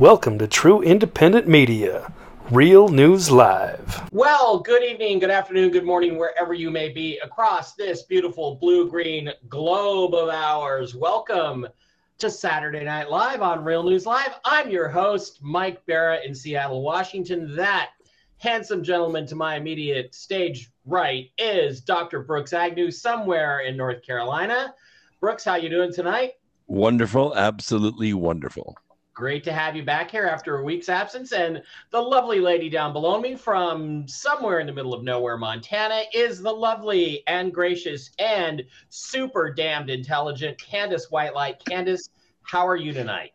Welcome to True Independent Media, Real News Live. Well, good evening, good afternoon, good morning, wherever you may be across this beautiful blue green globe of ours. Welcome to Saturday Night Live on Real News Live. I'm your host, Mike Barra in Seattle, Washington. That handsome gentleman to my immediate stage right is Dr. Brooks Agnew, somewhere in North Carolina. Brooks, how you doing tonight? Wonderful, absolutely wonderful. Great to have you back here after a week's absence. And the lovely lady down below me from somewhere in the middle of nowhere, Montana, is the lovely and gracious and super damned intelligent Candace Whitelight. Candace, how are you tonight?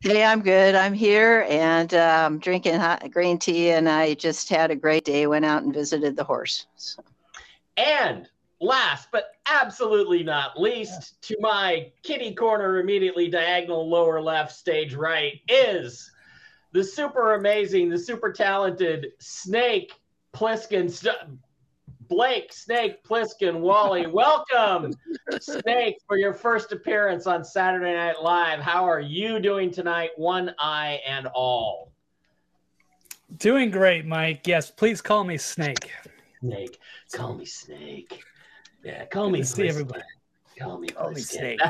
Hey, I'm good. I'm here and um, drinking hot green tea, and I just had a great day. Went out and visited the horse. So. And last but absolutely not least, to my kitty corner, immediately diagonal lower left, stage right, is the super amazing, the super talented Snake Plissken, St- Blake Snake Plissken Wally. Welcome, Snake, for your first appearance on Saturday Night Live. How are you doing tonight, one eye and all? Doing great, Mike. Yes, please call me Snake. Snake. Call me Snake. Yeah, call me. See everybody. Call me. Call me Snake.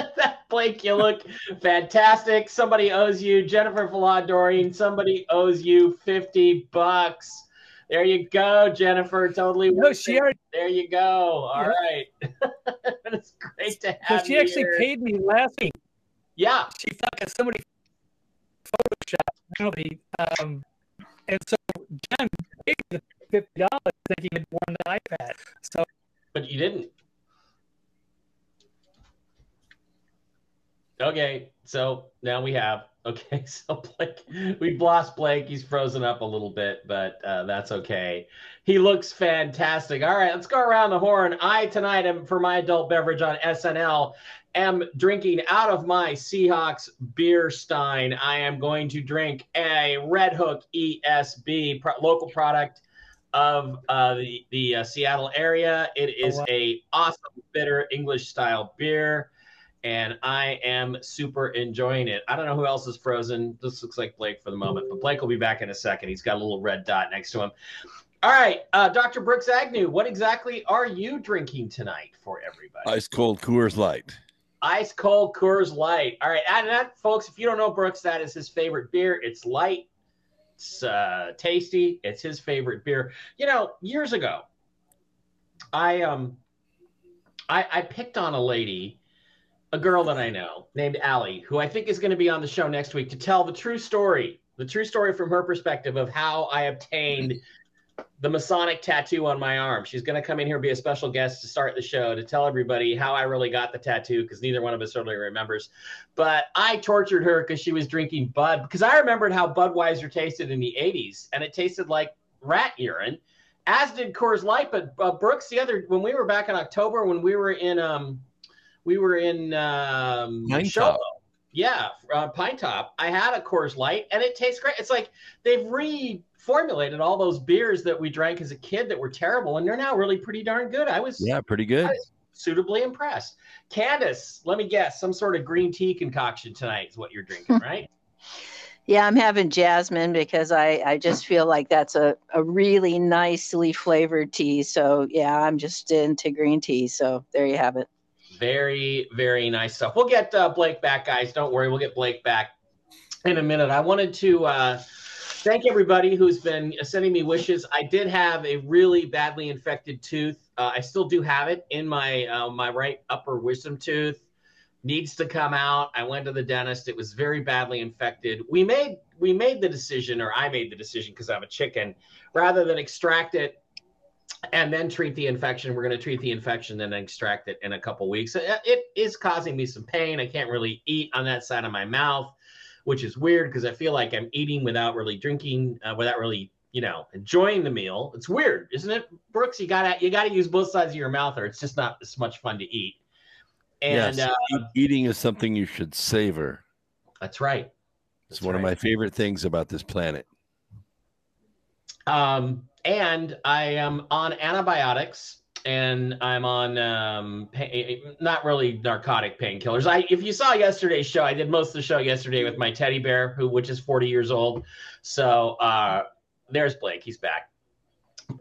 Blake, you look fantastic. Somebody owes you Jennifer Faladorian. Somebody owes you fifty bucks. There you go, Jennifer. Totally. No, she already. There you go. All yeah. right. it's great to have. So she actually here. paid me last week. Yeah. She thought somebody photoshopped penalty, um, and so Jen paid the fifty dollars thinking he'd won the iPad. So but you didn't. Okay, so now we have. Okay, so Blake, we've lost Blake. He's frozen up a little bit, but uh, that's okay. He looks fantastic. All right, let's go around the horn. I tonight am for my adult beverage on SNL am drinking out of my Seahawks beer stein. I am going to drink a Redhook ESB pro- local product of uh, the the uh, Seattle area. It is oh, wow. a awesome bitter English style beer, and I am super enjoying it. I don't know who else is frozen. This looks like Blake for the moment, but Blake will be back in a second. He's got a little red dot next to him. All right, uh, Dr. Brooks Agnew, what exactly are you drinking tonight for everybody? Ice cold Coors Light. Ice cold Coors Light. All right, and that, folks, if you don't know Brooks, that is his favorite beer. It's light, it's uh, tasty. It's his favorite beer. You know, years ago, I um, I, I picked on a lady, a girl that I know named Allie, who I think is going to be on the show next week to tell the true story, the true story from her perspective of how I obtained the Masonic tattoo on my arm. She's going to come in here, be a special guest to start the show to tell everybody how I really got the tattoo because neither one of us really remembers. But I tortured her because she was drinking Bud because I remembered how Budweiser tasted in the 80s and it tasted like rat urine, as did Coors Light. But uh, Brooks, the other, when we were back in October, when we were in, um, we were in um, Pinetop. Yeah, uh, Pinetop. I had a Coors Light and it tastes great. It's like they've re formulated all those beers that we drank as a kid that were terrible, and they're now really pretty darn good. I was yeah, pretty good. suitably impressed. Candace, let me guess, some sort of green tea concoction tonight is what you're drinking, right? yeah, I'm having jasmine because I, I just feel like that's a, a really nicely flavored tea. So yeah, I'm just into green tea. So there you have it. Very, very nice stuff. We'll get uh, Blake back, guys. Don't worry, we'll get Blake back in a minute. I wanted to uh, thank everybody who's been sending me wishes. I did have a really badly infected tooth. Uh, I still do have it in my uh, my right upper wisdom tooth. Needs to come out. I went to the dentist. It was very badly infected. We made we made the decision, or I made the decision because I'm a chicken, rather than extract it and then treat the infection. We're going to treat the infection and then extract it in a couple weeks. It is causing me some pain. I can't really eat on that side of my mouth which is weird because I feel like I'm eating without really drinking, uh, without really, you know, enjoying the meal. It's weird, isn't it, Brooks? You gotta you gotta use both sides of your mouth, or it's just not as much fun to eat. And yes, uh, eating is something you should savor. That's right. That's it's one right. of my favorite things about this planet. Um, and I am on antibiotics and I'm on um, not really narcotic painkillers. I if you saw yesterday's show, I did most of the show yesterday with my teddy bear, who which is 40 years old. So uh, there's Blake. He's back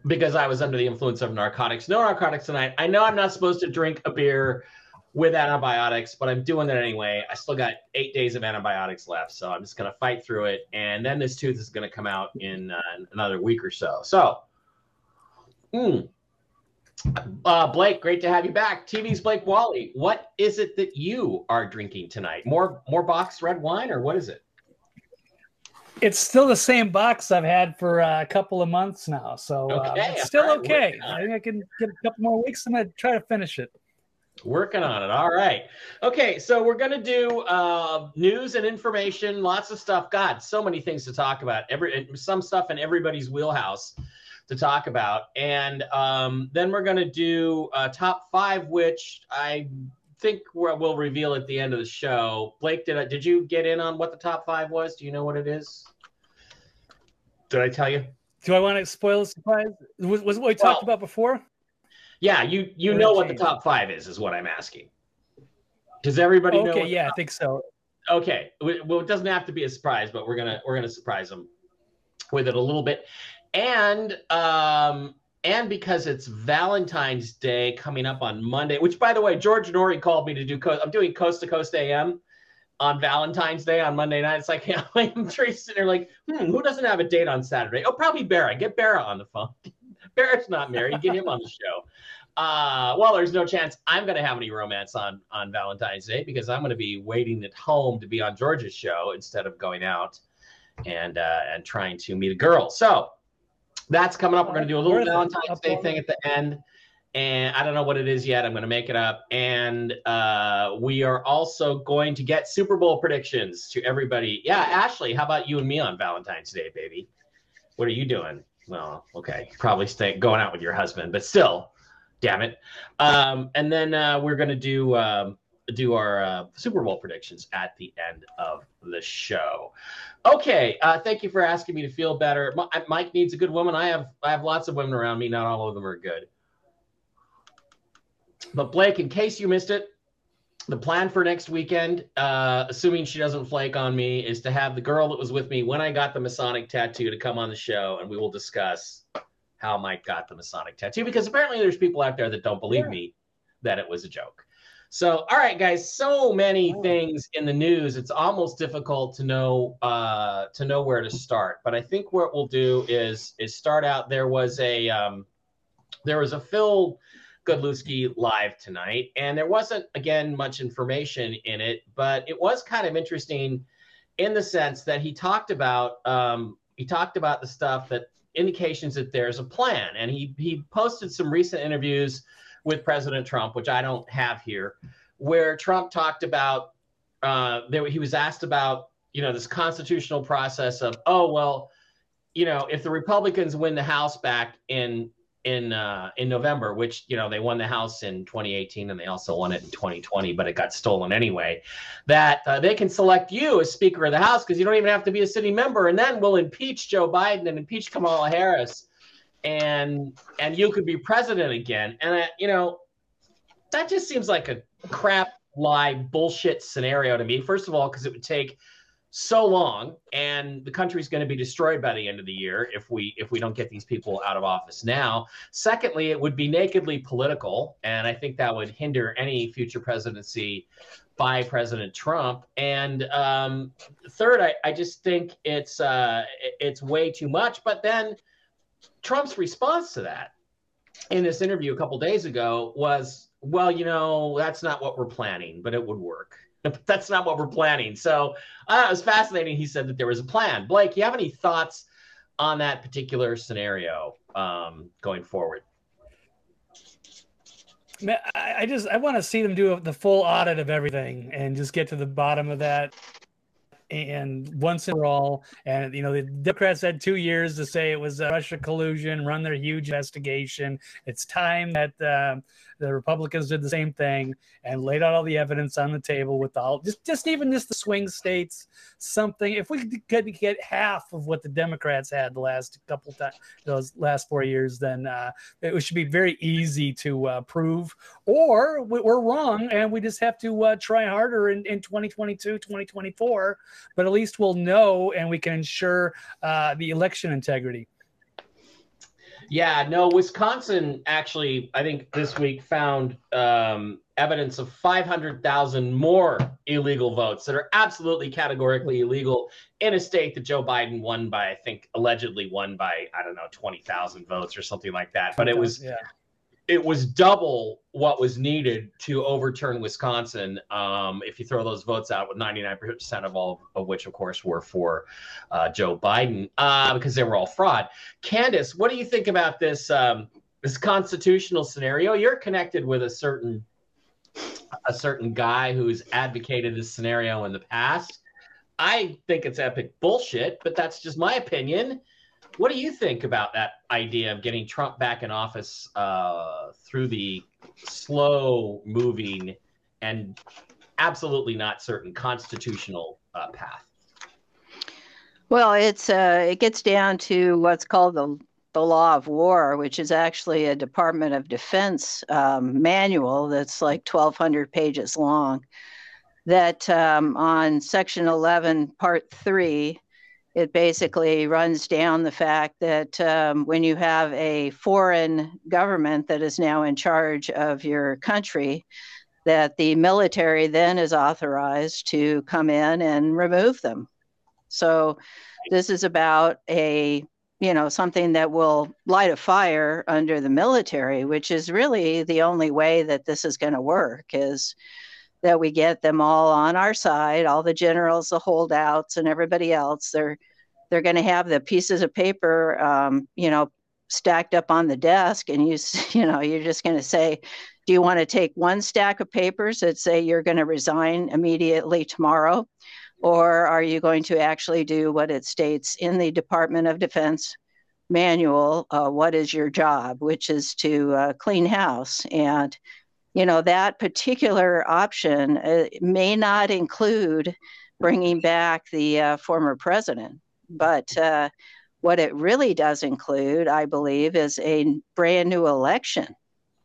because I was under the influence of narcotics. No narcotics tonight. I know I'm not supposed to drink a beer with antibiotics, but I'm doing that anyway. I still got eight days of antibiotics left, so I'm just gonna fight through it. And then this tooth is gonna come out in uh, another week or so. So. Mm, uh, Blake, great to have you back. TV's Blake Wally. What is it that you are drinking tonight? More more boxed red wine, or what is it? It's still the same box I've had for uh, a couple of months now, so uh, Okay, it's still right, okay. I think I can get a couple more weeks. I'm gonna try to finish it. Working on it. All right. Okay, so we're gonna do uh, news and information, lots of stuff. God, so many things to talk about. Every some stuff in everybody's wheelhouse to talk about, and um, then we're gonna do uh, top five, which I think we'll we'll reveal at the end of the show. Blake, did I, did you get in on what the top five was? Do you know what it is? Did I tell you? Do I want to spoil the surprise? Was, was what we talked Well, about before? Yeah, you you Or know what the top five is, is what I'm asking. Does everybody know? Okay, yeah, I think so. Okay. Well, it doesn't have to be a surprise, but we're gonna we're gonna surprise them with it a little bit, and um and because it's Valentine's Day coming up on Monday, which by the way, George Noory called me to do. Co- I'm doing Coast to Coast AM on Valentine's Day on Monday night. It's like I'm sitting there like, hmm, who doesn't have a date on Saturday? Oh, probably Barra. Get Barra on the phone. Barrett's not married. Get him on the show. Uh, well, there's no chance I'm going to have any romance on on Valentine's Day because I'm going to be waiting at home to be on George's show instead of going out and uh, and trying to meet a girl. So that's coming up. We're going to do a little Valentine's Day thing at the end, and I don't know what it is yet. I'm going to make it up, and uh, we are also going to get Super Bowl predictions to everybody. Yeah, Ashley, how about you and me on Valentine's Day, baby? What are you doing? Well, okay, probably stay going out with your husband, but still, damn it. Um, and then uh, we're gonna do um, do our uh, Super Bowl predictions at the end of the show. Okay, uh, thank you for asking me to feel better. Mi- Mike needs a good woman. I have I have lots of women around me. Not all of them are good. But Blake, in case you missed it, the plan for next weekend, uh, assuming she doesn't flake on me, is to have the girl that was with me when I got the Masonic tattoo to come on the show, and we will discuss how Mike got the Masonic tattoo because apparently there's people out there that don't believe me that it was a joke. So, all right, guys, so many things in the news. It's almost difficult to know uh, to know where to start. But I think what we'll do is is start out. There was a um, there was a Phil Godlewski live tonight, and there wasn't again much information in it, but it was kind of interesting in the sense that he talked about um, he talked about the stuff that indications that there's a plan, and he he posted some recent interviews with President Trump, which I don't have here, where Trump talked about uh, there he was asked about you know this constitutional process of oh well you know if the Republicans win the House back in in uh, in November, which you know they won the House in 2018 and they also won it in 2020, but it got stolen anyway. That uh, they can select you as Speaker of the House because you don't even have to be a city member, and then we'll impeach Joe Biden and impeach Kamala Harris, and and you could be president again. And I, you know that just seems like a crap lie bullshit scenario to me. First of all, because it would take so long and the country's going to be destroyed by the end of the year if we if we don't get these people out of office now secondly it would be nakedly political and i think that would hinder any future presidency by president trump and um, third I, I just think it's uh, it's way too much but then trump's response to that in this interview a couple days ago was well you know that's not what we're planning but it would work that's not what we're planning so uh, it was fascinating. He said that there was a plan. Blake, you have any thoughts on that particular scenario um, going forward? I, just I want to see them do the full audit of everything and just get to the bottom of that. And once and for all. And you know, the Democrats had two years to say it was a Russia collusion, run their huge investigation. It's time that uh, the Republicans did the same thing and laid out all the evidence on the table with all just just even just the swing states. Something if we could get half of what the Democrats had the last couple times, those last four years, then uh, it should be very easy to uh, prove. Or we're wrong and we just have to uh, try harder in, in 2022, 2024 but at least we'll know and we can ensure uh, the election integrity. Yeah, no, Wisconsin actually, I think this week found um, evidence of 500,000 more illegal votes that are absolutely categorically illegal in a state that Joe Biden won by, I think, allegedly won by, I don't know, 20,000 votes or something like that. But it was, yeah it was double what was needed to overturn Wisconsin. Um, if you throw those votes out, with 99% of all of which, of course, were for uh, Joe Biden uh, because they were all fraud. Candace, what do you think about this um, this constitutional scenario? You're connected with a certain a certain guy who's advocated this scenario in the past. I think it's epic bullshit, but that's just my opinion. What do you think about that idea of getting Trump back in office uh, through the slow moving and absolutely not certain constitutional uh, path? Well, it's uh, it gets down to what's called the the law of war, which is actually a Department of Defense um, manual that's like 1,200 pages long. That um, on Section 11, Part 3, it basically runs down the fact that um, when you have a foreign government that is now in charge of your country, that the military then is authorized to come in and remove them. So this is about a you know something that will light a fire under the military which is really the only way that this is going to work is that we get them all on our side, all the generals, the holdouts, and everybody else. They're they're going to have the pieces of paper, um, you know, stacked up on the desk, and you you know you're just going to say, do you want to take one stack of papers that say you're going to resign immediately tomorrow, or are you going to actually do what it states in the Department of Defense manual? Uh, what is your job, which is to uh, clean house and you know that particular option uh, may not include bringing back the uh, former president. But uh, what it really does include i believe is a brand new election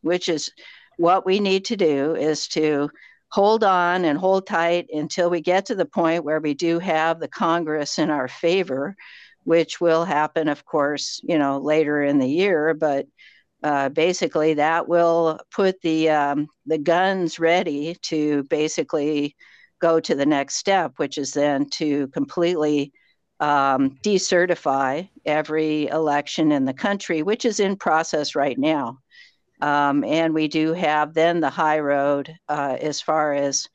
which is what we need to do is to hold on and hold tight until we get to the point where we do have the congress in our favor which will happen of course you know later in the year. But uh, basically that will put the um, the guns ready to basically go to the next step, which is then to completely um, decertify every election in the country, which is in process right now. Um, and we do have then the high road uh, as far as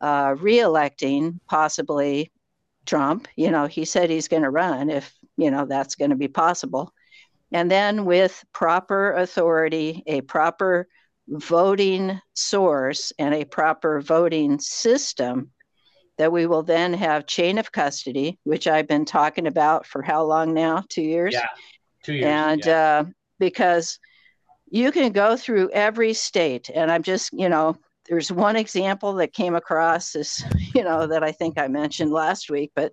uh, reelecting possibly Trump. You know, he said he's going to run if you know that's going to be possible. And then, with proper authority, a proper voting source, and a proper voting system, that we will then have chain of custody, which I've been talking about for how long now? Two years? Yeah, two years. And yeah. uh, because you can go through every state, and I'm just, you know, there's one example that came across this, you know, that I think I mentioned last week, but,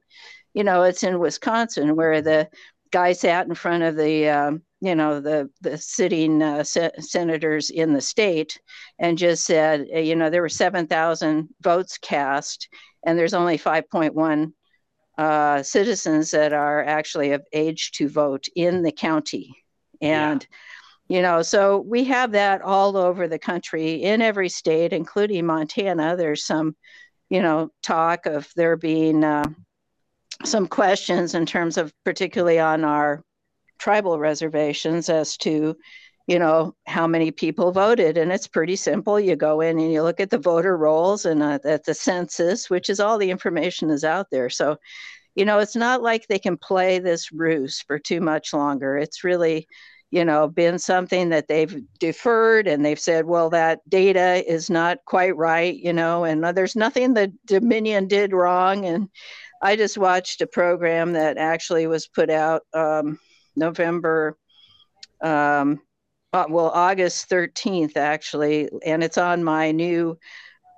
you know, it's in Wisconsin where the guy sat in front of the um, you know the the sitting uh, se- senators in the state and just said uh, you know there were 7,000 votes cast and there's only 5.1 uh, citizens that are actually of age to vote in the county and yeah. you know so we have that all over the country in every state including Montana there's some you know talk of there being uh, some questions in terms of particularly on our tribal reservations as to you know how many people voted. And it's pretty simple. You go in and you look at the voter rolls and uh, at the census which is all the information is out there. So you know it's not like they can play this ruse for too much longer. It's really you know been something that they've deferred and they've said well that data is not quite right you know and uh, there's nothing that dominion did wrong. And I just watched a program that actually was put out um, November, um, uh, well, August 13th, actually, and it's on my new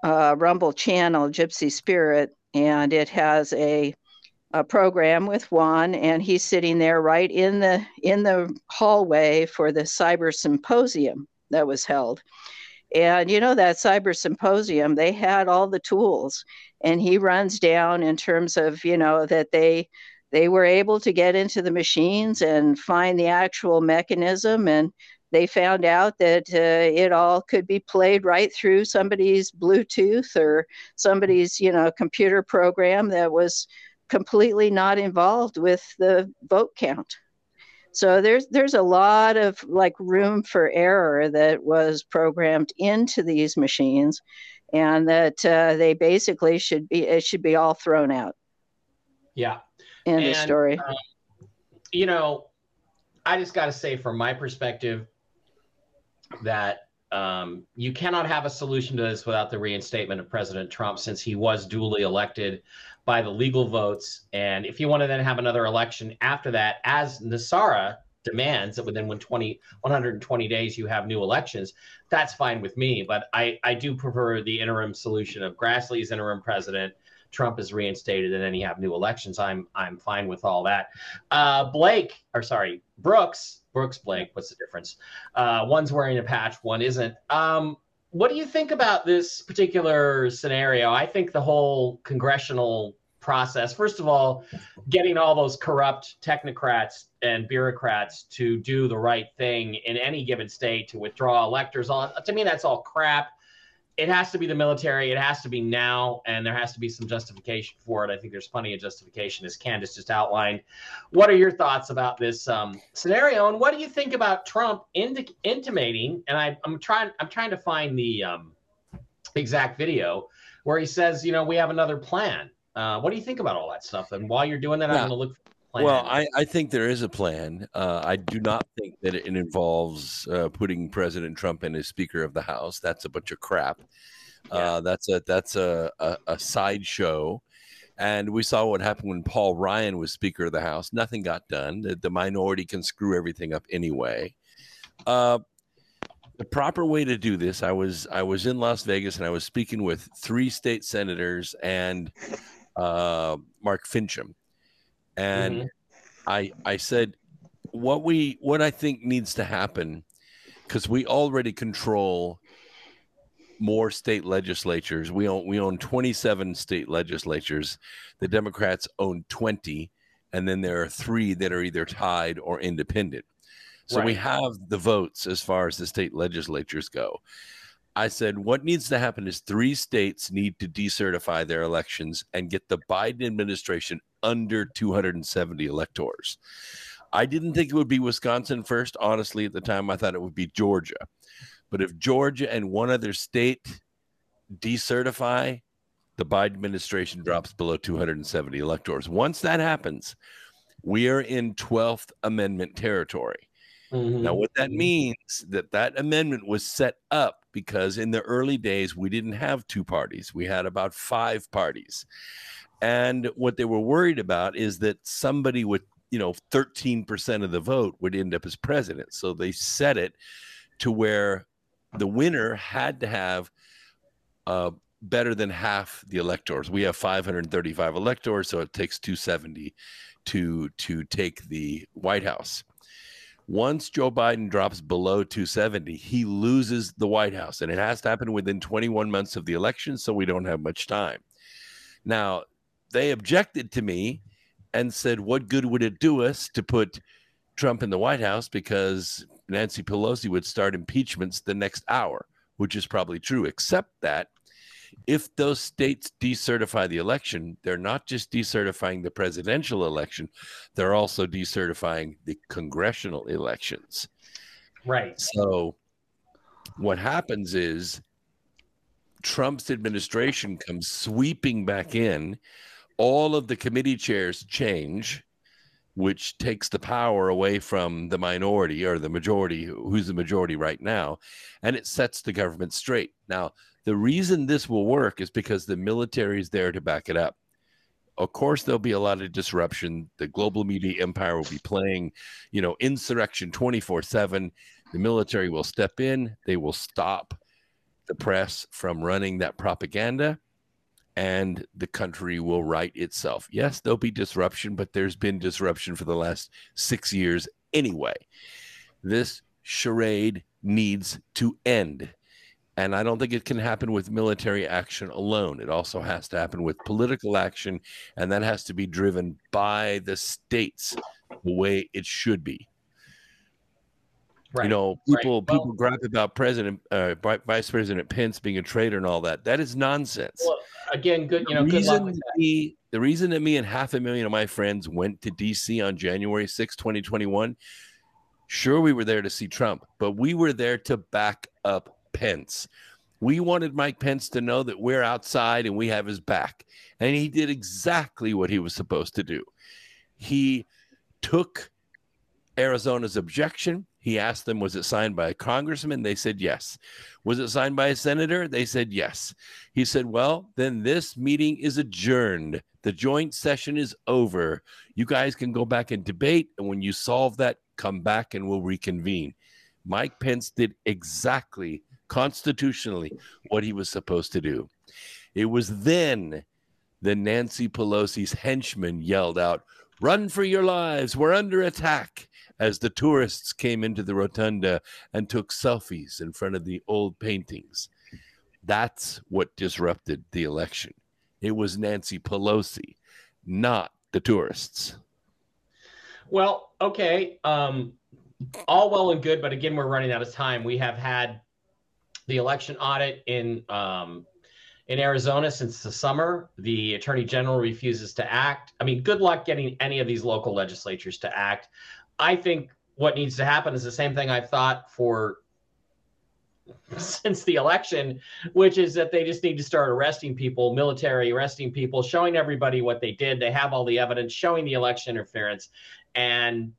uh, Rumble channel, Gypsy Spirit, and it has a, a program with Juan, and he's sitting there right in the in the hallway for the cyber symposium that was held. And you know that cyber symposium, they had all the tools, and he runs down in terms of you know that they they were able to get into the machines and find the actual mechanism and they found out that uh, it all could be played right through somebody's bluetooth or somebody's you know computer program that was completely not involved with the vote count so there's there's a lot of like room for error that was programmed into these machines and that uh, they basically should be it should be all thrown out. Yeah. In the story. um, you know i just got to say from my perspective that um, you cannot have a solution to this without the reinstatement of President Trump, since he was duly elected by the legal votes. And if you want to then have another election after that, as NESARA demands that within 20, 120 days you have new elections, that's fine with me. But I, I do prefer the interim solution of Grassley's interim president. Trump is reinstated, and then you have new elections. I'm I'm fine with all that. Uh, Blake, or sorry, Brooks Brooks Blake. What's the difference? Uh, one's wearing a patch, one isn't. Um, what do you think about this particular scenario? I think the whole congressional process, first of all, getting all those corrupt technocrats and bureaucrats to do the right thing in any given state to withdraw electors on, to me, that's all crap it has to be the military. It has to be now, and there has to be some justification for it. I think there's plenty of justification, as Candace just outlined. What are your thoughts about this um, scenario, and what do you think about Trump indi- intimating? And I, am trying, I'm trying to find the um, exact video where he says, you know, we have another plan. Uh, what do you think about all that stuff? And while you're doing that, yeah. I'm going to look plan? Well, I, I think there is a plan. Uh, I do not think that it involves uh, putting President Trump in as Speaker of the House. That's a bunch of crap. Yeah. Uh, that's a that's a, a, a sideshow. And we saw what happened when Paul Ryan was Speaker of the House. Nothing got done. The, the minority can screw everything up anyway. Uh, the proper way to do this, I was I was in Las Vegas and I was speaking with three state senators and uh, Mark Finchem, and mm-hmm. I I said what we what I think needs to happen because we already control more state legislatures. We own we own 27 state legislatures. The Democrats own 20, and then there are three that are either tied or independent. So right. we have the votes as far as the state legislatures go. I said, what needs to happen is three states need to decertify their elections and get the Biden administration under 270 electors. I didn't think it would be Wisconsin first. Honestly, at the time, I thought it would be Georgia. But if Georgia and one other state decertify, the Biden administration drops below 270 electors. Once that happens, we are in 12th Amendment territory. Mm-hmm. Now, what that means that that amendment was set up because in the early days we didn't have two parties; we had about five parties, and what they were worried about is that somebody with you know 13% of the vote would end up as president. So they set it to where the winner had to have uh, better than half the electors. We have 535 electors, so it takes 270 to to take the White House. Once Joe Biden drops below 270, he loses the White House, and it has to happen within 21 months of the election, so we don't have much time. Now, they objected to me and said, What good would it do us to put Trump in the White House? Because Nancy Pelosi would start impeachments the next hour, which is probably true, except that if those states decertify the election, they're not just decertifying the presidential election, they're also decertifying the congressional elections. Right. So what happens is Trump's administration comes sweeping back in. All of the committee chairs change, which takes the power away from the minority or the majority, who's the majority right now, and it sets the government straight. Now, the reason this will work is because the military is there to back it up. of course, there'll be a lot of disruption. The global media empire will be playing, you know, insurrection 24 7. The military will step in, they will stop the press from running that propaganda, and the country will right itself. Yes, there'll be disruption, but there's been disruption for the last six years anyway. This charade needs to end. And I don't think it can happen with military action alone. It also has to happen with political action, and that has to be driven by the states the way it should be. Right. You know, Right. people Well- people gripe about President uh, Vice President Pence being a traitor and all that. That is nonsense. Well, again, good. You know, the good luck reason me, the reason that me and half a million of my friends went to DC on January 6, 2021, sure we were there to see Trump, but we were there to back up Pence. We wanted Mike Pence to know that we're outside and we have his back. And he did exactly what he was supposed to do. He took Arizona's objection. He asked them, was it signed by a congressman? They said yes. Was it signed by a senator? They said yes. He said, well, then this meeting is adjourned. The joint session is over. You guys can go back and debate. And when you solve that, come back and we'll reconvene. Mike Pence did exactly constitutionally what he was supposed to do. It was then that Nancy Pelosi's henchmen yelled out, Run for your lives, we're under attack, as the tourists came into the rotunda and took selfies in front of the old paintings. That's what disrupted the election. It was Nancy Pelosi, not the tourists. Well, okay. Um, all well and good, but again, we're running out of time. We have had the election audit in um, in Arizona since the summer. The attorney general refuses to act. I mean, good luck getting any of these local legislatures to act. I think what needs to happen is the same thing I've thought for since the election, which is that they just need to start arresting people, military arresting people, showing everybody what they did. They have all the evidence showing the election interference and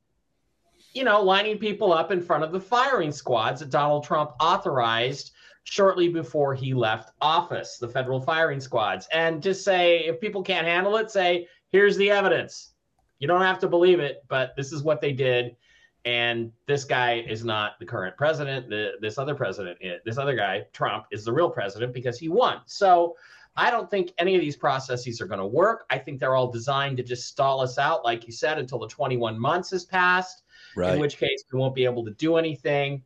you know, lining people up in front of the firing squads that Donald Trump authorized shortly before he left office, the federal firing squads. And just say, if people can't handle it, say, here's the evidence. You don't have to believe it, but this is what they did. And this guy is not the current president. The, this other president, i- this other guy, Trump, is the real president because he won. So I don't think any of these processes are going to work. I think they're all designed to just stall us out, like you said, until the 21 months has passed in which case we won't be able to do anything.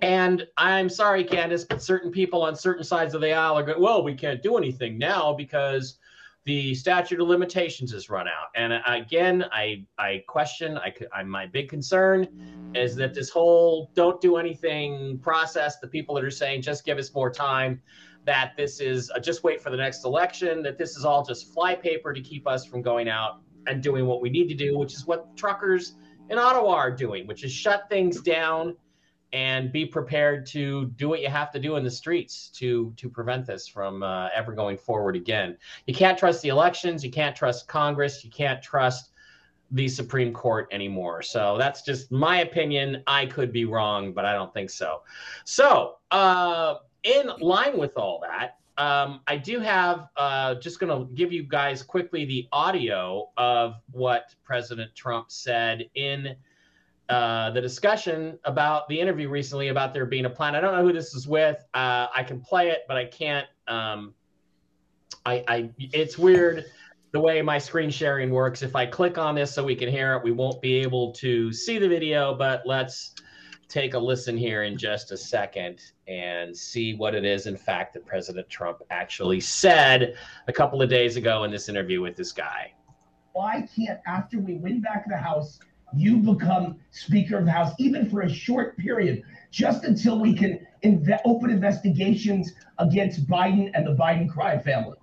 And I'm sorry, Candace, but certain people on certain sides of the aisle are going, well, we can't do anything now because the statute of limitations has run out. And again, I I question. I, I my big concern is that this whole don't do anything process. The people that are saying just give us more time, that this is uh, just wait for the next election. That this is all just flypaper to keep us from going out and doing what we need to do, which is what truckers in Ottawa are doing, which is shut things down and be prepared to do what you have to do in the streets to to prevent this from uh, ever going forward again. You can't trust the elections, you can't trust Congress, you can't trust the Supreme Court anymore. So that's just my opinion. I could be wrong, but I don't think so. So, uh, in line with all that, um, I do have uh, just going to give you guys quickly the audio of what President Trump said in uh, the discussion about the interview recently about there being a plan. I don't know who this is with. Uh, I can play it, but I can't. Um, I, I it's weird the way my screen sharing works. If I click on this so we can hear it, we won't be able to see the video. But let's take a listen here in just a second and see what it is, in fact, that President Trump actually said a couple of days ago in this interview with this guy. why can't after we win back the house you become speaker of the house even for a short period just until we can inve- open investigations against biden and the biden crime family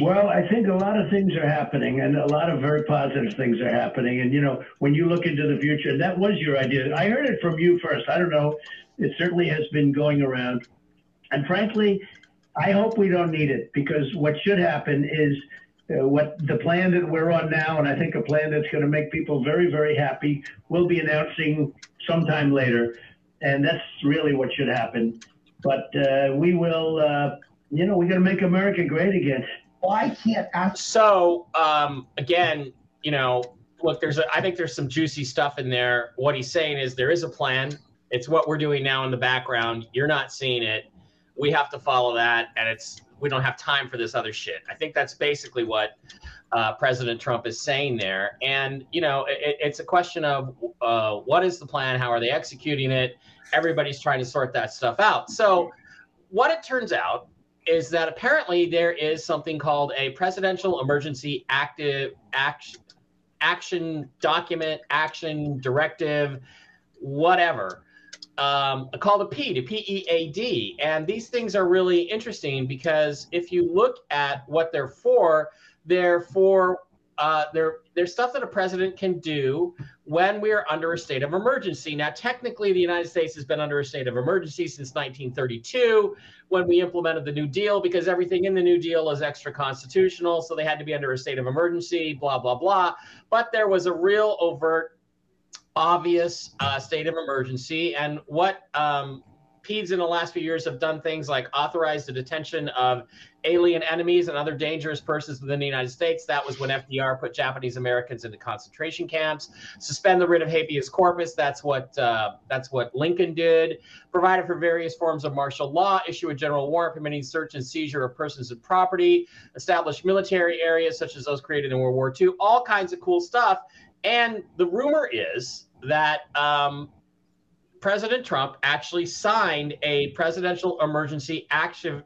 Well, I think a lot of things are happening, and a lot of very positive things are happening. And you know, when you look into the future, and that was your idea. I heard it from you first. I don't know. It certainly has been going around, and frankly, I hope we don't need it because what should happen is uh, what the plan that we're on now, and I think a plan that's going to make people very, very happy. We'll be announcing sometime later, and that's really what should happen. But uh, we will. Uh, you know, we're going to make America great again. Why can't after So um, again, you know, look, there's a, I think there's some juicy stuff in there. What he's saying is there is a plan. It's what we're doing now in the background. You're not seeing it. We have to follow that, and it's we don't have time for this other shit. I think that's basically what uh, President Trump is saying there. And you know, it, it's a question of uh, what is the plan? How are they executing it? Everybody's trying to sort that stuff out. So, what it turns out is that apparently there is something called a presidential emergency active action action document, action directive, whatever, um, called a PEAD, a P-E-A-D. And these things are really interesting because if you look at what they're for, they're for uh, stuff that a president can do when we are under a state of emergency. Now, technically, the United States has been under a state of emergency since 1932 when we implemented the New Deal because everything in the New Deal is extra constitutional. So they had to be under a state of emergency, blah, blah, blah. But there was a real overt, obvious uh, state of emergency. And what um, PEADs in the last few years have done things like authorize the detention of alien enemies and other dangerous persons within the United States. That was when FDR put Japanese Americans into concentration camps. Suspend the writ of habeas corpus. That's what uh, that's what Lincoln did. Provided for various forms of martial law. Issue a general warrant permitting search and seizure of persons and property. Establish military areas such as those created in World War II. All kinds of cool stuff. And the rumor is that um, President Trump actually signed a presidential emergency action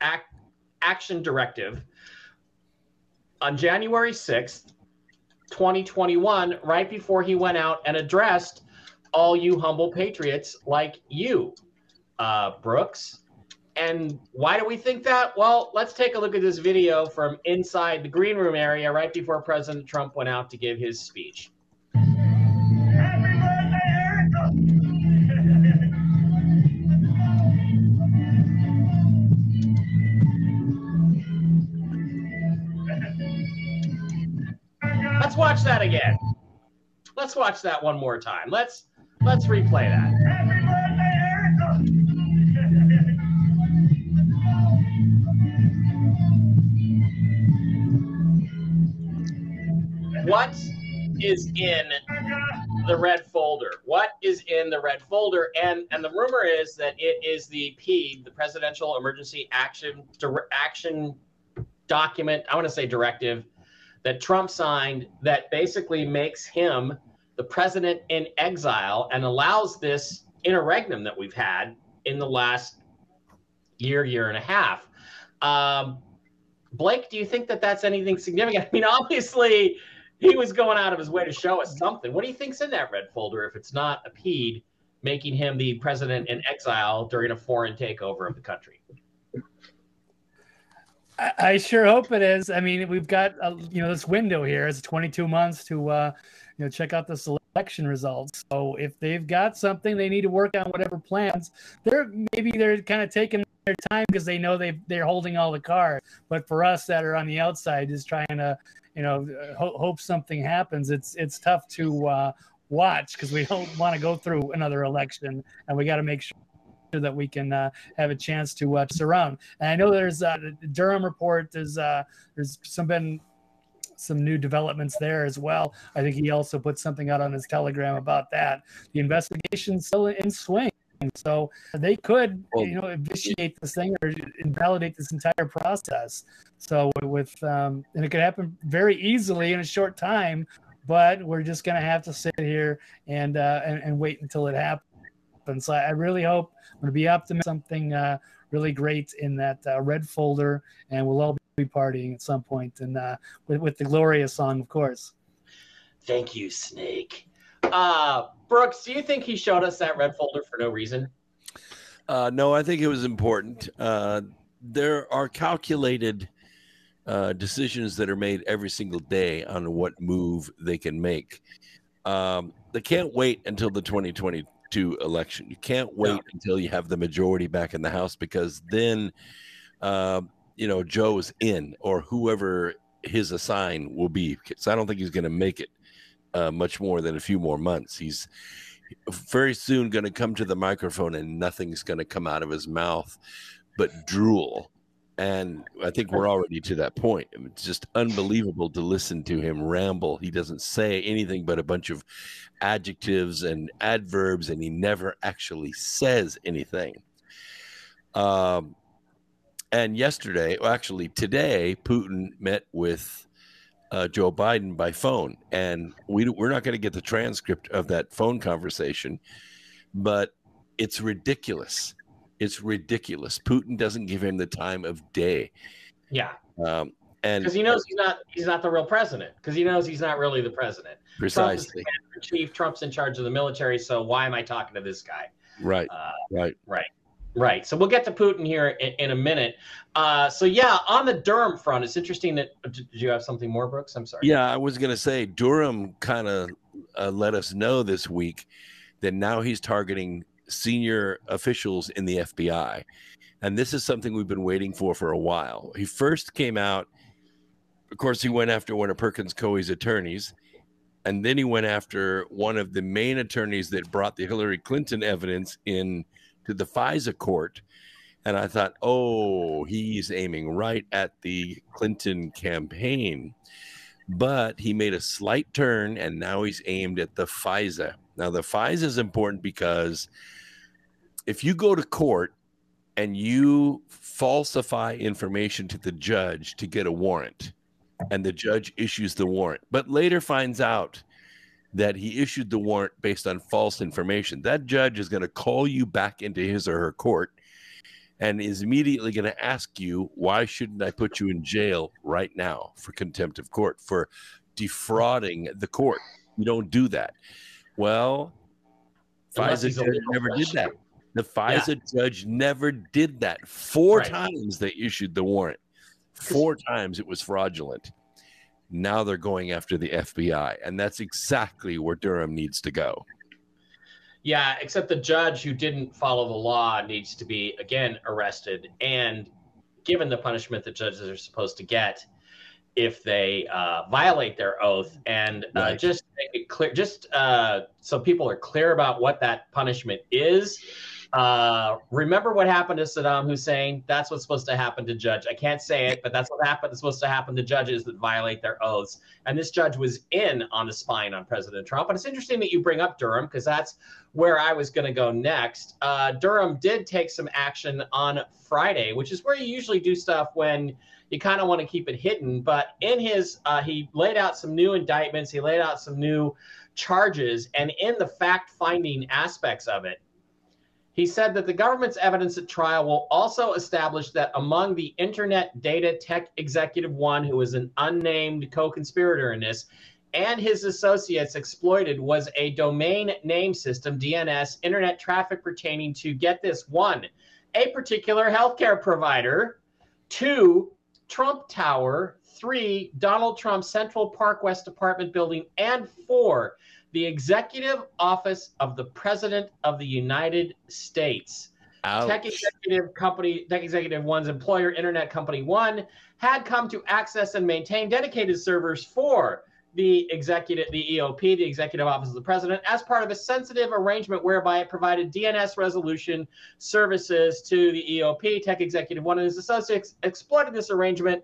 act, action directive on January 6th, 2021, right before he went out and addressed all you humble patriots like you, uh, Brooks. And why do we think that? Well, let's take a look at this video from inside the green room area right before President Trump went out to give his speech. Let's watch that again. Let's watch that one more time. Let's let's replay that. What is in the red folder? What is in the red folder? And and the rumor is that it is the P, the Presidential Emergency Action Action Document. I want to say directive that Trump signed that basically makes him the president in exile and allows this interregnum that we've had in the last year, year and a half. Um, Blake, do you think that that's anything significant? I mean, obviously, he was going out of his way to show us something. What do you think's in that red folder if it's not a PEAD making him the president in exile during a foreign takeover of the country? I, sure hope it is. I mean, we've got uh, you know this window here. It's 22 months to uh, you know check out the selection results. So if they've got something, they need to work on whatever plans. They're maybe they're kind of taking their time because they know they they're holding all the cards. But for us that are on the outside, just trying to you know ho- hope something happens. It's it's tough to uh, watch because we don't want to go through another election, and we got to make sure that we can uh, have a chance to uh, surround. And I know there's uh, the Durham report. There's uh, there's some been some new developments there as well. I think he also put something out on his Telegram about that. The investigation's still in swing. So they could, Well- you know, vitiate this thing or invalidate this entire process. So with, um, and it could happen very easily in a short time, but we're just going to have to sit here and, uh, and and wait until it happens. So I I really hope I'm going to be optimistic something uh, really great in that uh, red folder, and we'll all be partying at some point, and uh, with, with the Gloria song, of course. Thank you, Snake. Uh, Brooks, do you think he showed us that red folder for no reason? Uh, no, I think it was important. Uh, there are calculated uh, decisions that are made every single day on what move they can make. Um, they can't wait until the 2022 election. You can't wait until you have the majority back in the House because then, uh, you know, Joe's in or whoever his assign will be. Because I don't think he's going to make it uh, much more than a few more months. He's very soon going to come to the microphone and nothing's going to come out of his mouth but drool and I think we're already to that point. It's just unbelievable to listen to him ramble. He doesn't say anything but a bunch of adjectives and adverbs, and he never actually says anything. Um, and yesterday, well, actually today, Putin met with uh, Joe Biden by phone, and we we're not going to get the transcript of that phone conversation, but it's ridiculous. It's ridiculous. Putin doesn't give him the time of day. Yeah. Um, and because he knows he's not he's not the real president because he knows he's not really the president. Precisely. Trump's chief. Trump's in charge of the military. So why am I talking to this guy? Right. Uh, right. Right. Right. So we'll get to Putin here in, in a minute. Uh, so yeah, on the Durham front, it's interesting that. Did you have something more, Brooks? I'm sorry. Yeah, I was going to say Durham kind of uh, let us know this week that now he's targeting senior officials in the FBI, and this is something we've been waiting for for a while. He first came out. Of course, he went after one of Perkins Coie's attorneys, and then he went after one of the main attorneys that brought the Hillary Clinton evidence in to the FISA court. And I thought, oh, he's aiming right at the Clinton campaign. But he made a slight turn and now he's aimed at the FISA. Now, the FISA is important because if you go to court and you falsify information to the judge to get a warrant, and the judge issues the warrant, but later finds out that he issued the warrant based on false information. That judge is going to call you back into his or her court and is immediately going to ask you, why shouldn't I put you in jail right now for contempt of court, for defrauding the court? You don't do that. Well, Unless FISA judge never did that. The FISA judge never did that. Four Right. times they issued the warrant. Four times it was fraudulent. Now they're going after the FBI, and that's exactly where Durham needs to go. Yeah, except the judge who didn't follow the law needs to be again arrested and given the punishment that judges are supposed to get if they uh, violate their oath. And uh, Right. just make it clear, just uh, so people are clear about what that punishment is. Uh, remember what happened to Saddam Hussein? That's what's supposed to happen to judge. I can't say it, but that's what happened. It's supposed to happen to judges that violate their oaths. And this judge was in on the spying on President Trump. And it's interesting that you bring up Durham because that's where I was going to go next. Uh, Durham did take some action on Friday, which is where you usually do stuff when you kind of want to keep it hidden. But in his, uh, he laid out some new indictments, he laid out some new charges, and in the fact finding aspects of it, he said that the government's evidence at trial will also establish that among the Internet Data Tech Executive One, who is an unnamed co conspirator in this, and his associates exploited was a domain name system, DNS, internet traffic pertaining to get this one, a particular healthcare provider, two, Trump Tower, three, Donald Trump Central Park West Apartment Building, and four, the executive office of the President of the United States. Tech executive company, Tech Executive One's employer, Internet Company One, had come to access and maintain dedicated servers for the executive, the EOP, the Executive Office of the President, as part of a sensitive arrangement whereby it provided DNS resolution services to the EOP. Tech Executive One and his associates exploited this arrangement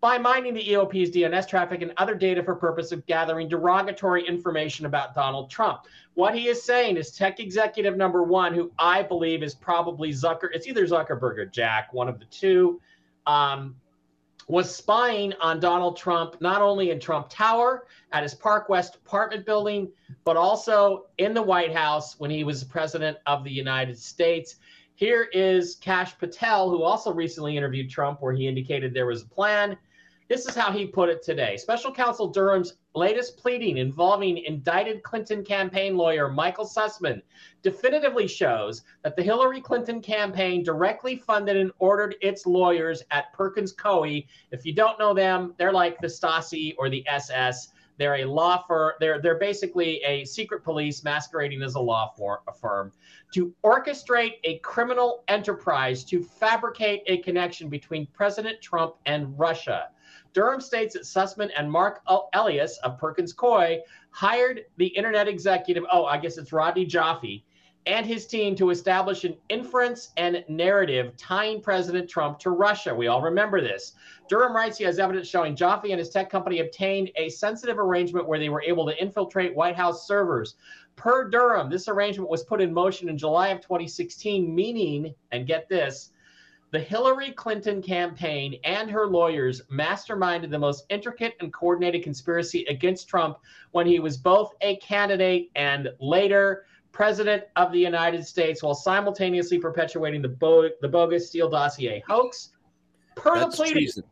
by mining the EOP's DNS traffic and other data for purpose of gathering derogatory information about Donald Trump. What he is saying is tech executive number one, who I believe is probably Zucker, it's either Zuckerberg or Jack, one of the two, um, was spying on Donald Trump, not only in Trump Tower at his Park West apartment building, but also in the White House when he was president of the United States. Here is Kash Patel, who also recently interviewed Trump, where he indicated there was a plan. This is how he put it today. Special counsel Durham's latest pleading involving indicted Clinton campaign lawyer Michael Sussman definitively shows that the Hillary Clinton campaign directly funded and ordered its lawyers at Perkins Coie. If you don't know them, they're like the Stasi or the SS. They're a law firm. They're they're basically a secret police masquerading as a law for, a firm to orchestrate a criminal enterprise to fabricate a connection between President Trump and Russia. Durham states that Sussman and Mark El- Elias of Perkins Coie hired the internet executive. Oh, I guess it's Rodney Joffe and his team to establish an inference and narrative tying President Trump to Russia. We all remember this. Durham writes he has evidence showing Joffe and his tech company obtained a sensitive arrangement where they were able to infiltrate White House servers. Per Durham, this arrangement was put in motion in July of 2016, meaning, and get this, the Hillary Clinton campaign and her lawyers masterminded the most intricate and coordinated conspiracy against Trump when he was both a candidate and later president of the United States while simultaneously perpetuating the, bo- the bogus Steele dossier hoax. Per That's the pleading, treason.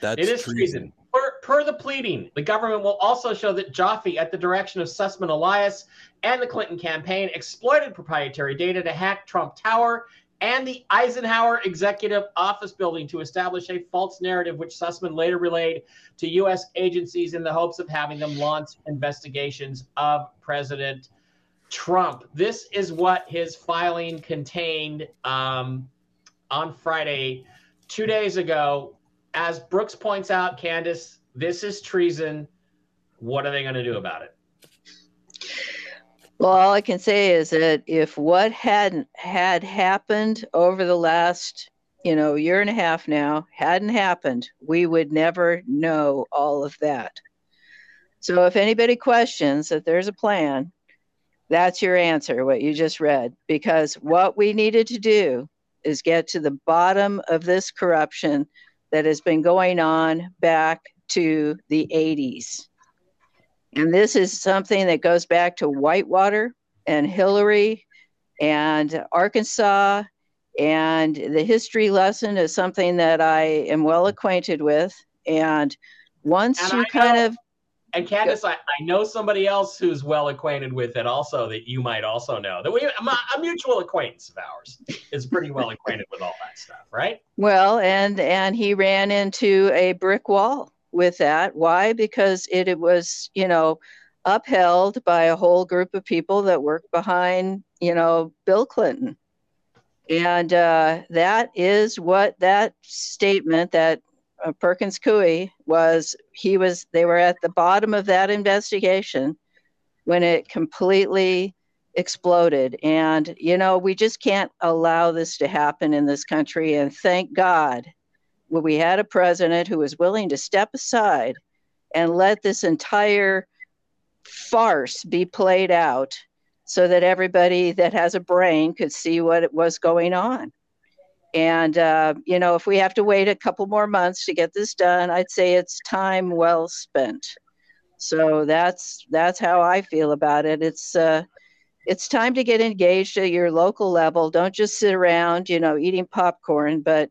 That's it is treason. Per, per the pleading, the government will also show that Joffe, at the direction of Sussman Elias and the Clinton campaign, exploited proprietary data to hack Trump Tower and the Eisenhower Executive Office building to establish a false narrative, which Sussman later relayed to U.S. agencies in the hopes of having them launch investigations of President Trump. This is what his filing contained um, on Friday, two days ago. As Brooks points out, Candace, this is treason. What are they going to do about it? Well, all I can say is that if what hadn't had happened over the last, you know, year and a half now hadn't happened, we would never know all of that. So if anybody questions that there's a plan, that's your answer, what you just read, because what we needed to do is get to the bottom of this corruption that has been going on back to the 80s. And this is something that goes back to Whitewater and Hillary and Arkansas. And the history lesson is something that I am well acquainted with. And once And you I kind know- of And Candace, I, I know somebody else who's well acquainted with it also that you might also know. That we a, a mutual acquaintance of ours is pretty well acquainted with all that stuff, right? Well, and and he ran into a brick wall with that. Why? Because it, it was, you know, upheld by a whole group of people that worked behind, you know, Bill Clinton. And uh, that is what that statement that uh, Perkins Coie was. He was. They were at the bottom of that investigation when it completely exploded. And, you know, we just can't allow this to happen in this country. And thank God well, we had a president who was willing to step aside and let this entire farce be played out so that everybody that has a brain could see what was going on. And, uh, you know, if we have to wait a couple more months to get this done, I'd say it's time well spent. So that's that's how I feel about it. It's uh, it's time to get engaged at your local level. Don't just sit around, you know, eating popcorn. But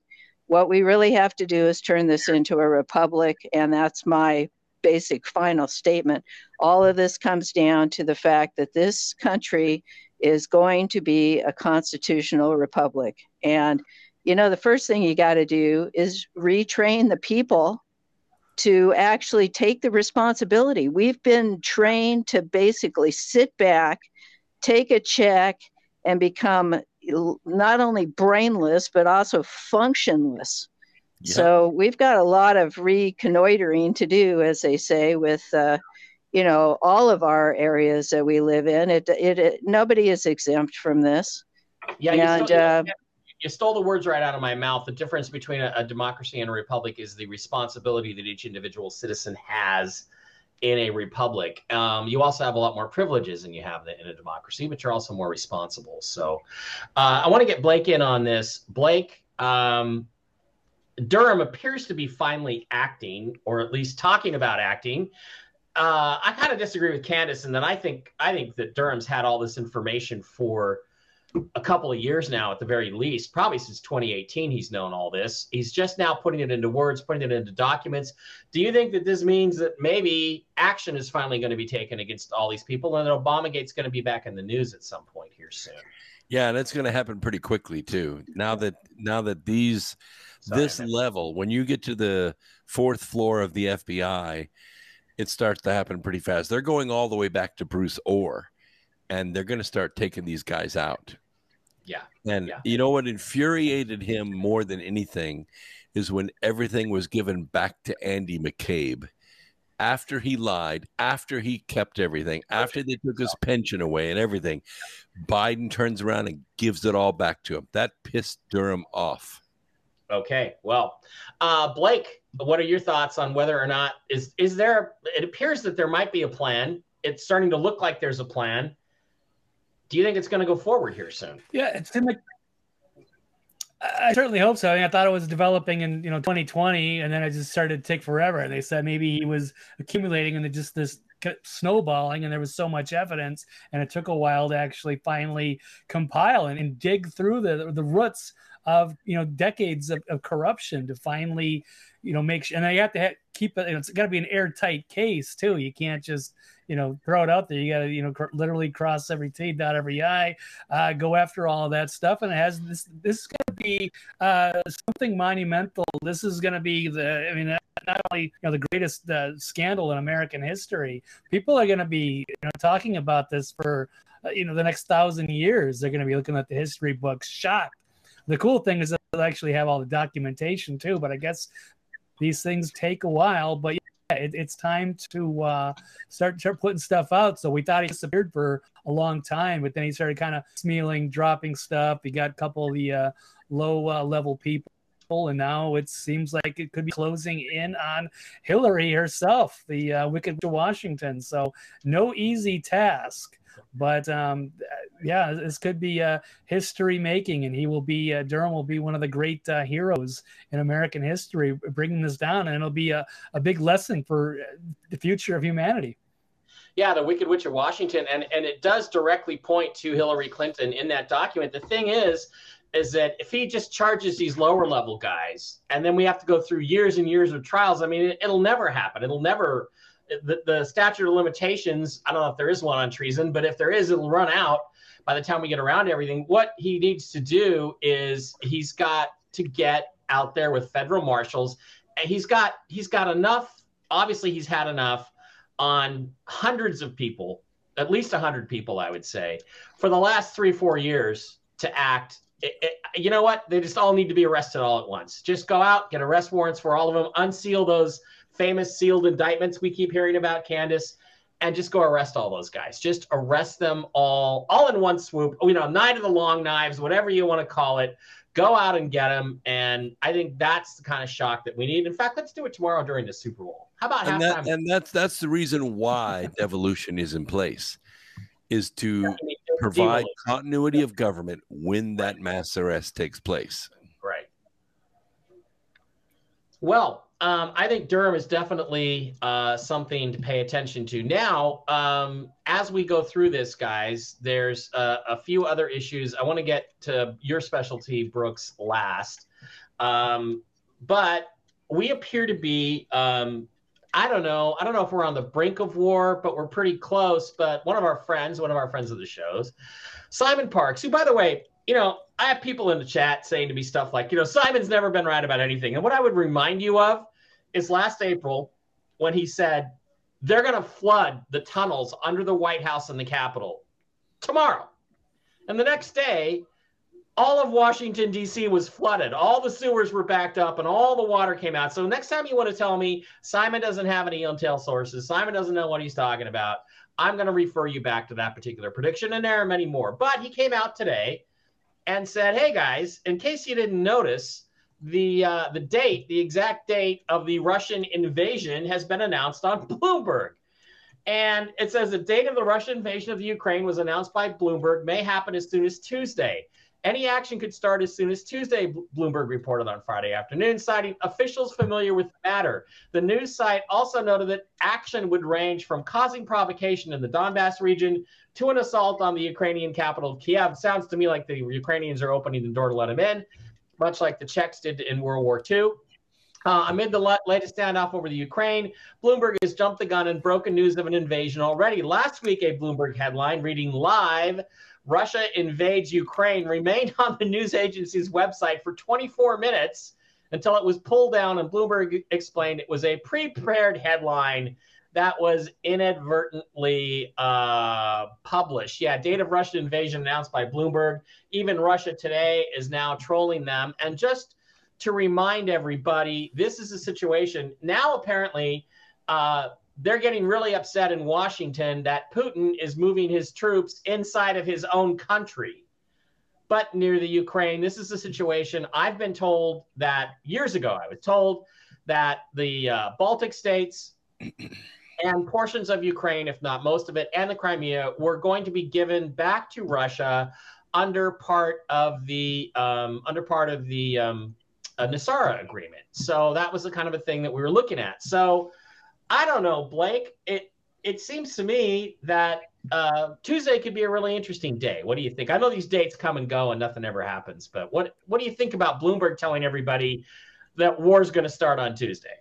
what we really have to do is turn this into a republic, and that's my basic final statement. All of this comes down to the fact that this country is going to be a constitutional republic. And, you know, the first thing you got to do is retrain the people to actually take the responsibility. We've been trained to basically sit back, take a check, and become not only brainless, but also functionless. Yeah. So we've got a lot of reconnoitering to do, as they say, with uh, you know all of our areas that we live in. It, it, it nobody is exempt from this. Yeah, you, stole, you- uh, you stole the words right out of my mouth. The difference between a, a democracy and a republic is the responsibility that each individual citizen has in a republic. Um, you also have a lot more privileges than you have in a democracy, but you're also more responsible. So uh, I want to get Blake in on this. Blake, um, Durham appears to be finally acting, or at least talking about acting. Uh, I kind of disagree with Candace in that I think I think that Durham's had all this information for a couple of years now, at the very least, probably since 2018. He's known all this. He's just now putting it into words, putting it into documents. Do you think that this means that maybe action is finally going to be taken against all these people, and that Obamagate's going to be back in the news at some point here soon? Yeah, and it's going to happen pretty quickly too. Now that now that these Sorry, this level, when you get to the fourth floor of the FBI, it starts to happen pretty fast. They're going all the way back to Bruce Ohr, and they're going to start taking these guys out. Yeah. And Yeah. you know what infuriated him more than anything is when everything was given back to Andy McCabe after he lied, after he kept everything, after they took his pension away and everything, Biden turns around and gives it all back to him. That pissed Durham off. Okay, well, uh, Blake, what are your thoughts on whether or not is is there? It appears that there might be a plan. It's starting to look like there's a plan. Do you think it's going to go forward here soon? Yeah, it's the I certainly hope so. I, mean, I thought it was developing in you know 2020, and then it just started to take forever. And They said maybe he was accumulating, and just this snowballing, and there was so much evidence, and it took a while to actually finally compile and, and dig through the the roots of you know decades of, of corruption to finally you know make sure. And you have to keep it. It's got to be an airtight case too. You can't just you know throw it out there. You got to you know cr- literally cross every T, dot every I, uh, go after all of that stuff. And it has this. This is going to be uh, something monumental. This is going to be the. I mean, not only you know the greatest uh, scandal in American history. People are going to be you know talking about this for uh, you know the next thousand years. They're going to be looking at the history books, shocked. The cool thing is that they actually have all the documentation too. But I guess these things take a while. But it, it's time to uh, start, start putting stuff out. So we thought he disappeared for a long time, but then he started kind of smealing, dropping stuff. He got a couple of the uh, low uh, level people. And now it seems like it could be closing in on Hillary herself, the uh, Wicked Washington. So, no easy task. But um, yeah, this could be uh, history making, and he will be uh, Durham will be one of the great uh, heroes in American history, bringing this down, and it'll be a, a big lesson for the future of humanity. Yeah, the Wicked Witch of Washington, and and it does directly point to Hillary Clinton in that document. The thing is, is that if he just charges these lower level guys, and then we have to go through years and years of trials, I mean, it, will never happen. It'll never the, the statute of limitations, I don't know if there is one on treason, but if there is, it'll run out by the time we get around everything. What he needs to do is he's got to get out there with federal marshals, and he's got he's got enough. Obviously, he's had enough on hundreds of people, at least hundred people, I would say, for the last three four years to act. It, it, you know what? They just all need to be arrested all at once. Just go out, get arrest warrants for all of them, unseal those famous sealed indictments we keep hearing about, Candace, and just go arrest all those guys. Just arrest them all, all in one swoop. You know, night of the long knives, whatever you want to call it. Go out and get them, and I think that's the kind of shock that we need. In fact, let's do it tomorrow during the Super Bowl. How about and halftime? That, and that's that's the reason why devolution is in place, is to provide continuity of government when that mass arrest takes place. Right. Well, um, I think Durham is definitely uh, something to pay attention to. Now, um, as we go through this, guys, there's uh, a few other issues. I want to get to your specialty, Brooks, last. Um, but we appear to be, um, I don't know, I don't know if we're on the brink of war, but we're pretty close. But one of our friends, one of our friends of the shows, Simon Parks, who, by the way, you know, I have people in the chat saying to me stuff like, you know, Simon's never been right about anything. And what I would remind you of is last April when he said they're going to flood the tunnels under the White House and the Capitol tomorrow. And the next day, all of Washington, D.C. was flooded. All the sewers were backed up and all the water came out. So, next time you want to tell me Simon doesn't have any intel sources, Simon doesn't know what he's talking about, I'm going to refer you back to that particular prediction. And there are many more. But he came out today and said, hey guys, in case you didn't notice, the uh, the date, the exact date of the Russian invasion has been announced on Bloomberg. And it says the date of the Russian invasion of the Ukraine was announced by Bloomberg may happen as soon as Tuesday. Any action could start as soon as Tuesday, Bloomberg reported on Friday afternoon, citing officials familiar with the matter. The news site also noted that action would range from causing provocation in the Donbass region to an assault on the Ukrainian capital of Kiev. Sounds to me like the Ukrainians are opening the door to let him in much like the Czechs did in World War II. Uh, amid the latest standoff over the Ukraine, Bloomberg has jumped the gun and broken news of an invasion already. Last week, a Bloomberg headline reading live Russia invades Ukraine remained on the news agency's website for 24 minutes until it was pulled down, and Bloomberg explained it was a pre prepared headline that was inadvertently uh, published. Yeah, date of Russian invasion announced by Bloomberg. Even Russia Today is now trolling them. And just to remind everybody, this is a situation now. Apparently, uh, they're getting really upset in Washington that Putin is moving his troops inside of his own country, but near the Ukraine. This is a situation I've been told that years ago. I was told that the uh, Baltic states and portions of Ukraine, if not most of it, and the Crimea were going to be given back to Russia under part of the um, under part of the um, uh, NESARA agreement. So that was the kind of a thing that we were looking at. So I don't know, Blake. It it seems to me that uh, Tuesday could be a really interesting day. What do you think? I know these dates come and go and nothing ever happens, but what what do you think about Bloomberg telling everybody that war is going to start on Tuesday?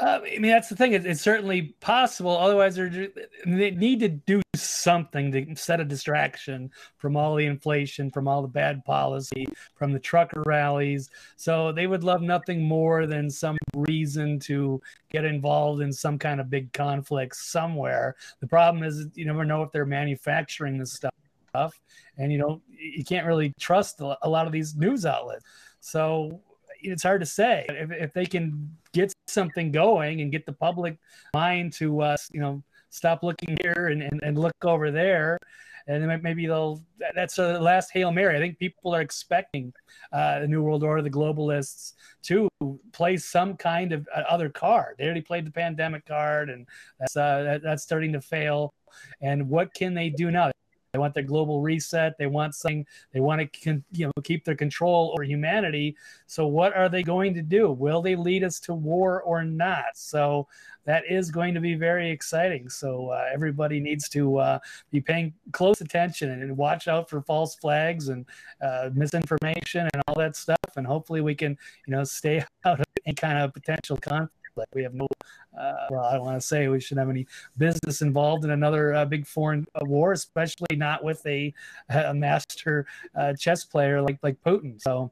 Uh, I mean, that's the thing. It, it's certainly possible. Otherwise, they need to do something to set a distraction from all the inflation, from all the bad policy, from the trucker rallies. So they would love nothing more than some reason to get involved in some kind of big conflict somewhere. The problem is, you never know if they're manufacturing this stuff, and you know you can't really trust a lot of these news outlets. So it's hard to say if, if they can get something going and get the public mind to uh, you know stop looking here and, and, and look over there. And maybe they'll that's the last hail mary. I think people are expecting uh, the new world order the globalists to play some kind of uh, other card. They already played the pandemic card and that's uh, that, that's starting to fail. And what can they do now they want their global reset. They want something. They want to, you know, keep their control over humanity. So, what are they going to do? Will they lead us to war or not? So, that is going to be very exciting. So, uh, everybody needs to uh, be paying close attention and watch out for false flags and uh, misinformation and all that stuff. And hopefully, we can, you know, stay out of any kind of potential conflict. We have no uh, well, I don't want to say we shouldn't have any business involved in another uh, big foreign uh, war, especially not with a, a master uh, chess player like like Putin. So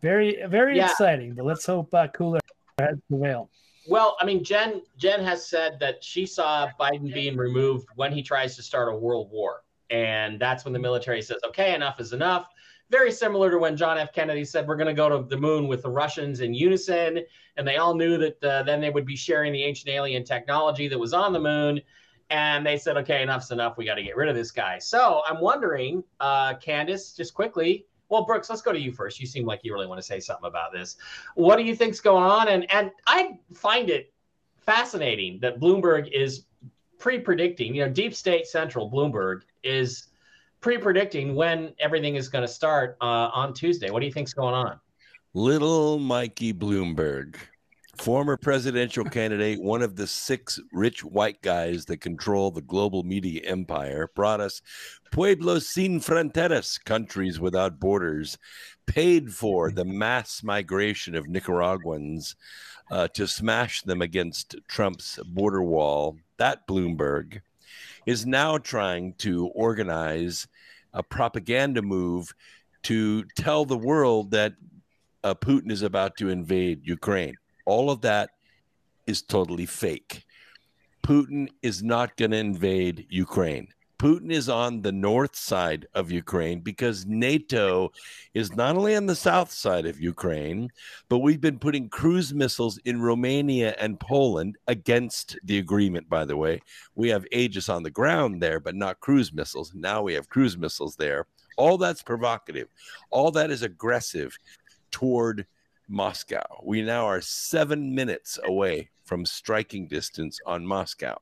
very very yeah. exciting. But let's hope uh, cooler has prevail. Well, I mean, Jen Jen has said that she saw Biden being removed when he tries to start a world war, and that's when the military says, "Okay, enough is enough." Very similar to when John F. Kennedy said we're going to go to the moon with the Russians in unison, and they all knew that uh, then they would be sharing the ancient alien technology that was on the moon. And they said, okay, enough's enough. We got to get rid of this guy. So I'm wondering, uh, Candace, just quickly. Well, Brooks, let's go to you first. You seem like you really want to say something about this. What do you think's going on? And and I find it fascinating that Bloomberg is pre-predicting. You know, Deep State Central Bloomberg is pre-predicting when everything is going to start uh, on Tuesday. What do you think's going on? Little Mikey Bloomberg, former presidential candidate, one of the six rich white guys that control the global media empire, brought us Pueblos sin fronteras, countries without borders, paid for the mass migration of Nicaraguans uh, to smash them against Trump's border wall. That Bloomberg is now trying to organize a propaganda move to tell the world that uh, Putin is about to invade Ukraine. All of that is totally fake. Putin is not going to invade Ukraine. Putin is on the north side of Ukraine because NATO is not only on the south side of Ukraine, but we've been putting cruise missiles in Romania and Poland against the agreement, by the way. We have Aegis on the ground there, but not cruise missiles. Now we have cruise missiles there. All that's provocative. All that is aggressive toward Moscow. We now are seven minutes away from striking distance on Moscow.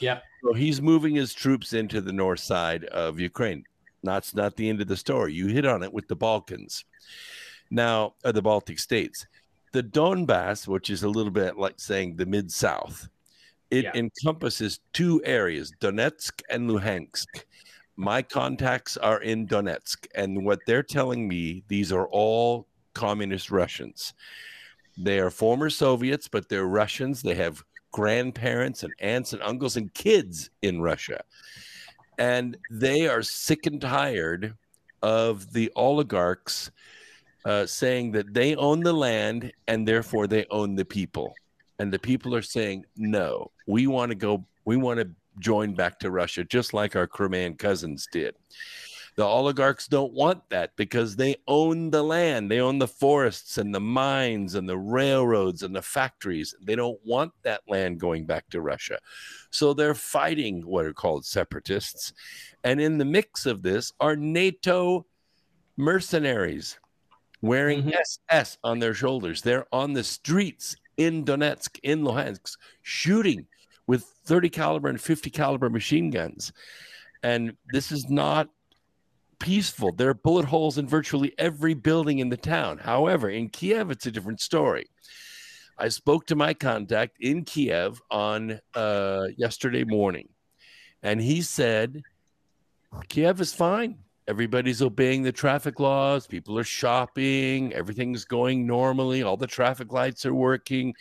Yeah. So he's moving his troops into the north side of Ukraine. That's not the end of the story. You hit on it with the Balkans. Now, uh, the Baltic states. The Donbass, which is a little bit like saying the Mid South, it yeah. encompasses two areas, Donetsk and Luhansk. My contacts are in Donetsk, and what they're telling me, these are all communist Russians. They are former Soviets, but they're Russians. They have grandparents and aunts and uncles and kids in Russia. And they are sick and tired of the oligarchs uh, saying that they own the land and therefore they own the people. And the people are saying, no, we want to go, we want to join back to Russia, just like our Crimean cousins did. The oligarchs don't want that because they own the land, they own the forests and the mines and the railroads and the factories. They don't want that land going back to Russia. So they're fighting what are called separatists. And in the mix of this are NATO mercenaries wearing Mhm. SS on their shoulders. They're on the streets in Donetsk, in Luhansk, shooting with 30 caliber and 50 caliber machine guns. And this is not peaceful. There are bullet holes in virtually every building in the town. However, in Kiev, it's a different story. I spoke to my contact in Kiev on uh, yesterday morning, and he said Kiev is fine. Everybody's obeying the traffic laws. People are shopping. Everything's going normally. All the traffic lights are working.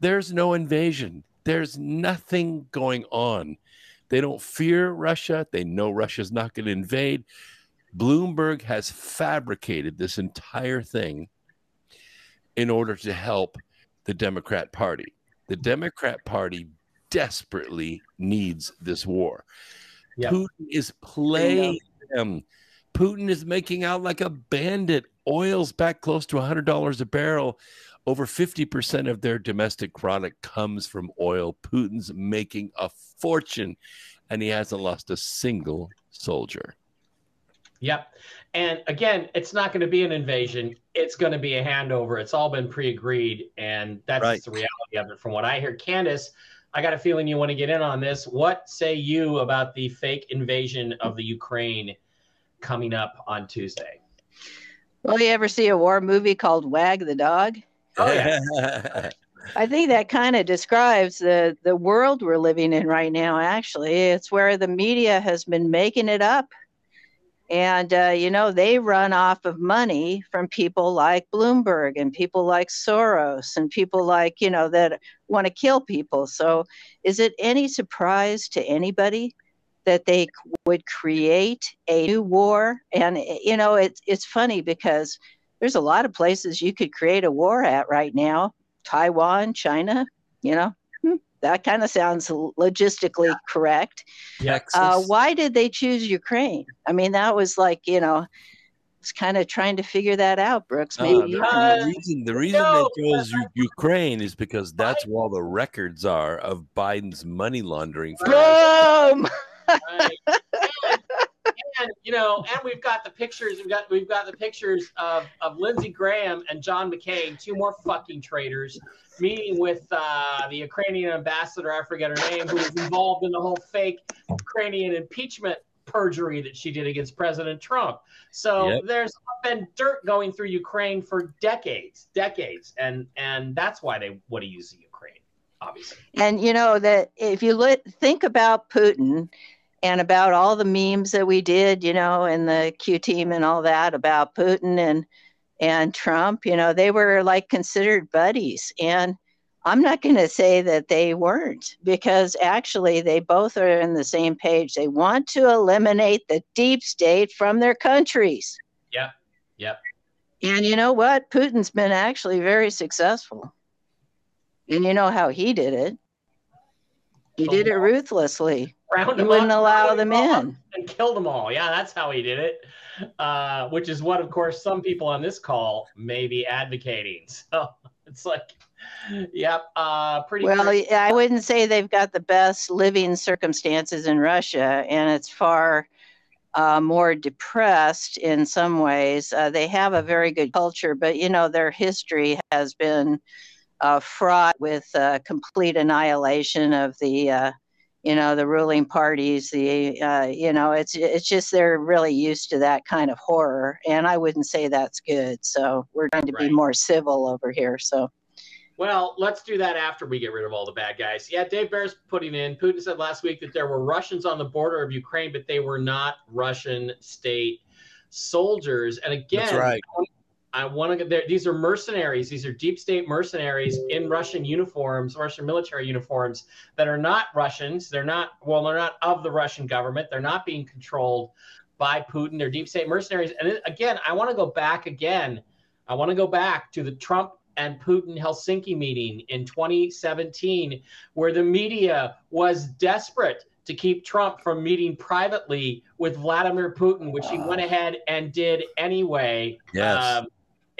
There's no invasion. There's nothing going on. They don't fear Russia. They know Russia's not going to invade. Bloomberg has fabricated this entire thing in order to help the Democrat Party. The Democrat Party desperately needs this war. Yep. Putin is playing them. Putin is making out like a bandit. Oil's back close to $100 a barrel. Over 50% of their domestic product comes from oil. Putin's making a fortune, and he hasn't lost a single soldier. Yep. And again, it's not going to be an invasion. It's going to be a handover. It's all been pre-agreed, and that's Right. the reality of it. From what I hear, Candace, I got a feeling you want to get in on this. What say you about the fake invasion of the Ukraine coming up on Tuesday? Well, you ever see a war movie called Wag the Dog? Oh, yeah. I think that kind of describes the the world we're living in right now. Actually, it's where the media has been making it up, and uh, you know they run off of money from people like Bloomberg and people like Soros and people like you know that want to kill people. So, is it any surprise to anybody that they would create a new war? And eh, you know, it's it's funny because there's a lot of places you could create a war at right now Taiwan, China, you know, that kind of sounds l- logistically correct. Texas. Uh, why did they choose Ukraine? I mean, that was like, you know, it's kind of trying to figure that out, Brooks. Uh, Maybe the, you because- can. the reason, the reason No, they chose U- Ukraine is because that's where all the records are of Biden's money laundering. Boom! Right. And, and, you know, and we've got the pictures. We've got we've got the pictures of of Lindsey Graham and John McCain, two more fucking traitors, meeting with uh, the Ukrainian ambassador. I forget her name, who was involved in the whole fake Ukrainian impeachment perjury that she did against President Trump. So Yep. there's been dirt going through Ukraine for decades, decades, and and that's why they want to use the Ukraine, obviously. And you know that if you let, think about Putin and about all the memes that we did, you know, and the Q team and all that about Putin and and Trump, you know, they were like considered buddies. And I'm not going to say that they weren't because actually they both are in the same page. They want to eliminate the deep state from their countries. Yep. Yep. And you know what? Putin's been actually very successful. And you know how he did it. He oh, did it ruthlessly. Round He them wouldn't up, allow them in. and killed them all. Yeah, that's how he did it. Uh, which is what, of course, some people on this call may be advocating. So it's like, yep, uh, pretty. Well, yeah, I wouldn't say they've got the best living circumstances in Russia, and it's far uh, more depressed in some ways. Uh, they have a very good culture, but you know their history has been uh, fraught with uh, complete annihilation of the, uh, you know, the ruling parties. The, uh, you know, it's it's just they're really used to that kind of horror, and I wouldn't say that's good. So we're trying to Right. be more civil over here. So. Well, let's do that after we get rid of all the bad guys. Yeah, Dave Bear's putting in. Putin said last week that there were Russians on the border of Ukraine, but they were not Russian state soldiers. And again, That's right. I want to get there. These are mercenaries. These are deep state mercenaries in Russian uniforms, Russian military uniforms that are not Russians. They're not, well, they're not of the Russian government. They're not being controlled by Putin. They're deep state mercenaries. And again, I want to go back again. I want to go back to the Trump and Putin Helsinki meeting in 2017, where the media was desperate to keep Trump from meeting privately with Vladimir Putin, which he went ahead and did anyway. Yes. Um,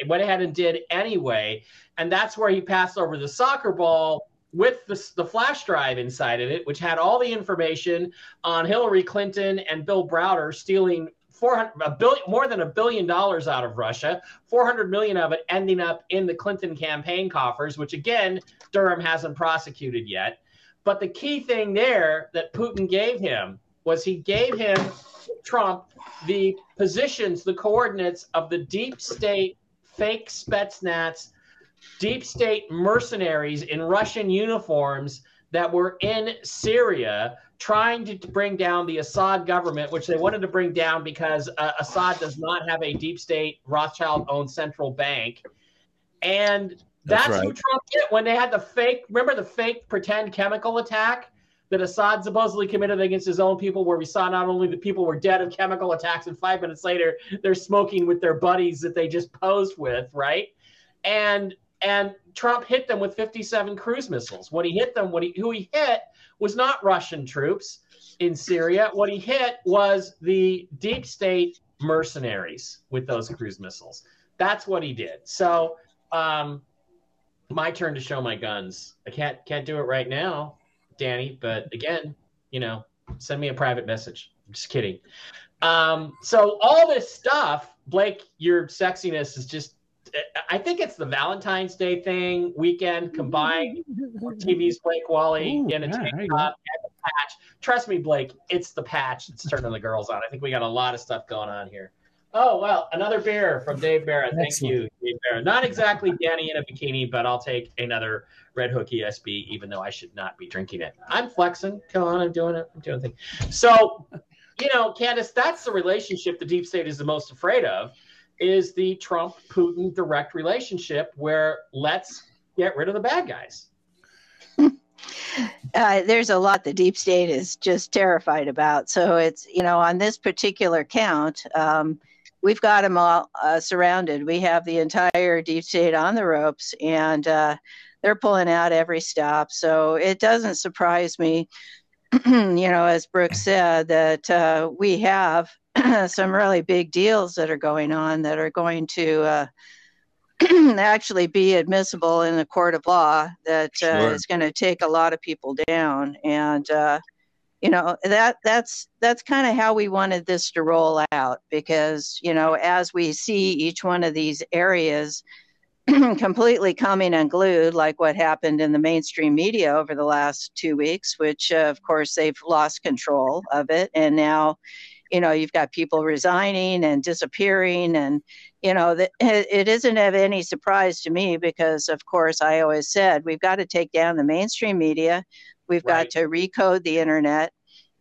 went ahead and did anyway. And that's where he passed over the soccer ball with the, the flash drive inside of it, which had all the information on Hillary Clinton and Bill Browder stealing 400 a billion more than a billion dollars out of Russia, 400 million of it ending up in the Clinton campaign coffers, which again Durham hasn't prosecuted yet. But the key thing there that Putin gave him was he gave him Trump the positions, the coordinates of the deep state fake Spetsnaz, deep state mercenaries in Russian uniforms that were in Syria trying to bring down the Assad government, which they wanted to bring down because uh, Assad does not have a deep state Rothschild owned central bank. And that's, That's right. who Trump did when they had the fake, remember the fake pretend chemical attack that Assad supposedly committed against his own people, where we saw not only the people were dead of chemical attacks, and five minutes later they're smoking with their buddies that they just posed with, right? And and Trump hit them with 57 cruise missiles. What he hit them, what he who he hit was not Russian troops in Syria. What he hit was the deep state mercenaries with those cruise missiles. That's what he did. So, um, my turn to show my guns. I can't can't do it right now, Danny. But again, you know, send me a private message. I'm just kidding. Um, so all this stuff, Blake, your sexiness is just. I think it's the Valentine's Day thing weekend combined. TV's Blake Wally Ooh, in a tank top and the patch. Trust me, Blake, it's the patch that's turning the girls on. I think we got a lot of stuff going on here. Oh well, another beer from Dave Barrett. Thank Excellent. you, Dave Barrett. Not exactly Danny in a bikini, but I'll take another Redhook ESB, even though I should not be drinking it. I'm flexing. Come on, I'm doing it. I'm doing things. So, you know, Candace, that's the relationship the deep state is the most afraid of, is the Trump Putin direct relationship where let's get rid of the bad guys. uh, there's a lot the deep state is just terrified about. So it's, you know, on this particular count, um, we've got them all uh, surrounded. We have the entire deep state on the ropes and uh, they're pulling out every stop. So it doesn't surprise me, you know, as Brooke said, that uh, we have some really big deals that are going on that are going to. Uh, actually be admissible in a court of law that uh, Sure. is going to take a lot of people down and uh, you know that that's that's kind of how we wanted this to roll out because you know as we see each one of these areas completely coming unglued like what happened in the mainstream media over the last two weeks which uh, of course they've lost control of it. And now you know you've got people resigning and disappearing and you know it it isn't of any surprise to me because of course i always said we've got to take down the mainstream media we've Right. got to recode the internet.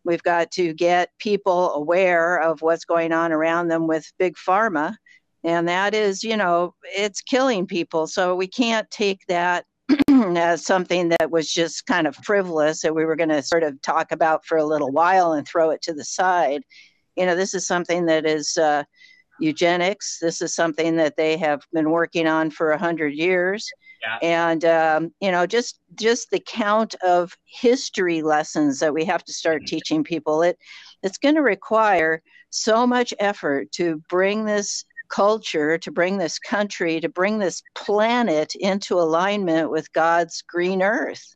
We've got to get people aware of what's going on around them with big pharma. And that is you know it's killing people. So we can't take that as something that was just kind of frivolous that we were going to sort of talk about for a little while and throw it to the side. You know this is something that is uh, eugenics. This is something that they have been working on for a hundred years Yeah. and um, you know just just the count of history lessons that we have to start teaching people it it's going to require so much effort to bring this culture to bring this country to bring this planet into alignment with god's green earth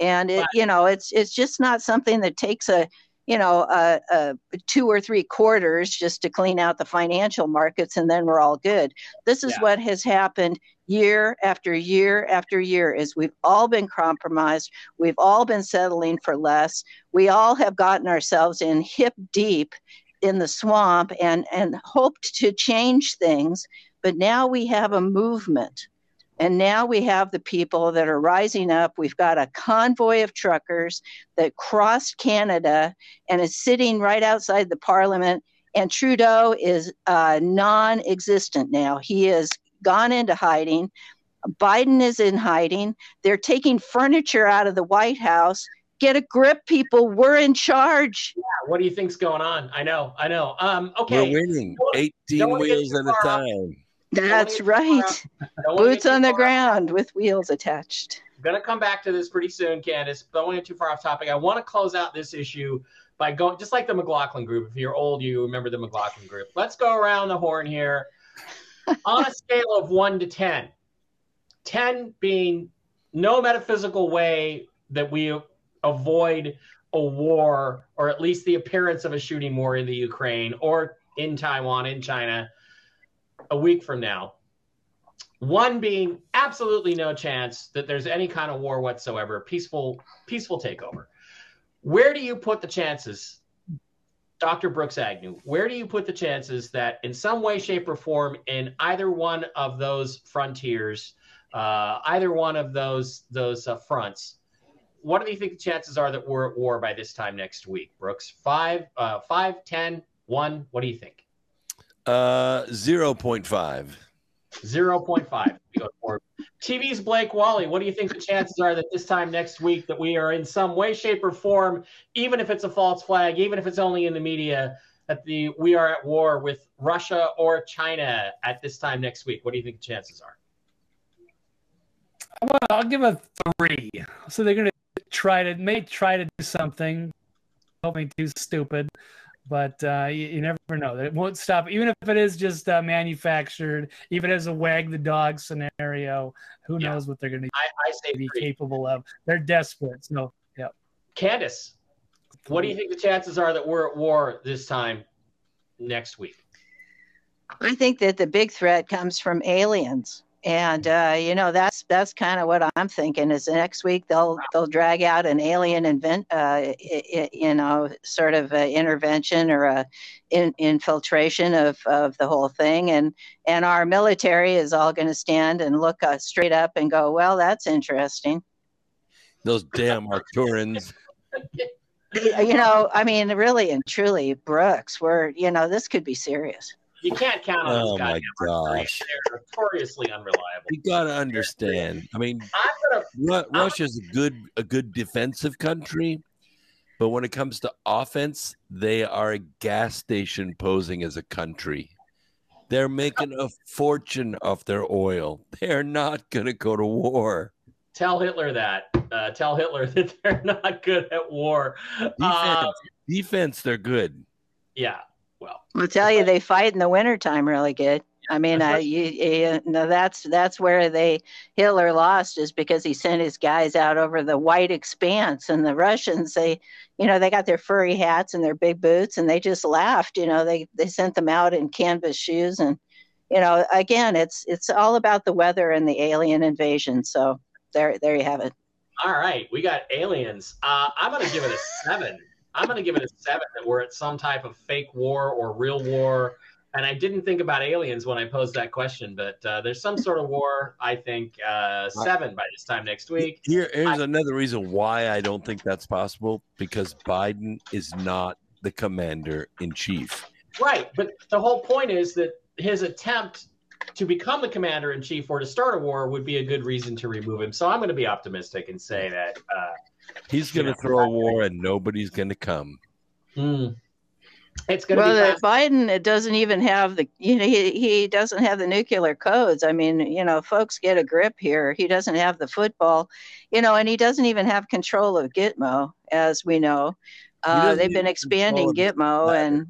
and it you know it's it's just not something that takes a you know a, a two or three quarters just to clean out the financial markets and then we're all good this is Yeah. what has happened year after year after year is we've all been compromised. We've all been settling for less. We all have gotten ourselves in hip deep in the swamp and and hoped to change things but now we have a movement. And now we have the people that are rising up. We've got a convoy of truckers that crossed canada and is sitting right outside the parliament. And trudeau is uh, non-existent now. He has gone into hiding biden is in hiding they're taking furniture out of the white house get a grip people we're in charge Yeah, What do you think's going on? I know, I know. Um, okay. We're winning 18 don't wanna get wheels at a time. that's get right Don't boots on the far off. ground with wheels attached I'm going to come back to this pretty soon, Candace. Don't want to get too far off topic. I want to close out this issue by going just like the McLaughlin group. If you're old, you remember the McLaughlin group. Let's go around the horn here. On a scale of one to 10, 10 being no metaphysical way that we avoid a war or at least the appearance of a shooting war in the Ukraine or in Taiwan, in China, a week from now. One being absolutely no chance that there's any kind of war whatsoever, peaceful, peaceful takeover. Where do you put the chances, Dr. Brooks Agnew? Where do you put the chances that in some way, shape, or form, in either one of those frontiers, uh, either one of those those uh, fronts, what do you think the chances are that we're at war by this time next week, Brooks? Five, uh, five, ten, one. What do you think? Uh, zero point five. 0.5. TV's Blake Wally. What do you think the chances are that this time next week that we are in some way, shape, or form, even if it's a false flag, even if it's only in the media, that the we are at war with Russia or China at this time next week? What do you think the chances are? Well, I'll give a three. So they're to try to may try to do something. Be too stupid but uh, you, you, never know. that It won't stop, even if it is just uh, manufactured, even as a wag the dog scenario. Who yeah. knows what they're going to be three. capable of? They're desperate. So, yeah. Candace, what do you think the chances are that we're at war this time next week? I think that the big threat comes from aliens and uh, you know that's that's kind of what I'm thinking. Is next week they'll they'll drag out an alien invent, uh, you know, sort of intervention or a in, infiltration of, of the whole thing, and and our military is all going to stand and look uh, straight up and go, well, that's interesting. Those damn Arcturans you know, I mean, really and truly, Brooks, we're you know this could be serious. You can't count on oh this guy. Oh my gosh, they're notoriously unreliable. You got to understand. I mean, gonna, Russia's a good a good defensive country, but when it comes to offense, they are a gas station posing as a country. They're making a fortune off their oil. They're not going to go to war. Tell Hitler that. Uh, tell Hitler that they're not good at war. Defense, uh, defense they're good. Yeah, well. I'll tell you, they fight in the wintertime really good. I mean, I, you, you know, that's that's where they Hitler lost is because he sent his guys out over the white expanse, and the Russians they, you know, they got their furry hats and their big boots, and they just laughed. You know, they they sent them out in canvas shoes, and you know, again, it's it's all about the weather and the alien invasion. So there there you have it. All right, we got aliens. Uh, I'm gonna give it a seven. I'm going to give it a seven that we're at some type of fake war or real war. And I didn't think about aliens when I posed that question, but uh, there's some sort of war. I think uh, seven by this time next week. Here, here's I, another reason why I don't think that's possible because Biden is not the commander in chief. Right, but the whole point is that his attempt to become the commander in chief or to start a war would be a good reason to remove him. So I'm going to be optimistic and say that uh, He's going to throw a war and nobody's going to come. Mm. It's going well, to be Biden it doesn't even have the you know he he doesn't have the nuclear codes. I mean, you know, folks get a grip here. He doesn't have the football, you know, and he doesn't even have control of Gitmo, as we know. Uh, they've been expanding Gitmo, and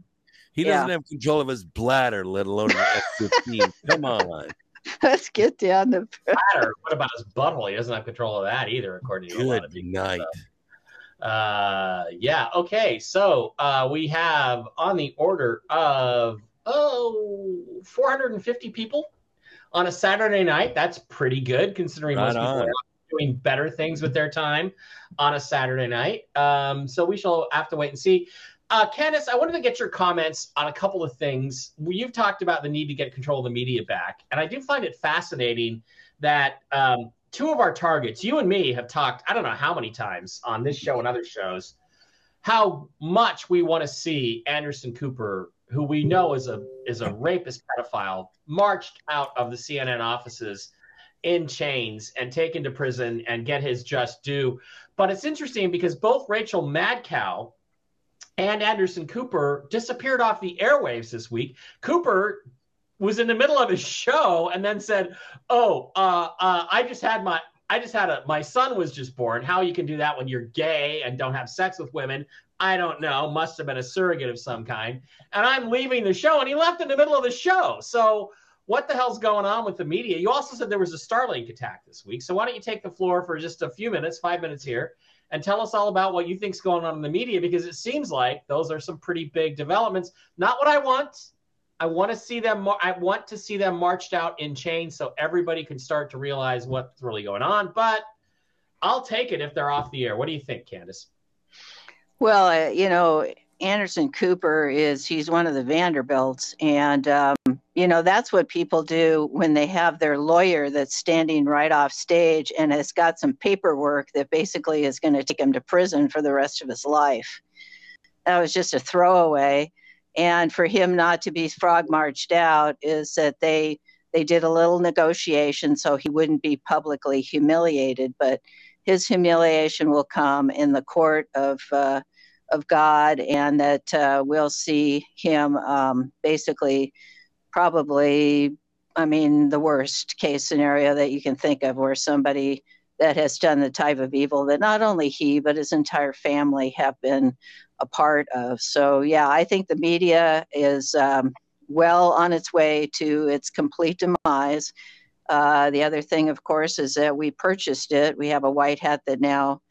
he doesn't yeah. have control of his bladder, let alone the F-15. Come on. Let's get down to bladder. What about his butthole? He doesn't have control of that either, according to Good a lot of people. Night. Uh, yeah. Okay. So uh, we have on the order of oh 450 people on a Saturday night. That's pretty good considering right most people on. are doing better things with their time on a Saturday night. Um, so we shall have to wait and see. Uh, Candace, I wanted to get your comments on a couple of things. You've talked about the need to get control of the media back, and I do find it fascinating that um, two of our targets, you and me, have talked. I don't know how many times on this show and other shows, how much we want to see Anderson Cooper, who we know is a is a rapist pedophile, marched out of the CNN offices in chains and taken to prison and get his just due. But it's interesting because both Rachel Madcow and Anderson Cooper disappeared off the airwaves this week. Cooper was in the middle of his show and then said, "Oh, uh, uh, I just had my I just had a my son was just born. How you can do that when you're gay and don't have sex with women, I don't know. Must have been a surrogate of some kind. And I'm leaving the show, and he left in the middle of the show. So what the hell's going on with the media? You also said there was a Starlink attack this week. So why don't you take the floor for just a few minutes, five minutes here, and tell us all about what you think's going on in the media because it seems like those are some pretty big developments. Not what I want. I want to see them. I want to see them marched out in chains so everybody can start to realize what's really going on. But I'll take it if they're off the air. What do you think, Candace? Well, uh, you know, Anderson Cooper is he's one of the Vanderbilts, and um, you know that's what people do when they have their lawyer that's standing right off stage and has got some paperwork that basically is going to take him to prison for the rest of his life. That was just a throwaway, and for him not to be frog marched out is that they they did a little negotiation so he wouldn't be publicly humiliated, but his humiliation will come in the court of uh, of God, and that uh, we'll see him um, basically, probably, I mean, the worst case scenario that you can think of, where somebody that has done the type of evil that not only he but his entire family have been a part of. So yeah, I think the media is um, well on its way to its complete demise. Uh, the other thing, of course, is that we purchased it. We have a white hat that now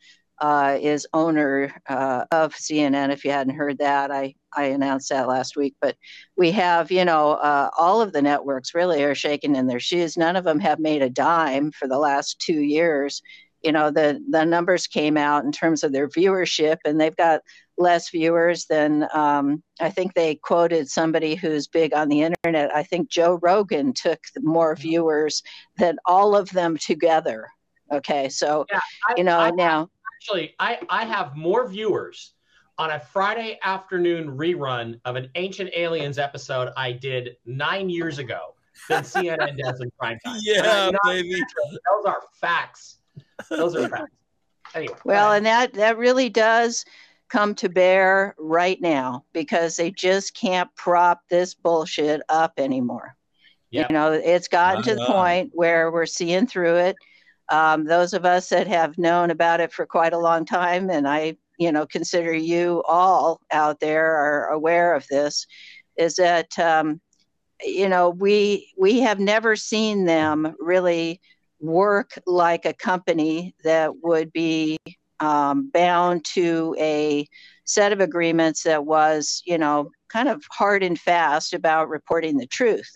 uh, is owner uh, of CNN. If you hadn't heard that, I, I announced that last week. But we have, you know, uh, all of the networks really are shaking in their shoes. None of them have made a dime for the last two years. You know, the, the numbers came out in terms of their viewership, and they've got less viewers than um, I think they quoted somebody who's big on the internet. I think Joe Rogan took more viewers than all of them together. Okay, so yeah, I, you know I, now actually I I have more viewers on a Friday afternoon rerun of an Ancient Aliens episode I did nine years ago than CNN does in prime time. Yeah, baby. Those are facts. Those are facts. Anyway, well, and that that really does come to bear right now because they just can't prop this bullshit up anymore. Yep. You know, it's gotten to the point where we're seeing through it. Um, those of us that have known about it for quite a long time, and I, you know, consider you all out there are aware of this, is that um, you know we we have never seen them really work like a company that would be um, bound to a set of agreements that was, you know, kind of hard and fast about reporting the truth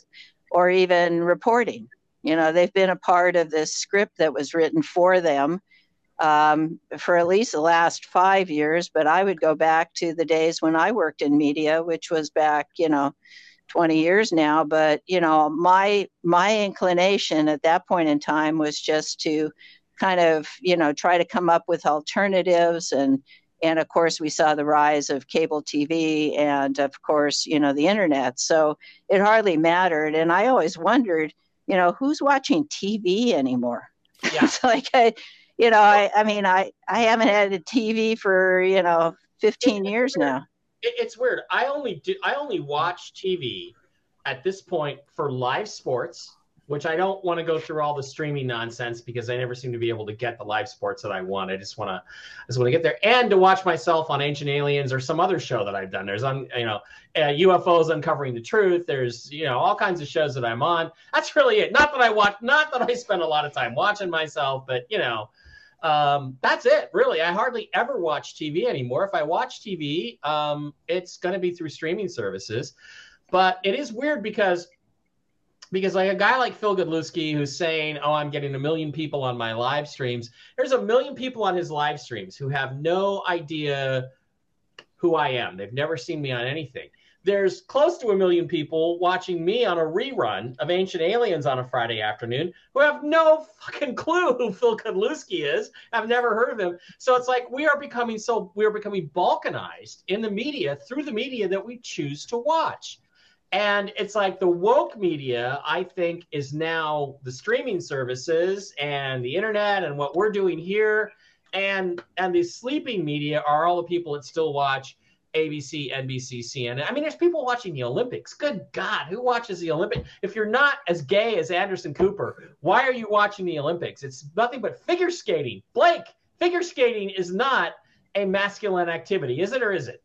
or even reporting. You know, they've been a part of this script that was written for them um, for at least the last five years. But I would go back to the days when I worked in media, which was back, you know, 20 years now. But you know, my my inclination at that point in time was just to kind of you know try to come up with alternatives and and of course we saw the rise of cable tv and of course you know the internet so it hardly mattered and i always wondered you know who's watching tv anymore? Yeah. it's like I, you know I, I mean i i haven't had a tv for you know 15 years now. It's weird. I only do i only watch tv at this point for live sports which I don't want to go through all the streaming nonsense because I never seem to be able to get the live sports that I want. I just want to, I just want to get there and to watch myself on Ancient Aliens or some other show that I've done. There's on, you know, uh, UFOs uncovering the truth. There's, you know, all kinds of shows that I'm on. That's really it. Not that I watch, not that I spend a lot of time watching myself, but you know, um, that's it. Really, I hardly ever watch TV anymore. If I watch TV, um, it's going to be through streaming services. But it is weird because because like a guy like Phil Godlewski who's saying, "Oh, I'm getting a million people on my live streams." There's a million people on his live streams who have no idea who I am. They've never seen me on anything. There's close to a million people watching me on a rerun of Ancient Aliens on a Friday afternoon who have no fucking clue who Phil Godlewski is. I've never heard of him. So it's like we are becoming so we are becoming balkanized in the media through the media that we choose to watch. And it's like the woke media, I think, is now the streaming services and the internet and what we're doing here. And and the sleeping media are all the people that still watch ABC, NBC, CNN. I mean, there's people watching the Olympics. Good God, who watches the Olympics? If you're not as gay as Anderson Cooper, why are you watching the Olympics? It's nothing but figure skating. Blake, figure skating is not a masculine activity, is it or is it?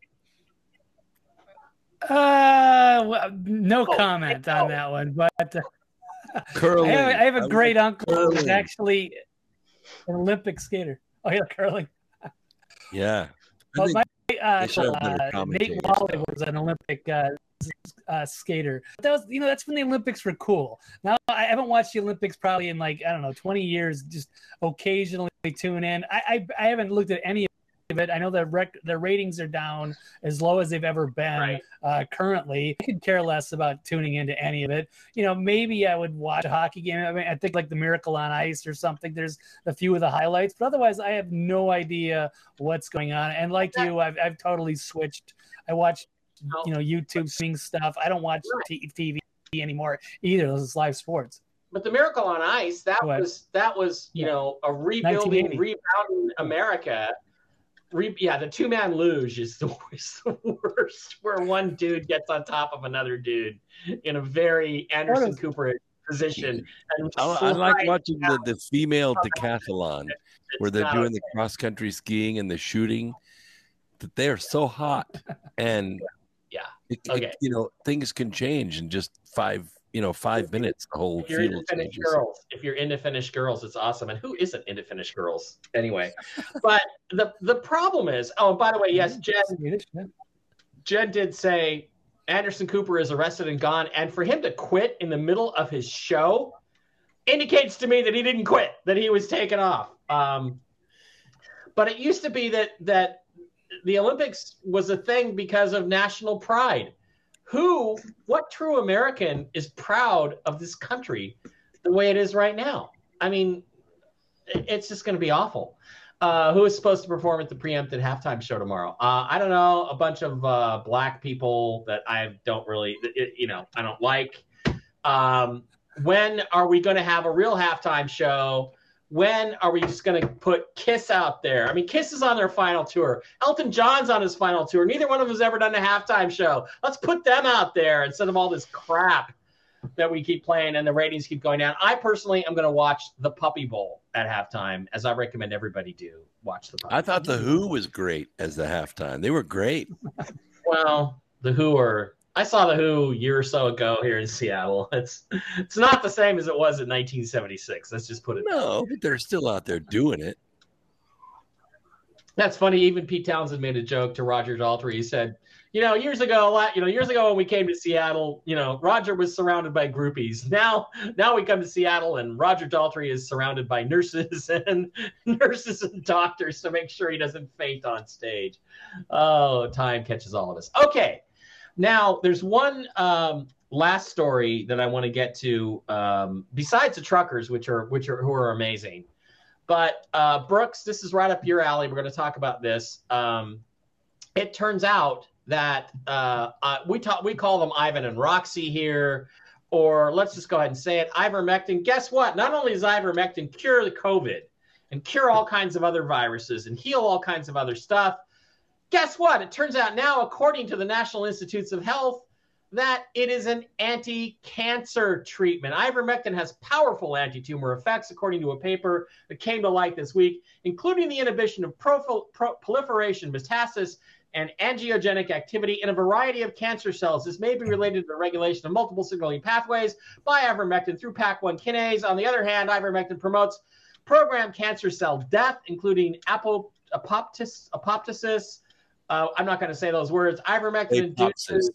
Uh, well, no Oh, comment on that one, but uh, I Curling. have, I have I a was great uncle who's actually an Olympic skater. Oh yeah, curling. Yeah. Well, my uh, they should have better uh, Nate Wally now. was an Olympic uh, uh, skater. That was, you know, that's when the Olympics were cool. Now I haven't watched the Olympics probably in like I don't know, twenty years. Just occasionally tune in. I I, I haven't looked at any of it. I know the rec- the ratings are down as low as they've ever been Right. uh, currently. I could care less about tuning into any of it. You know, maybe I would watch a hockey game. I mean, I think like the Miracle on Ice or something. There's a few of the highlights, but otherwise, I have no idea what's going on. And like you, I've I've totally switched. I watch, you know, YouTube swing stuff. I don't watch t- TV anymore either. Those is live sports. But the Miracle on Ice, that Go was that was you Yeah. know a rebuilding, 1980. rebounding America. Re, yeah, the two man luge is the, is the worst, where one dude gets on top of another dude in a very Anderson is- Cooper position. And I, I like watching the, the female decathlon it's where they're doing okay. the cross country skiing and the shooting. That they are so hot, and Yeah. it, it- Okay. you know things can change in just five, you know, five minutes. The whole If you're into field Finnish girls, if you're into Finnish girls, it's awesome. And who isn't into Finnish girls anyway? but the the problem is, oh, by the way, yes, Jen Swedish. Jen did say Anderson Cooper is arrested and gone, and for him to quit in the middle of his show indicates to me that he didn't quit, that he was taken off. Um, but it used to be that that the Olympics was a thing because of national pride. Who, what true American is proud of this country the way it is right now? I mean, it's just going to be awful uh, who is supposed to perform at the preempted halftime show tomorrow? Uh, I don't know. A bunch of uh, black people that I don't really, it- you know, I don't like. Um, when are we going to have a real halftime show? When are we just going to put Kiss out there? I mean, Kiss is on their final tour. Elton John's on his final tour. Neither one of them has ever done a halftime show. Let's put them out there instead of all this crap that we keep playing and the ratings keep going down. I personally am going to watch the Puppy Bowl at halftime, as I recommend everybody do. Watch the Puppy I thought the Who was great as the halftime. They were great. Well, the Who are. I saw the Who a year or so ago here in Seattle. It's it's not the same as it was in 1976. Let's just put it. No, but they're still out there doing it. That's funny. Even Pete Townshend made a joke to Roger Daltrey. He said, "You know, years ago, a lot. You know, years ago when we came to Seattle, you know, Roger was surrounded by groupies. Now, now we come to Seattle, and Roger Daltrey is surrounded by nurses and nurses and doctors to make sure he doesn't faint on stage. Oh, time catches all of us. Okay, now there's one um, last story that I want to get to. Um, besides the truckers, which are which are who are amazing. But uh, Brooks, this is right up your alley. We're going to talk about this. Um, it turns out that uh, uh, we talk, we call them Ivan and Roxy here, or let's just go ahead and say it, ivermectin. Guess what? Not only does ivermectin cure the COVID and cure all kinds of other viruses and heal all kinds of other stuff. Guess what? It turns out now, according to the National Institutes of Health, that it is an anti-cancer treatment. Ivermectin has powerful anti-tumor effects, according to a paper that came to light this week, including the inhibition of pro- proliferation, metastasis, and angiogenic activity in a variety of cancer cells. This may be related to the regulation of multiple signaling pathways by ivermectin through PAK1 kinase. On the other hand, ivermectin promotes programmed cancer cell death, including apo- apoptosis. Uh, I'm not going to say those words. Ivermectin induces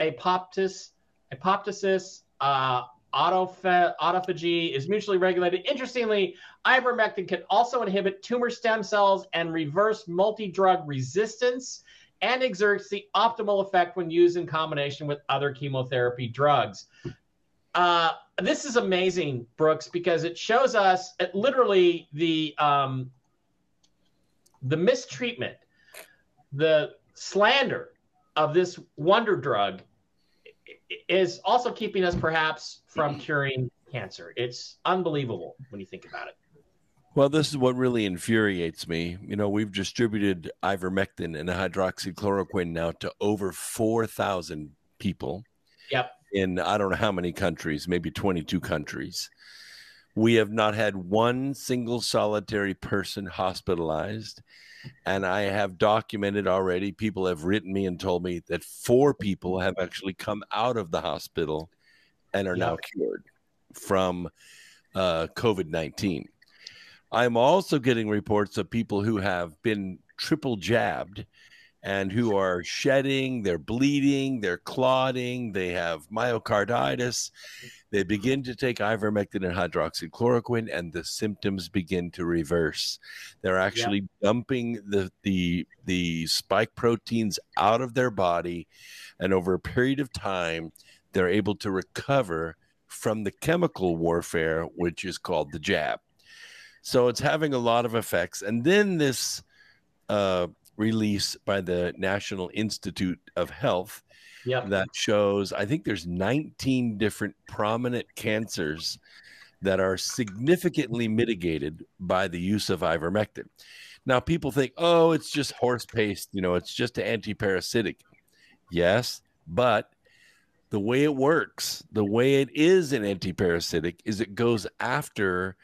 apoptis, apoptosis, uh, autopha- autophagy is mutually regulated. Interestingly, ivermectin can also inhibit tumor stem cells and reverse multi-drug resistance and exerts the optimal effect when used in combination with other chemotherapy drugs. Uh, this is amazing, Brooks, because it shows us it literally the um, the mistreatment, the slander of this wonder drug is also keeping us perhaps from mm-hmm. curing cancer. It's unbelievable when you think about it. Well, this is what really infuriates me. You know, we've distributed ivermectin and hydroxychloroquine now to over 4,000 people. Yep. In I don't know how many countries, maybe 22 countries. We have not had one single solitary person hospitalized. And I have documented already, people have written me and told me that four people have actually come out of the hospital and are Yep. now cured from uh, COVID 19. I'm also getting reports of people who have been triple jabbed and who are shedding, they're bleeding, they're clotting, they have myocarditis. They begin to take ivermectin and hydroxychloroquine, and the symptoms begin to reverse. They're actually dumping the, the, the spike proteins out of their body, and over a period of time, they're able to recover from the chemical warfare, which is called the jab. So it's having a lot of effects. And then this uh, release by the National Institute of Health Yep. that shows, I think there's 19 different prominent cancers that are significantly mitigated by the use of ivermectin. Now, people think, oh, it's just horse paste, you know, it's just an anti-parasitic. Yes, but the way it works, the way it is an anti-parasitic, is it goes after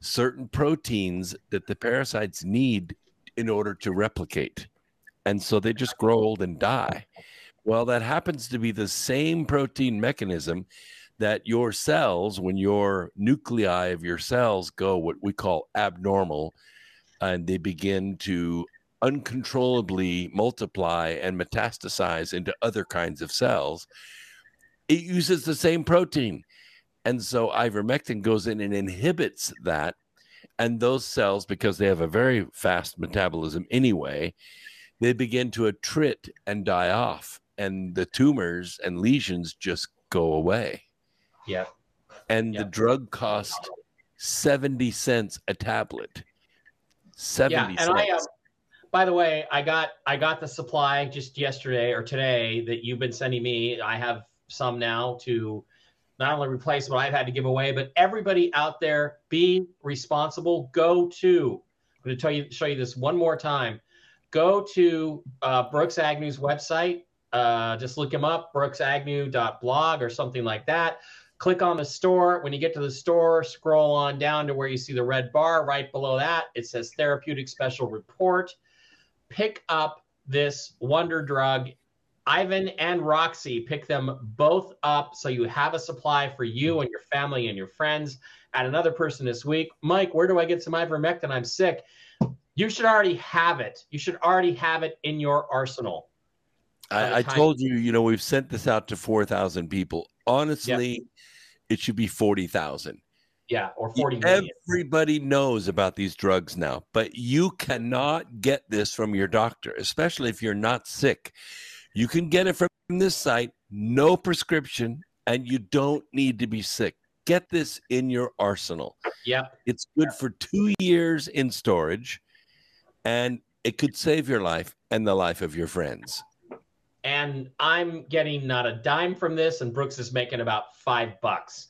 certain proteins that the parasites need in order to replicate. And so they just grow old and die. Well, that happens to be the same protein mechanism that your cells, when your nuclei of your cells go what we call abnormal, and they begin to uncontrollably multiply and metastasize into other kinds of cells, it uses the same protein. And so ivermectin goes in and inhibits that. And those cells, because they have a very fast metabolism anyway, they begin to attrit and die off. And the tumors and lesions just go away. Yeah. And the drug cost 70 cents a tablet. 70 yeah, and cents. I um, by the way, I got I got the supply just yesterday or today that you've been sending me. I have some now to not only replace what I've had to give away, but everybody out there, be responsible. Go to I'm going to tell you show you this one more time. Go to uh, Brooks Agnew's website. Uh, just look him up, brooksagnew.blog or something like that. Click on the store. When you get to the store, scroll on down to where you see the red bar. Right below that, it says therapeutic special report. Pick up this wonder drug. Ivan and Roxy, pick them both up so you have a supply for you and your family and your friends. Add another person this week. Mike, where do I get some ivermectin? I'm sick. You should already have it. You should already have it in your arsenal. I, I told you, you know, we've sent this out to 4,000 people. Honestly, it should be 40,000. Yeah, or 40 million. Everybody knows about these drugs now, but you cannot get this from your doctor, especially if you're not sick. You can get it from this site, no prescription, and you don't need to be sick. Get this in your arsenal. Yep. It's good for two years in storage, and it could save your life and the life of your friends. and I'm getting not a dime from this, and Brooks is making about five bucks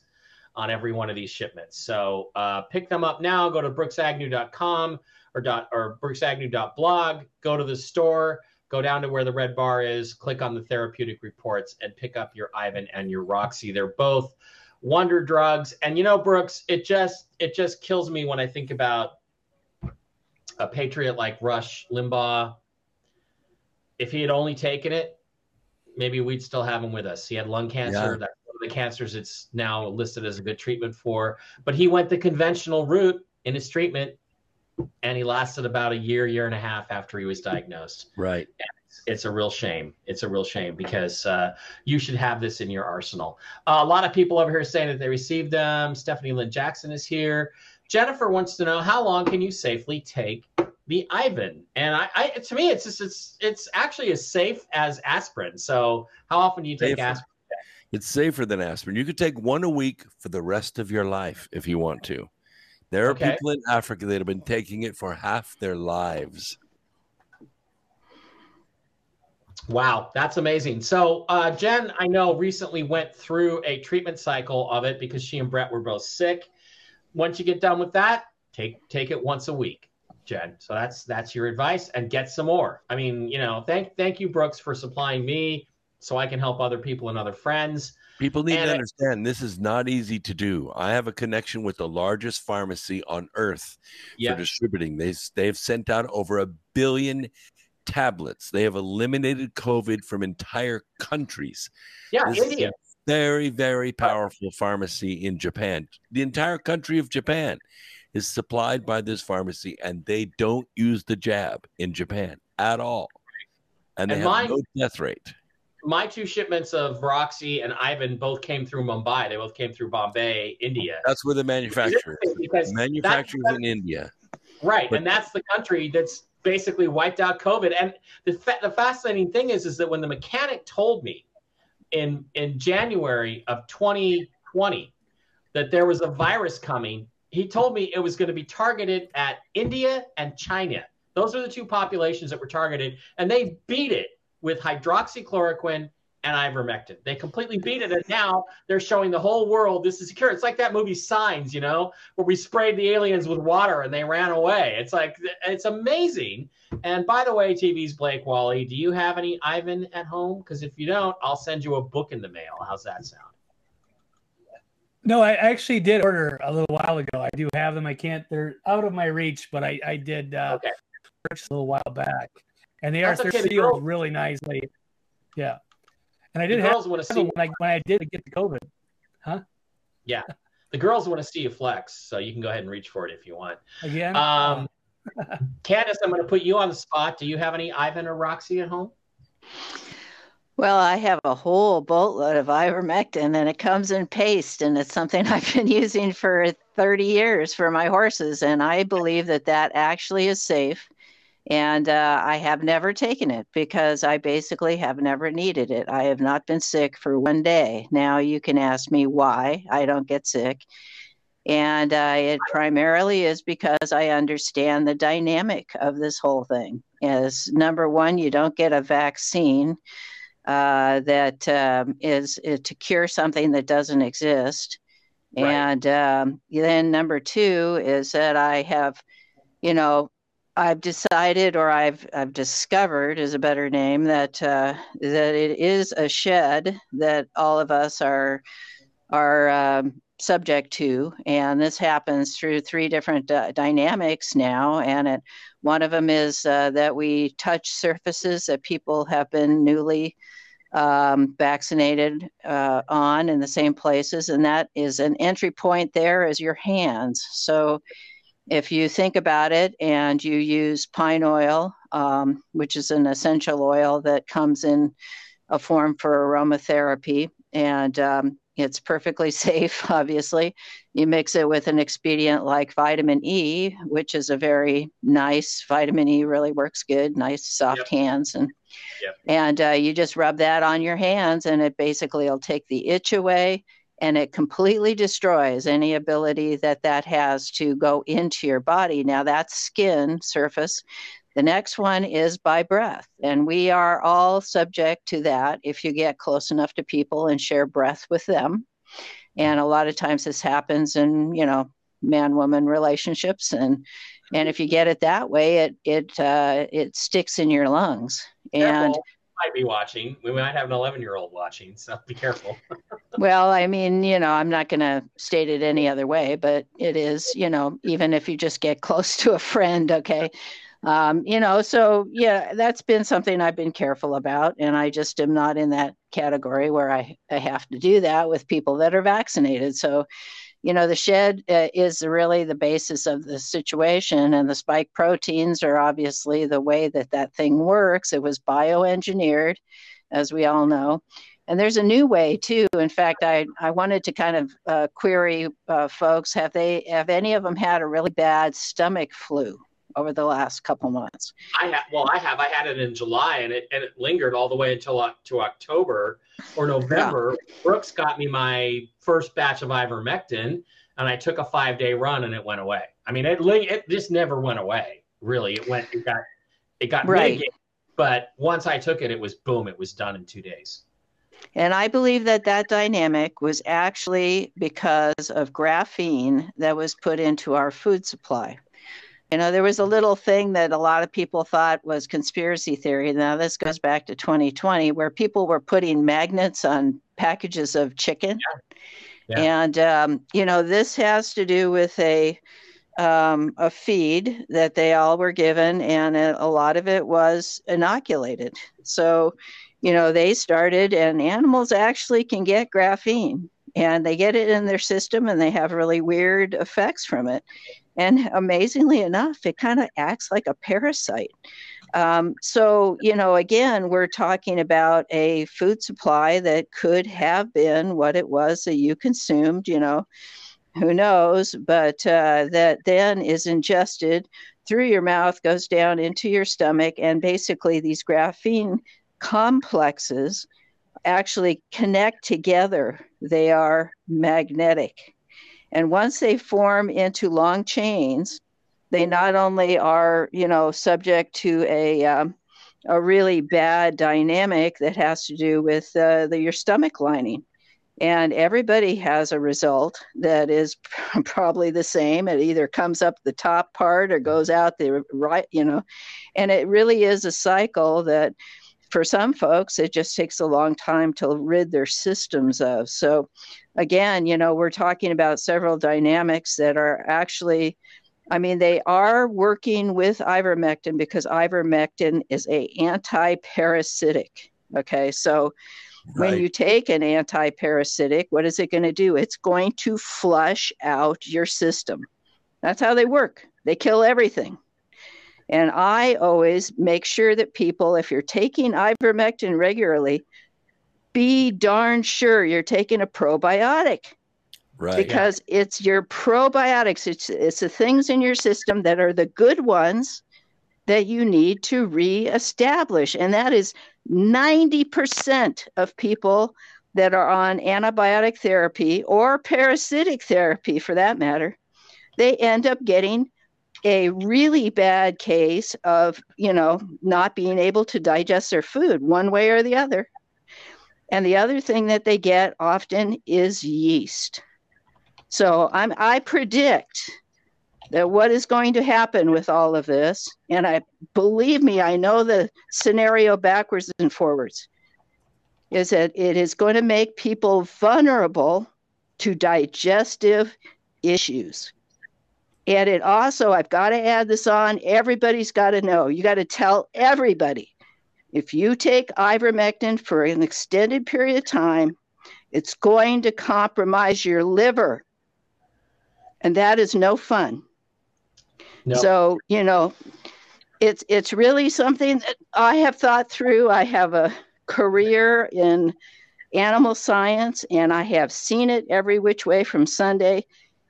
on every one of these shipments. So uh, pick them up now. Go to brooksagnew.com or dot or brooksagnew.blog. Go to the store. Go down to where the red bar is. Click on the therapeutic reports and pick up your Ivan and your Roxy. They're both wonder drugs. And you know, Brooks, it just it just kills me when I think about a patriot like Rush Limbaugh. If he had only taken it, maybe we'd still have him with us. He had lung cancer. Yeah. That's one of the cancers it's now listed as a good treatment for. But he went the conventional route in his treatment, and he lasted about a year, year and a half after he was diagnosed. Right. It's a real shame. It's a real shame because uh, you should have this in your arsenal. Uh, a lot of people over here saying that they received them. Stephanie Lynn Jackson is here. Jennifer wants to know how long can you safely take the Ivan? And I, I to me, it's just it's it's actually as safe as aspirin. So how often do you take Safer. aspirin? It's safer than aspirin. You could take one a week for the rest of your life if you want to. There are Okay. people in Africa that have been taking it for half their lives. Wow, that's amazing. So, uh, Jen, I know recently went through a treatment cycle of it because she and Brett were both sick. Once you get done with that, Take take it once a week, Jen. So that's that's your advice, and get some more. I mean, you know, thank thank you, Brooks, for supplying me so I can help other people and other friends. People need And to I- understand this is not easy to do. I have a connection with the largest pharmacy on earth Yeah, for distributing. They they've sent out over a billion tablets. They have eliminated COVID from entire countries. yeah, This is India. a very very powerful pharmacy in Japan. The entire country of Japan is supplied by this pharmacy, and they don't use the jab in Japan at all. And they And have mine- no death rate. My two shipments of Roxy and Ivan both came through Mumbai. They both came through Bombay, India. That's where the manufacturer is. Manufacturers in India. Right, But- and that's the country that's basically wiped out COVID. And the fa- the fascinating thing is, is that when the mechanic told me in in January of 2020 that there was a virus coming, he told me it was going to be targeted at India and China. Those are the two populations that were targeted, and they beat it with hydroxychloroquine and ivermectin. They completely beat it, and now they're showing the whole world this is secure. It's like that movie Signs, you know, where we sprayed the aliens with water and they ran away. It's like it's amazing. And by the way, TV's Blake Wally, do you have any Ivan at home? Because if you don't, I'll send you a book in the mail. How's that sound? No, I actually did order a little while ago. I do have them. I can't. They're out of my reach, but I I did uh, Okay. purchase a little while back, and they That's are okay, they're the sealed really nicely. Yeah, and I The did have girls want to them see when I when I did get the COVID. Huh? Yeah, the girls want to see you flex, so you can go ahead and reach for it if you want. Again, Um, Candace, I'm going to put you on the spot. Do you have any Ivan or Roxy at home? Well, I have a whole boatload of ivermectin and it comes in paste and it's something I've been using for 30 years for my horses. And I believe that that actually is safe. And uh, I have never taken it because I basically have never needed it. I have not been sick for one day. Now you can ask me why I don't get sick. And uh, it primarily is because I understand the dynamic of this whole thing. As number one, you don't get a vaccine uh, that um, is, is to cure something that doesn't exist. Right. And um, then number two is that I have, you know, I've decided or I've I've discovered is a better name that uh, that it is a shed that all of us are are um, subject to, and this happens through three different uh, dynamics now. And it, one of them is uh, that we touch surfaces that people have been newly um, vaccinated uh, on in the same places, and that is an entry point there is your hands. So if you think about it and you use pine oil, um, which is an essential oil that comes in a form for aromatherapy, and um, it's perfectly safe, obviously. You mix it with an expedient like vitamin E, which is a very nice vitamin E, really works good, nice soft Yep. hands. And, Yep. and uh, you just rub that on your hands, and it basically will take the itch away and it completely destroys any ability that that has to go into your body. Now, that's skin surface. The next one is by breath, and we are all subject to that if you get close enough to people and share breath with them. And a lot of times this happens in, you know, man woman relationships and and if you get it that way it it uh, it sticks in your lungs and Careful. Might be watching. We might have an 11 year old watching, so be careful. Well, I mean, you know, I'm not going to state it any other way, but it is, you know, even if you just get close to a friend, okay. Um, you know, so yeah, that's been something I've been careful about. And I just am not in that category where I, I have to do that with people that are vaccinated. So, you know, the shed uh, is really the basis of the situation, and the spike proteins are obviously the way that that thing works. It was bioengineered, as we all know. And there's a new way too. In fact, I, I wanted to kind of uh, query uh, folks: have they have any of them had a really bad stomach flu over the last couple months? I have, well, I have. I had it in July, and it and it lingered all the way until Oc- to October or November. Brooks got me my first batch of ivermectin, and I took a five day run, and it went away. I mean, it it just never went away. Really, it went. It got it got Right. but once I took it, it was boom. It was done in two days. And I believe that that dynamic was actually because of graphene that was put into our food supply. You know, there was a little thing that a lot of people thought was conspiracy theory. Now, this goes back to 2020, where people were putting magnets on packages of chicken. Yeah. Yeah. And, um, you know, this has to do with a, um, a feed that they all were given, and a, a lot of it was inoculated. So, you know, they started, and animals actually can get graphene and they get it in their system and they have really weird effects from it. And amazingly enough, it kind of acts like a parasite. Um, so, you know, again, we're talking about a food supply that could have been what it was that you consumed, you know, who knows, but uh, that then is ingested through your mouth, goes down into your stomach, and basically these graphene complexes actually connect together. They are magnetic. And once they form into long chains, they not only are, you know, subject to a um, a really bad dynamic that has to do with uh, the, your stomach lining. And everybody has a result that is probably the same. It either comes up the top part or goes out the right, you know. And it really is a cycle that for some folks, it just takes a long time to rid their systems of. So, again, you know, we're talking about several dynamics that are actually, I mean, they are working with ivermectin because ivermectin is a anti-parasitic. Okay, so Right. When you take an anti parasitic, what is it going to do? It's going to flush out your system. That's how they work. They kill everything. And I always make sure that people, if you're taking ivermectin regularly, be darn sure you're taking a probiotic. Right. Because yeah. it's your probiotics, it's, it's the things in your system that are the good ones that you need to reestablish. And that is 90% of people that are on antibiotic therapy or parasitic therapy for that matter, they end up getting a really bad case of, you know, not being able to digest their food one way or the other. And the other thing that they get often is yeast. So I'm, I predict that what is going to happen with all of this, and I believe me, I know the scenario backwards and forwards, is that it is going to make people vulnerable to digestive issues. And it also, I've got to add this on, everybody's got to know. You got to tell everybody if you take ivermectin for an extended period of time, it's going to compromise your liver. And that is no fun. No. So, you know, it's it's really something that I have thought through. I have a career in animal science and I have seen it every which way from Sunday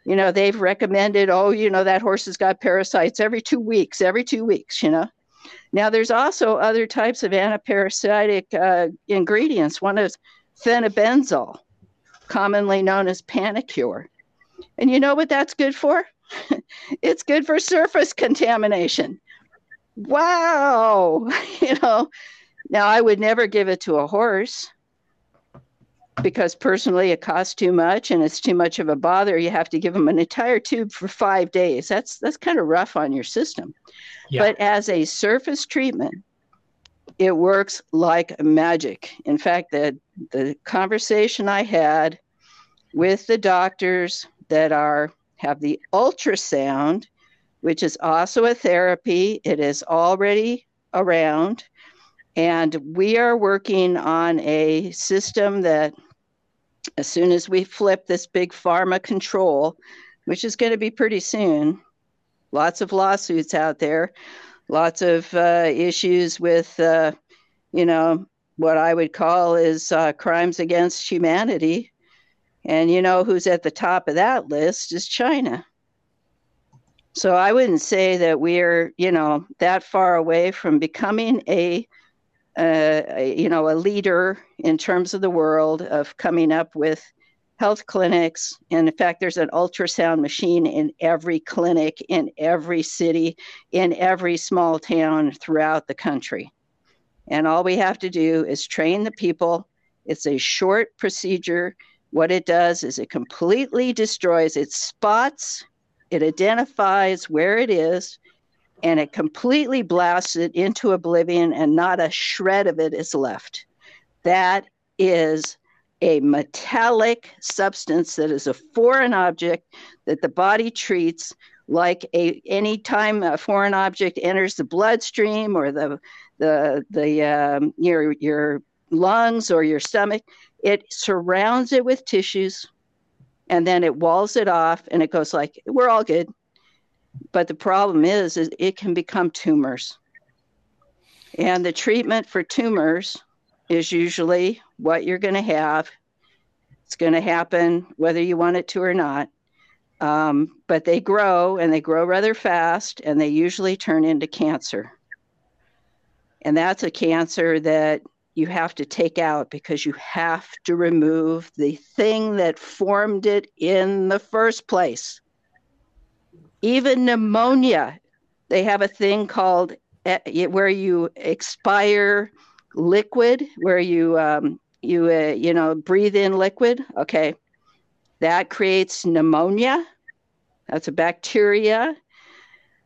you know they've recommended oh you know that horse has got parasites every two weeks every two weeks you know now there's also other types of antiparasitic uh, ingredients. One is fenbendazole commonly known as Panacur and you know what that's good for? It's good for surface contamination. Wow! You know now i would never give it to a horse because personally it costs too much and it's too much of a bother you have to give them an entire tube for five days. That's that's kind of rough on your system. Yeah. but as a surface treatment it works like magic. In fact the the conversation i had with the doctors that are have the ultrasound which is also a therapy it is already around and we are working on a system that as soon as we flip this big pharma control, which is going to be pretty soon, lots of lawsuits out there, lots of uh, issues with, uh, you know, what I would call is uh, crimes against humanity. And you know who's at the top of that list is China. So I wouldn't say that we're, you know, that far away from becoming a uh, you know, a leader in terms of the world of coming up with health clinics. And in fact, there's an ultrasound machine in every clinic, in every city, in every small town throughout the country. And all we have to do is train the people. It's a short procedure. What it does is it completely destroys, it spots, it identifies where it is, and it completely blasts it into oblivion, and not a shred of it is left. That is a metallic substance that is a foreign object that the body treats like a any time a foreign object enters the bloodstream or the the the um, your your lungs or your stomach it surrounds it with tissues and then it walls it off and it goes like we're all good but the problem is, is it can become tumors. And the treatment for tumors is usually what you're going to have. It's going to happen whether you want it to or not. Um, but they grow and they grow rather fast and they usually turn into cancer. And that's a cancer that you have to take out because you have to remove the thing that formed it in the first place. Even pneumonia, they have a thing called eh, where you expire liquid, where you um, you uh, you know breathe in liquid. Okay, that creates pneumonia. That's a bacteria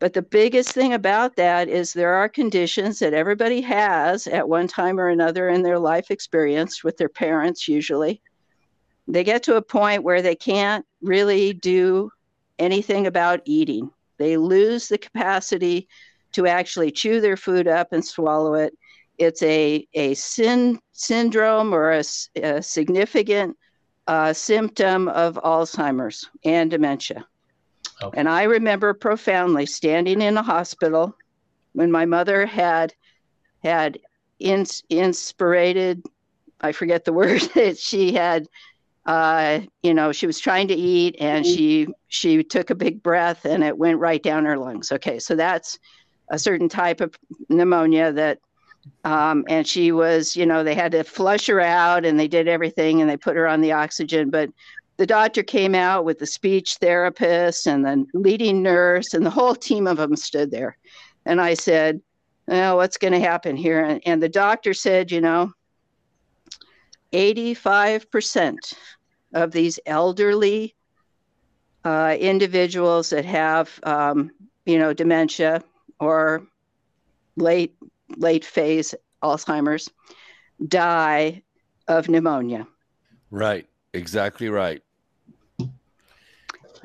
but the biggest thing about that is there are conditions that everybody has at one time or another in their life experience with their parents, usually. They get to a point where they can't really do anything about eating. They lose the capacity to actually chew their food up and swallow it. It's a, a syn- syndrome or a, a significant uh, symptom of Alzheimer's and dementia. Okay. And I remember profoundly standing in a hospital when my mother had had ins- inspirated, I forget the word that she had, uh, you know, she was trying to eat and she she took a big breath and it went right down her lungs. Okay, so that's a certain type of pneumonia that um, and she was, you know, they had to flush her out and they did everything and they put her on the oxygen. But the doctor came out with the speech therapist and the leading nurse, and the whole team of them stood there. And I said, oh, what's going to happen here? And, and the doctor said, you know, 85% of these elderly uh, individuals that have, um, you know, dementia or late late phase Alzheimer's die of pneumonia. Right. Exactly right.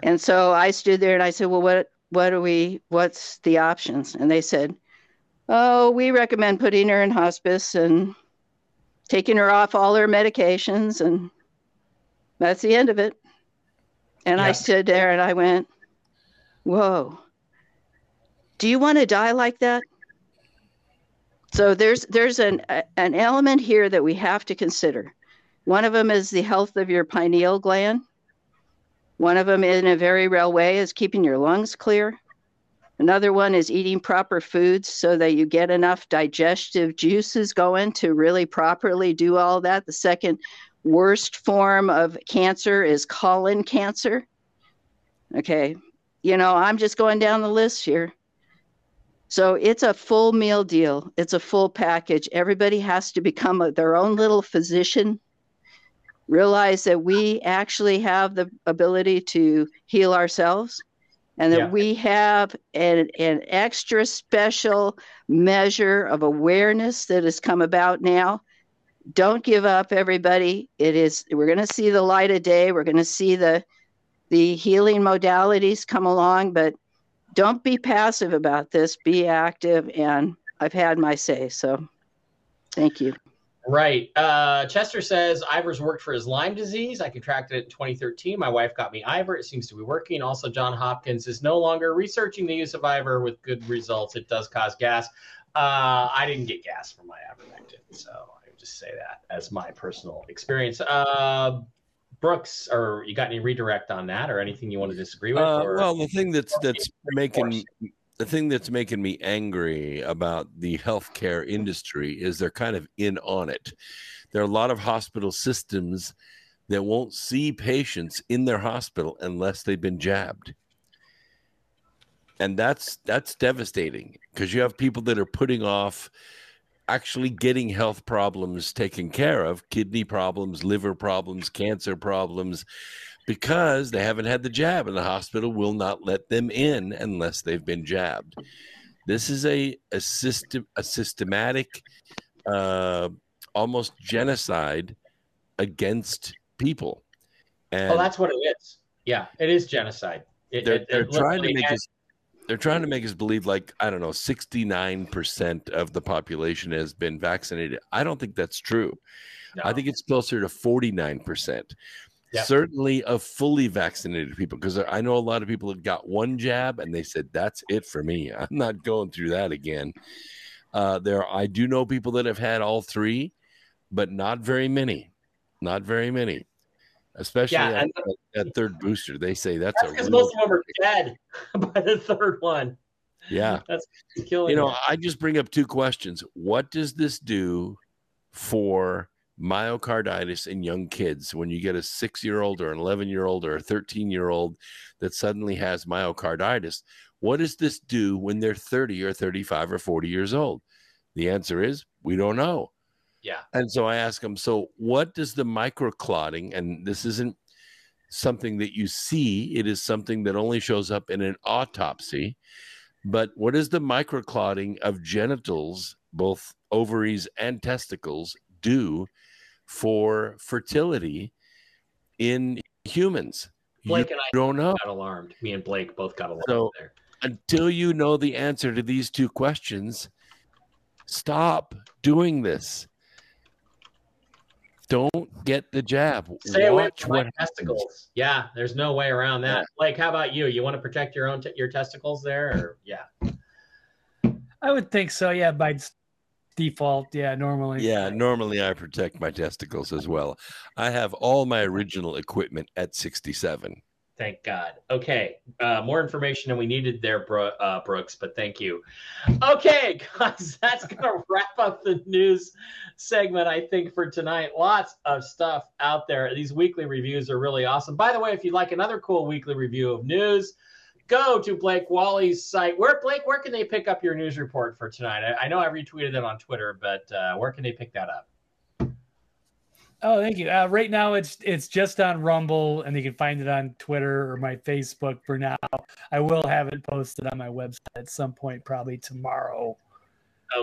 And so I stood there and I said, "Well, what what are we? What's the options?" And they said, "Oh, we recommend putting her in hospice and taking her off all her medications, and that's the end of it." And yeah. I stood there and I went, "Whoa! Do you want to die like that?" So there's there's an an element here that we have to consider. One of them is the health of your pineal gland. One of them, in a very real way, is keeping your lungs clear. Another one is eating proper foods so that you get enough digestive juices going to really properly do all that. The second worst form of cancer is colon cancer. Okay, you know, I'm just going down the list here. So it's a full meal deal, it's a full package. Everybody has to become a, their own little physician realize that we actually have the ability to heal ourselves and that yeah. we have an, an extra special measure of awareness that has come about now. Don't give up everybody. It is we're going to see the light of day. We're going to see the the healing modalities come along but don't be passive about this. Be active and i've had my say so thank you Right. Uh, Chester says Iver's worked for his Lyme disease. I contracted it in 2013. My wife got me Ivor. It seems to be working. Also, John Hopkins is no longer researching the use of Ivor with good results. It does cause gas. Uh, I didn't get gas from my ivermectin, so I would just say that as my personal experience. Uh, Brooks, or you got any redirect on that, or anything you want to disagree with? Uh, well, the thing that's that's making the thing that's making me angry about the healthcare industry is they're kind of in on it. There are a lot of hospital systems that won't see patients in their hospital unless they've been jabbed. And that's that's devastating because you have people that are putting off actually getting health problems taken care of kidney problems liver problems cancer problems because they haven't had the jab and the hospital will not let them in unless they've been jabbed. This is a a system a systematic uh, almost genocide against people. And oh, that's what it is. Yeah, it is genocide. It, they're, it- it they're trying to make has- us they're trying to make us believe like i don't know 69% of the population has been vaccinated. I don't think that's true. I think it's closer to 49% Yep. certainly of fully vaccinated people because i know a lot of people have got one jab and they said that's it for me i'm not going through that again uh, there i do know people that have had all three but not very many not very many especially Yeah, at, at third booster they say that's, because most of them are dead by the third one. yeah That's killing you know it. i just bring up two questions what does this do for myocarditis in young kids when you get a six year old or an 11 year old or a 13 year old that suddenly has myocarditis what does this do when they're 30 or 35 or 40 years old the answer is we don't know Yeah. and so i ask them so what does the microclotting and this isn't something that you see it is something that only shows up in an autopsy but what is the microclotting of genitals, both ovaries and testicles, do for fertility in humans? Blake you and I don't know. got alarmed. Me and Blake both got alarmed So- there. Until you know the answer to these two questions, stop doing this. Don't get the jab. Stay away from my what happens. testicles. Yeah, there's no way around that. Yeah. Blake, how about you? You want to protect your own te- your testicles there? Or yeah. I would think so. Yeah, by s- default. Yeah, normally. Yeah, normally I protect my testicles as well. I have all my original equipment at 67. Thank God. Okay, uh, more information than we needed there, Bro- uh, Brooks. But thank you. Okay, guys, that's gonna wrap up the news segment. I think for tonight. Lots of stuff out there. These weekly reviews are really awesome. By the way, if you'd like another cool weekly review of news, go to Blake Wally's site. Where Blake, where can they pick up your news report for tonight? I, I know I retweeted it on Twitter, but uh, where can they pick that up? Oh, thank you. Uh, right now, it's it's just on Rumble, and you can find it on Twitter or my Facebook for now. I will have it posted on my website at some point, probably tomorrow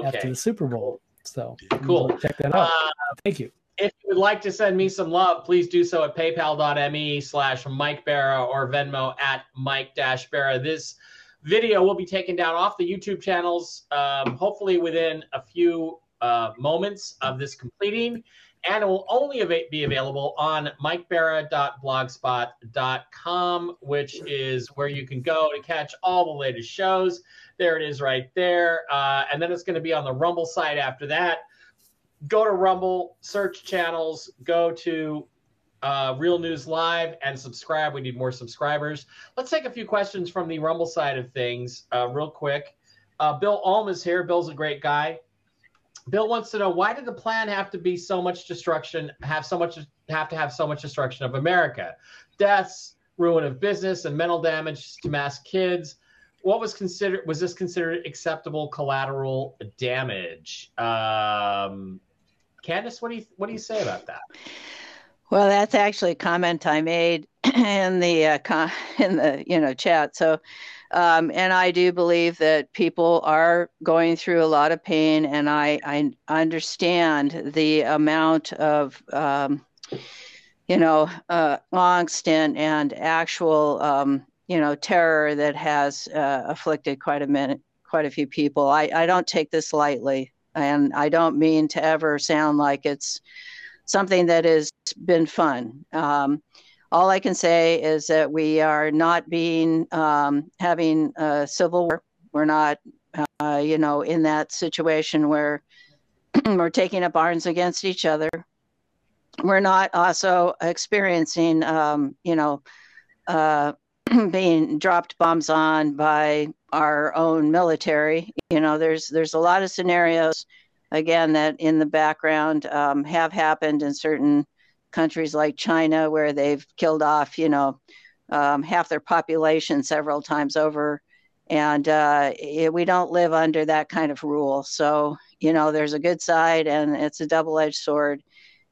after the Super Bowl. So Cool. Check that out. Uh, thank you. If you would like to send me some love, please do so at paypal.me slash Mike Barra or Venmo at Mike Dash Barra. This video will be taken down off the YouTube channels, um, hopefully within a few uh, moments of this completing. And it will only ava- be available on mikebarra.blogspot.com, which is where you can go to catch all the latest shows. There it is right there. Uh, and then it's going to be on the Rumble site after that go to Rumble, search channels, go to uh, Real News Live, and subscribe. We need more subscribers. Let's take a few questions from the Rumble side of things, uh, real quick. Uh, Bill Ulm is here. Bill's a great guy. Bill wants to know why did the plan have to be so much destruction, have so much, have to have so much destruction of America, deaths, ruin of business, and mental damage to mass kids what was considered was this considered acceptable collateral damage um candace what do you what do you say about that Well, that's actually a comment I made in the uh, con- in the you know chat. So, um, and I do believe that people are going through a lot of pain, and I I understand the amount of um, you know uh, angst and and actual um, you know terror that has uh, afflicted quite a minute quite a few people. I I don't take this lightly, and I don't mean to ever sound like it's something that has been fun. Um, all I can say is that we are not being um, having a civil war. We're not, uh, you know, in that situation where we're taking up arms against each other. We're not also experiencing, um, you know, uh, being dropped bombs on by our own military. You know, there's there's a lot of scenarios again that in the background um, have happened in certain countries like China where they've killed off, you know, um, half their population several times over. And uh, it, we don't live under that kind of rule. So, you know, there's a good side and it's a double edged sword.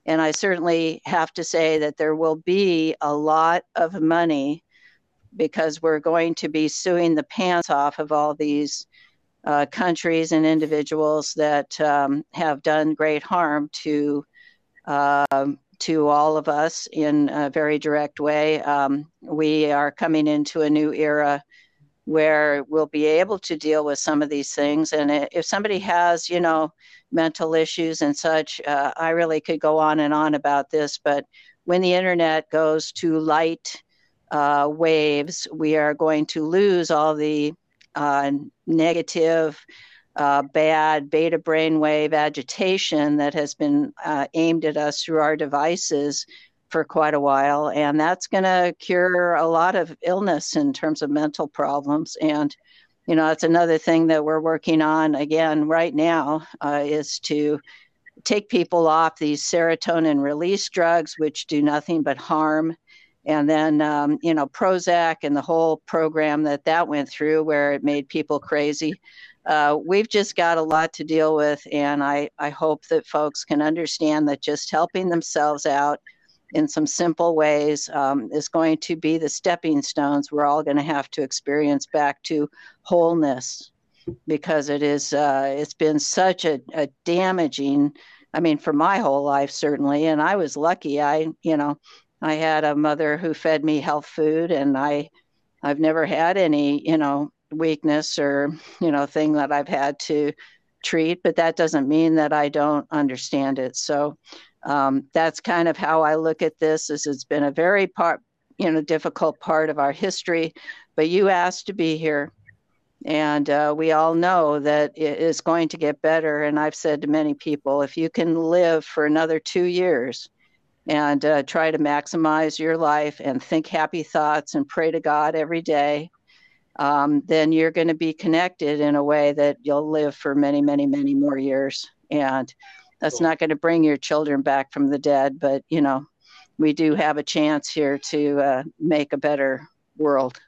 And I certainly have to say that there will be a lot of money because we're going to be suing the pants off of all these uh, countries and individuals that um, have done great harm to uh, to all of us in a very direct way. Um, we are coming into a new era where we'll be able to deal with some of these things. And if somebody has, you know, mental issues and such, uh, I really could go on and on about this. But when the internet goes to light uh, waves, we are going to lose all the uh, negative, uh, bad beta brainwave agitation that has been uh, aimed at us through our devices for quite a while. And that's going to cure a lot of illness in terms of mental problems. And, you know, that's another thing that we're working on again right now uh, is to take people off these serotonin release drugs, which do nothing but harm and then um, you know Prozac and the whole program that that went through, where it made people crazy. Uh, we've just got a lot to deal with, and I I hope that folks can understand that just helping themselves out in some simple ways um, is going to be the stepping stones we're all going to have to experience back to wholeness, because it is uh, it's been such a, a damaging. I mean, for my whole life, certainly. And I was lucky. I, you know, I had a mother who fed me health food, and I, I've never had any, you know, weakness or you know thing that I've had to treat. But that doesn't mean that I don't understand it. So um, that's kind of how I look at this. Is it's been a very part, you know, difficult part of our history. But you asked to be here, and uh, we all know that it is going to get better. And I've said to many people, if you can live for another two years and uh, try to maximize your life and think happy thoughts and pray to God every day, um, then you're going to be connected in a way that you'll live for many, many, many more years. And that's cool. not going to bring your children back from the dead, but you know, we do have a chance here to uh, make a better world.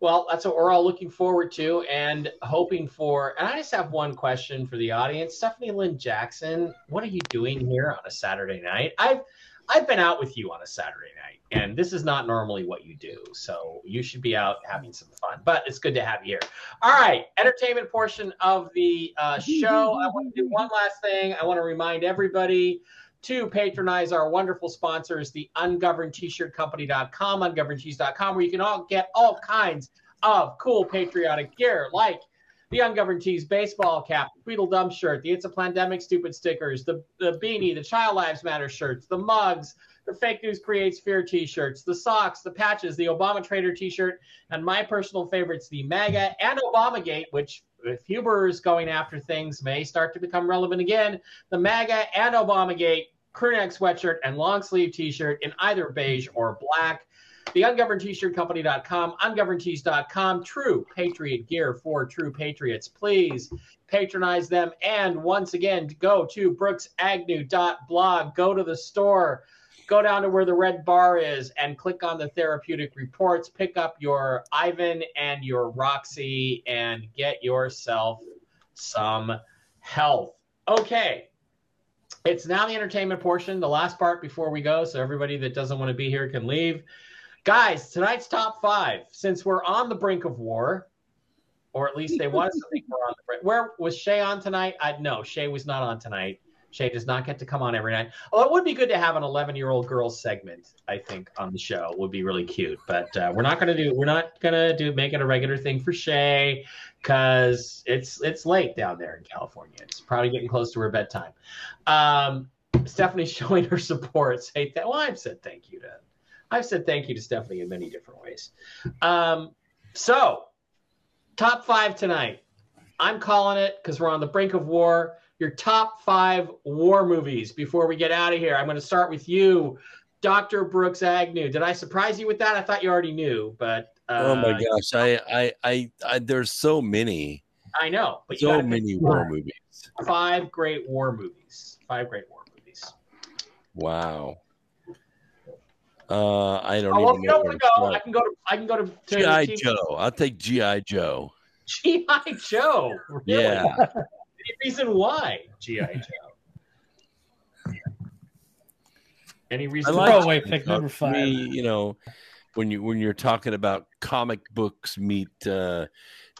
Well, that's what we're all looking forward to and hoping for. And I just have one question for the audience. Stephanie Lynn Jackson, what are you doing here on a Saturday night? I've I've been out with you on a Saturday night, and this is not normally what you do. So you should be out having some fun. But it's good to have you here. All right, entertainment portion of the uh, show. I want to do one last thing. I want to remind everybody to patronize our wonderful sponsors, the ungovernedtshirtcompany.com, ungovernedtees.com, where you can all get all kinds of cool patriotic gear like the Ungoverned Tees baseball cap, the Tweedledum shirt, the It's a Pandemic stupid stickers, the, the beanie, the Child Lives Matter shirts, the mugs, the Fake News Creates Fear t shirts, the socks, the patches, the Obama Trader t shirt, and my personal favorites, the MAGA and Obamagate, which if Huber's going after things may start to become relevant again. The MAGA and Obamagate crewneck sweatshirt and long sleeve t-shirt in either beige or black. The ungovernedtshirtcompany.com, ungovernedtees.com, true patriot gear for true patriots. Please patronize them. And once again, go to brooksagnew.blog, go to the store, go down to where the red bar is and click on the therapeutic reports. Pick up your Ivan and your Roxy and get yourself some health. Okay. It's now the entertainment portion, the last part before we go. So everybody that doesn't want to be here can leave. Guys, tonight's top five, since we're on the brink of war, or at least they want us to think we're on the brink. Where was Shay on tonight? I no, Shay was not on tonight. Shay does not get to come on every night. Oh, it would be good to have an 11 year old girl segment. I think on the show would be really cute. But uh, we're not gonna do. We're not gonna do make it a regular thing for Shay because it's it's late down there in California. It's probably getting close to her bedtime. Um, Stephanie's showing her support. Say that. Well, I've said thank you to. I've said thank you to Stephanie in many different ways. Um, so, top five tonight. I'm calling it because we're on the brink of war your top five war movies before we get out of here. I'm going to start with you, Dr. Brooks Agnew. Did I surprise you with that? I thought you already knew, but uh, oh my gosh, I, I, I, I, there's so many. I know, but so many war movies. Five great war movies. Five great war movies. Wow. Uh, I don't oh, even know. Don't go, I can go to. I can go to. GI Joe. I'll take GI Joe. GI Joe. Really? Yeah. Reason why GI Joe? Any reason? I why? like Throwaway GI pick number five. me, you know, when you when you're talking about comic books meet uh,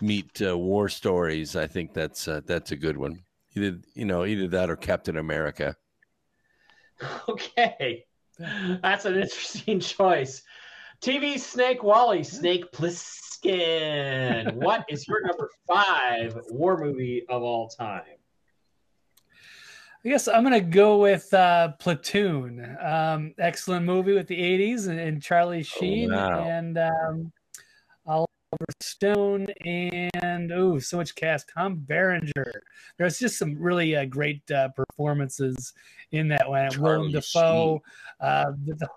meet uh, war stories, I think that's uh, that's a good one. Either you know either that or Captain America. Okay, that's an interesting choice. TV Snake Wally, Snake Plissken. what is your number five war movie of all time? I guess I'm gonna go with uh, Platoon. Um, excellent movie with the '80s and, and Charlie Sheen wow. and um, Oliver Stone and oh, so much cast. Tom Berenger. There's just some really uh, great uh, performances in that one. Willem Charlie Dafoe. Uh, the, the-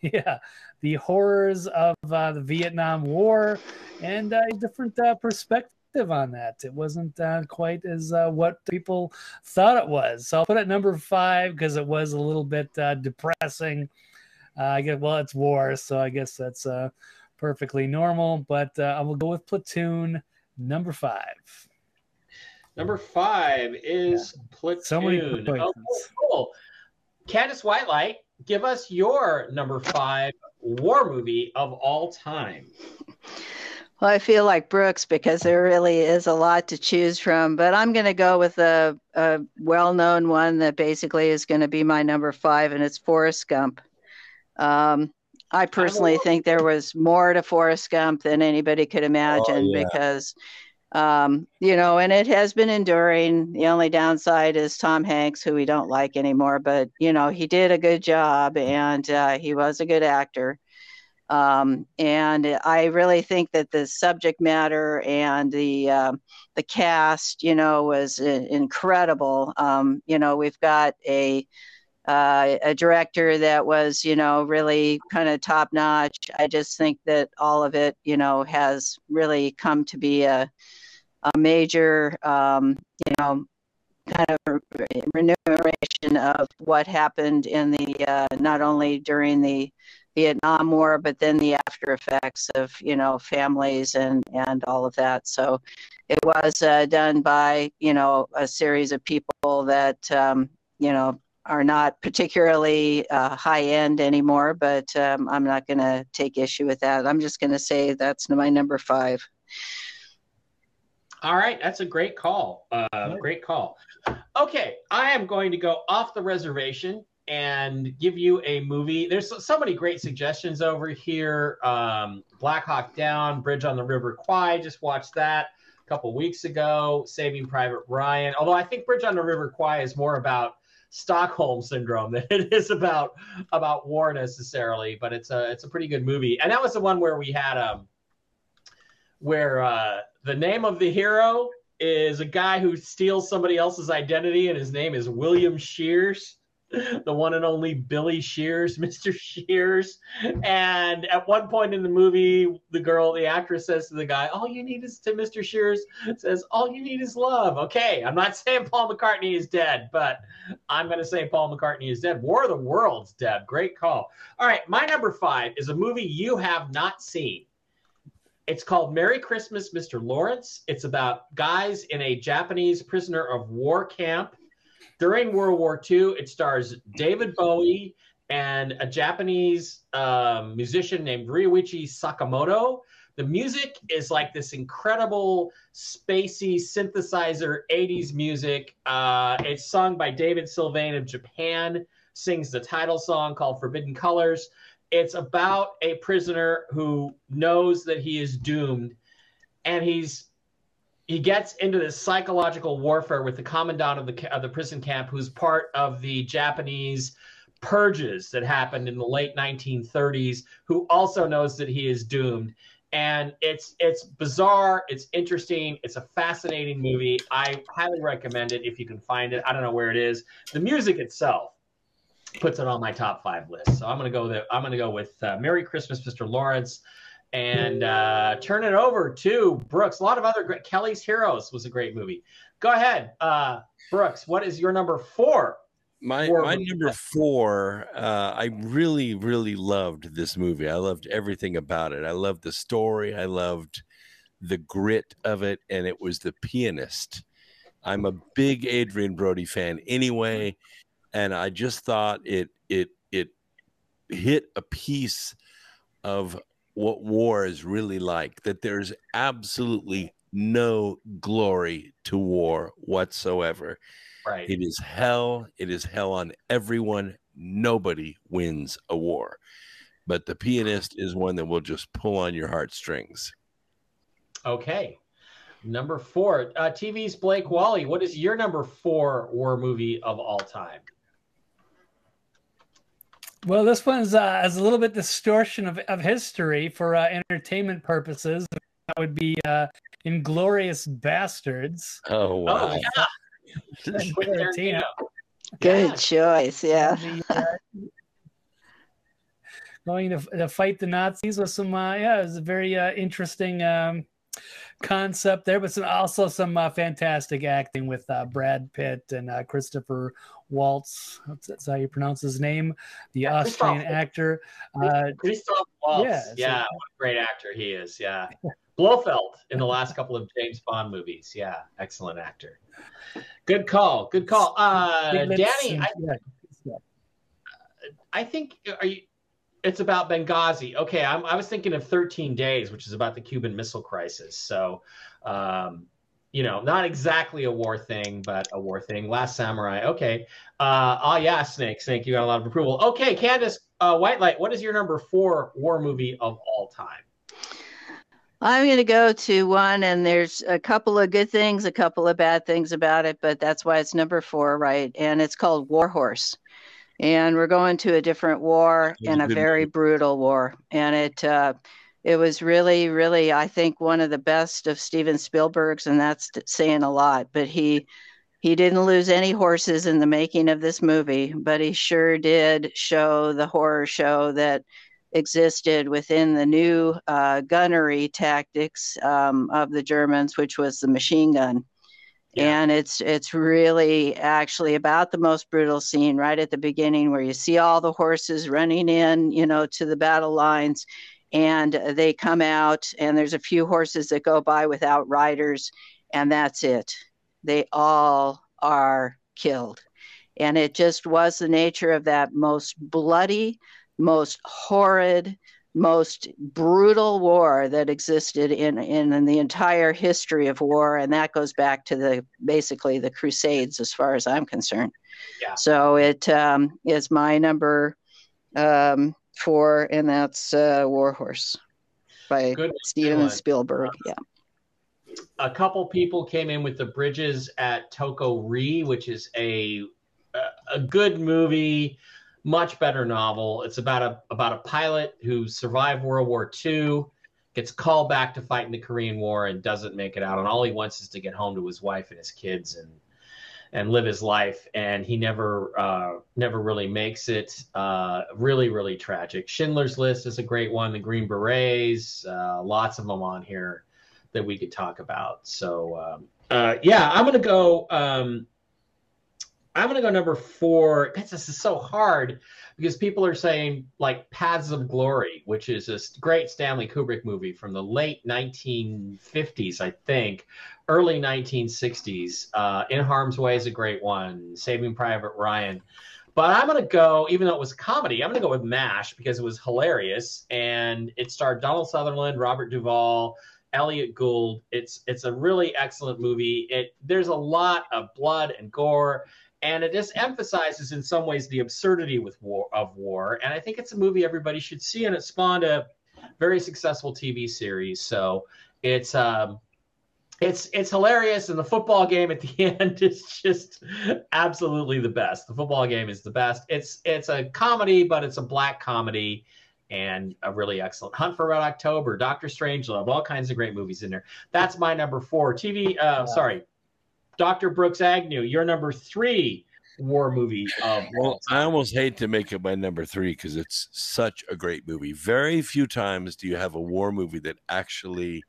yeah, the horrors of uh, the Vietnam War and uh, a different uh, perspective on that. It wasn't uh, quite as uh, what people thought it was. So I'll put it at number five because it was a little bit uh, depressing. Uh, I guess well, it's war, so I guess that's uh, perfectly normal. But uh, I will go with Platoon number five. Number five is Platoon. So many Oh, cool. Candace Whitelight, give us your number five war movie of all time. Well, I feel like Brooks because there really is a lot to choose from, but I'm going to go with a, a well known one that basically is going to be my number five, and it's Forrest Gump. Um, I personally think there was more to Forrest Gump than anybody could imagine yeah. because, um, you know, and it has been enduring. The only downside is Tom Hanks, who we don't like anymore, but, you know, he did a good job and uh, he was a good actor. Um, and I really think that the subject matter and the um the cast, you know, was i- incredible. Um, you know, we've got a uh, a director that was, you know, really kind of top notch. I just think that all of it, you know, has really come to be a a major, um, you know, kind of re- remuneration of what happened in the uh, not only during the Vietnam War, but then the after effects of you know families and and all of that. So it was uh, done by you know a series of people that um, you know are not particularly uh, high end anymore. But um, I'm not going to take issue with that. I'm just going to say that's my number five. All right, that's a great call. Uh, great call. Okay, I am going to go off the reservation and give you a movie. There's so, so many great suggestions over here. Um, Black Hawk Down, Bridge on the River Kwai. Just watched that a couple weeks ago. Saving Private Ryan. Although I think Bridge on the River Kwai is more about Stockholm syndrome than it is about about war necessarily. But it's a it's a pretty good movie. And that was the one where we had um where uh, the name of the hero is a guy who steals somebody else's identity, and his name is William Shears, the one and only Billy Shears, Mr. Shears. And at one point in the movie, the girl, the actress says to the guy, All you need is to Mr. Shears says, All you need is love. Okay, I'm not saying Paul McCartney is dead, but I'm going to say Paul McCartney is dead. War of the Worlds, Deb. Great call. All right, my number five is a movie you have not seen. It's called Merry Christmas, Mr. Lawrence. It's about guys in a Japanese prisoner of war camp during World War II. It stars David Bowie and a Japanese um, musician named Ryuichi Sakamoto. The music is like this incredible spacey synthesizer 80s music. Uh, it's sung by David Sylvian of Japan, sings the title song called Forbidden Colors. It's about a prisoner who knows that he is doomed and he's he gets into this psychological warfare with the commandant of the of the prison camp who's part of the Japanese purges that happened in the late 1930s who also knows that he is doomed. And it's it's bizarre it's interesting it's a fascinating movie. I highly recommend it if you can find it. I don't know where it is. The music itself puts it on my top five list so i'm gonna go there i'm gonna go with uh, merry christmas mr lawrence and uh, turn it over to brooks a lot of other great kelly's heroes was a great movie go ahead uh, brooks what is your number four My War my number four, uh, I really really loved this movie. I loved everything about it. I loved the story. I loved the grit of it, and it was the pianist. I'm a big Adrien Brody fan anyway, and I just thought it it it hit a piece of what war is really like. That there's absolutely no glory to war whatsoever. Right. It is hell. It is hell on everyone. Nobody wins a war. But the pianist is one that will just pull on your heartstrings. Okay. Number four, uh, TV's Blake Wally. What is your number four war movie of all time? Well, this one's uh, has a little bit distortion of, of history for uh, entertainment purposes. That would be uh, Inglourious Basterds. Oh wow! Oh, yeah. Quentin Tarantino. Good Yeah. choice. Yeah. Uh, going to, to fight the Nazis with some, uh, yeah, it was a very uh, interesting um, concept there, but some, also some uh, fantastic acting with uh, Brad Pitt and uh, Christopher Waltz. That's, that's how you pronounce his name, the Yeah, Austrian actor. Uh, Christoph Waltz. Yeah, Yeah, so- what a great actor he is. Yeah. Blofeld in the last couple of James Bond movies. Yeah, excellent actor. Good call. Good call. Uh, Danny, I, yeah, I think are you? It's about Benghazi. Okay, I'm, I was thinking of 13 Days, which is about the Cuban Missile Crisis. So, um, you know, not exactly a war thing, but a war thing. Last Samurai. Okay. Uh, oh yeah, Snake. Snake, you got a lot of approval. Okay, Candace uh, Whitelight. What is your number four war movie of all time? I'm going to go to one, and there's a couple of good things, a couple of bad things about it, but that's why it's number four, right? And it's called War Horse. And we're going to a different war and a very brutal war. And it, uh, it was really, really, I think, one of the best of Steven Spielberg's, and that's saying a lot. But he, he didn't lose any horses in the making of this movie, but he sure did show the horror show that existed within the new uh, gunnery tactics um, of the Germans, which was the machine gun. And it's it's really actually about the most brutal scene right at the beginning where you see all the horses running in, you know, to the battle lines, and they come out, and there's a few horses that go by without riders, and that's it. They all are killed, and it just was the nature of that most bloody, most horrid, most brutal war that existed in, in, in the entire history of war, and that goes back to the basically the Crusades, as far as I'm concerned. Yeah. So it um, is my number um, four, and that's uh, War Horse by Good Steven one. Spielberg. Yeah. a couple people came in with the bridges at Toko Ri, which is a- a good movie, much better novel. It's about a about a pilot who survived World War II, gets called back to fight in the Korean War, and doesn't make it out. And all he wants is to get home to his wife and his kids and and live his life. And he never uh, never really makes it. Uh, really, really tragic. Schindler's List is a great one. The Green Berets, uh, lots of them on here that we could talk about. So um, uh, yeah, I'm gonna go. Um, I'm gonna go number four. This is so hard because people are saying like Paths of Glory, which is a s- great Stanley Kubrick movie from the late 1950s, I think, early 1960s. Uh, In Harm's Way is a great one. Saving Private Ryan. But I'm gonna go, even though it was comedy, I'm gonna go with MASH because it was hilarious and it starred Donald Sutherland, Robert Duvall, Elliott Gould. It's it's a really excellent movie. It there's a lot of blood and gore, and it just emphasizes in some ways the absurdity with war of war. And I think it's a movie everybody should see, and it spawned a very successful TV series. So it's um it's it's hilarious, and the football game at the end is just absolutely the best. The football game is the best. It's it's a comedy, but it's a black comedy and a really excellent Hunt for Red October, Doctor Strangelove, all kinds of great movies in there. That's my number four. TV, uh, sorry, Doctor Brooks Agnew, your number three war movie of Well, I almost hate to make it my number three because it's such a great movie. Very few times do you have a war movie that actually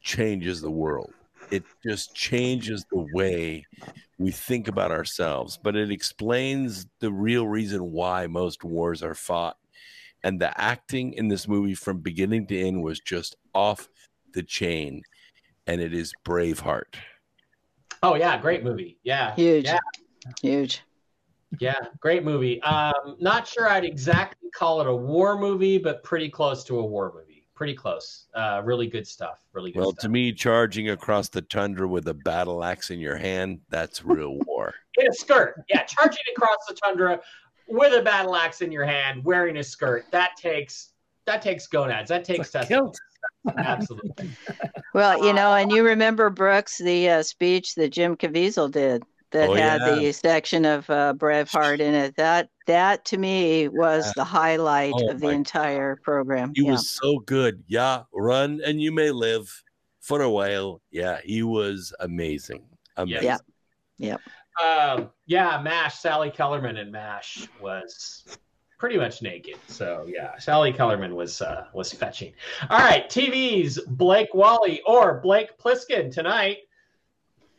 changes the world. It just changes the way we think about ourselves, but it explains the real reason why most wars are fought. And the acting in this movie from beginning to end was just off the chain. And it is Braveheart. Oh yeah, great movie. Yeah, Huge. Yeah, Huge. yeah, great movie. Um, not sure I'd exactly call it a war movie, but pretty close to a war movie. Pretty close. Uh, really good stuff. Really good Well, stuff. to me, charging across the tundra with a battle axe in your hand, that's real war. in a skirt. Yeah, charging across the tundra with a battle axe in your hand, wearing a skirt. That takes that takes gonads. That takes It's a kilt. Absolutely. Well, you know, and you remember Brooks, the uh, speech that Jim Caviezel did that Oh, had yeah. the section of uh, Braveheart in it. That that to me was the highlight Oh, of the my entire program. He yeah. was so good. Yeah, run and you may live for a while. Yeah, he was amazing. Amazing. Yeah. Um, yeah, Mash. Sally Kellerman in Mash was pretty much naked. So yeah, Sally Kellerman was uh, was fetching. All right, TV's Blake Wally or Blake Plissken tonight.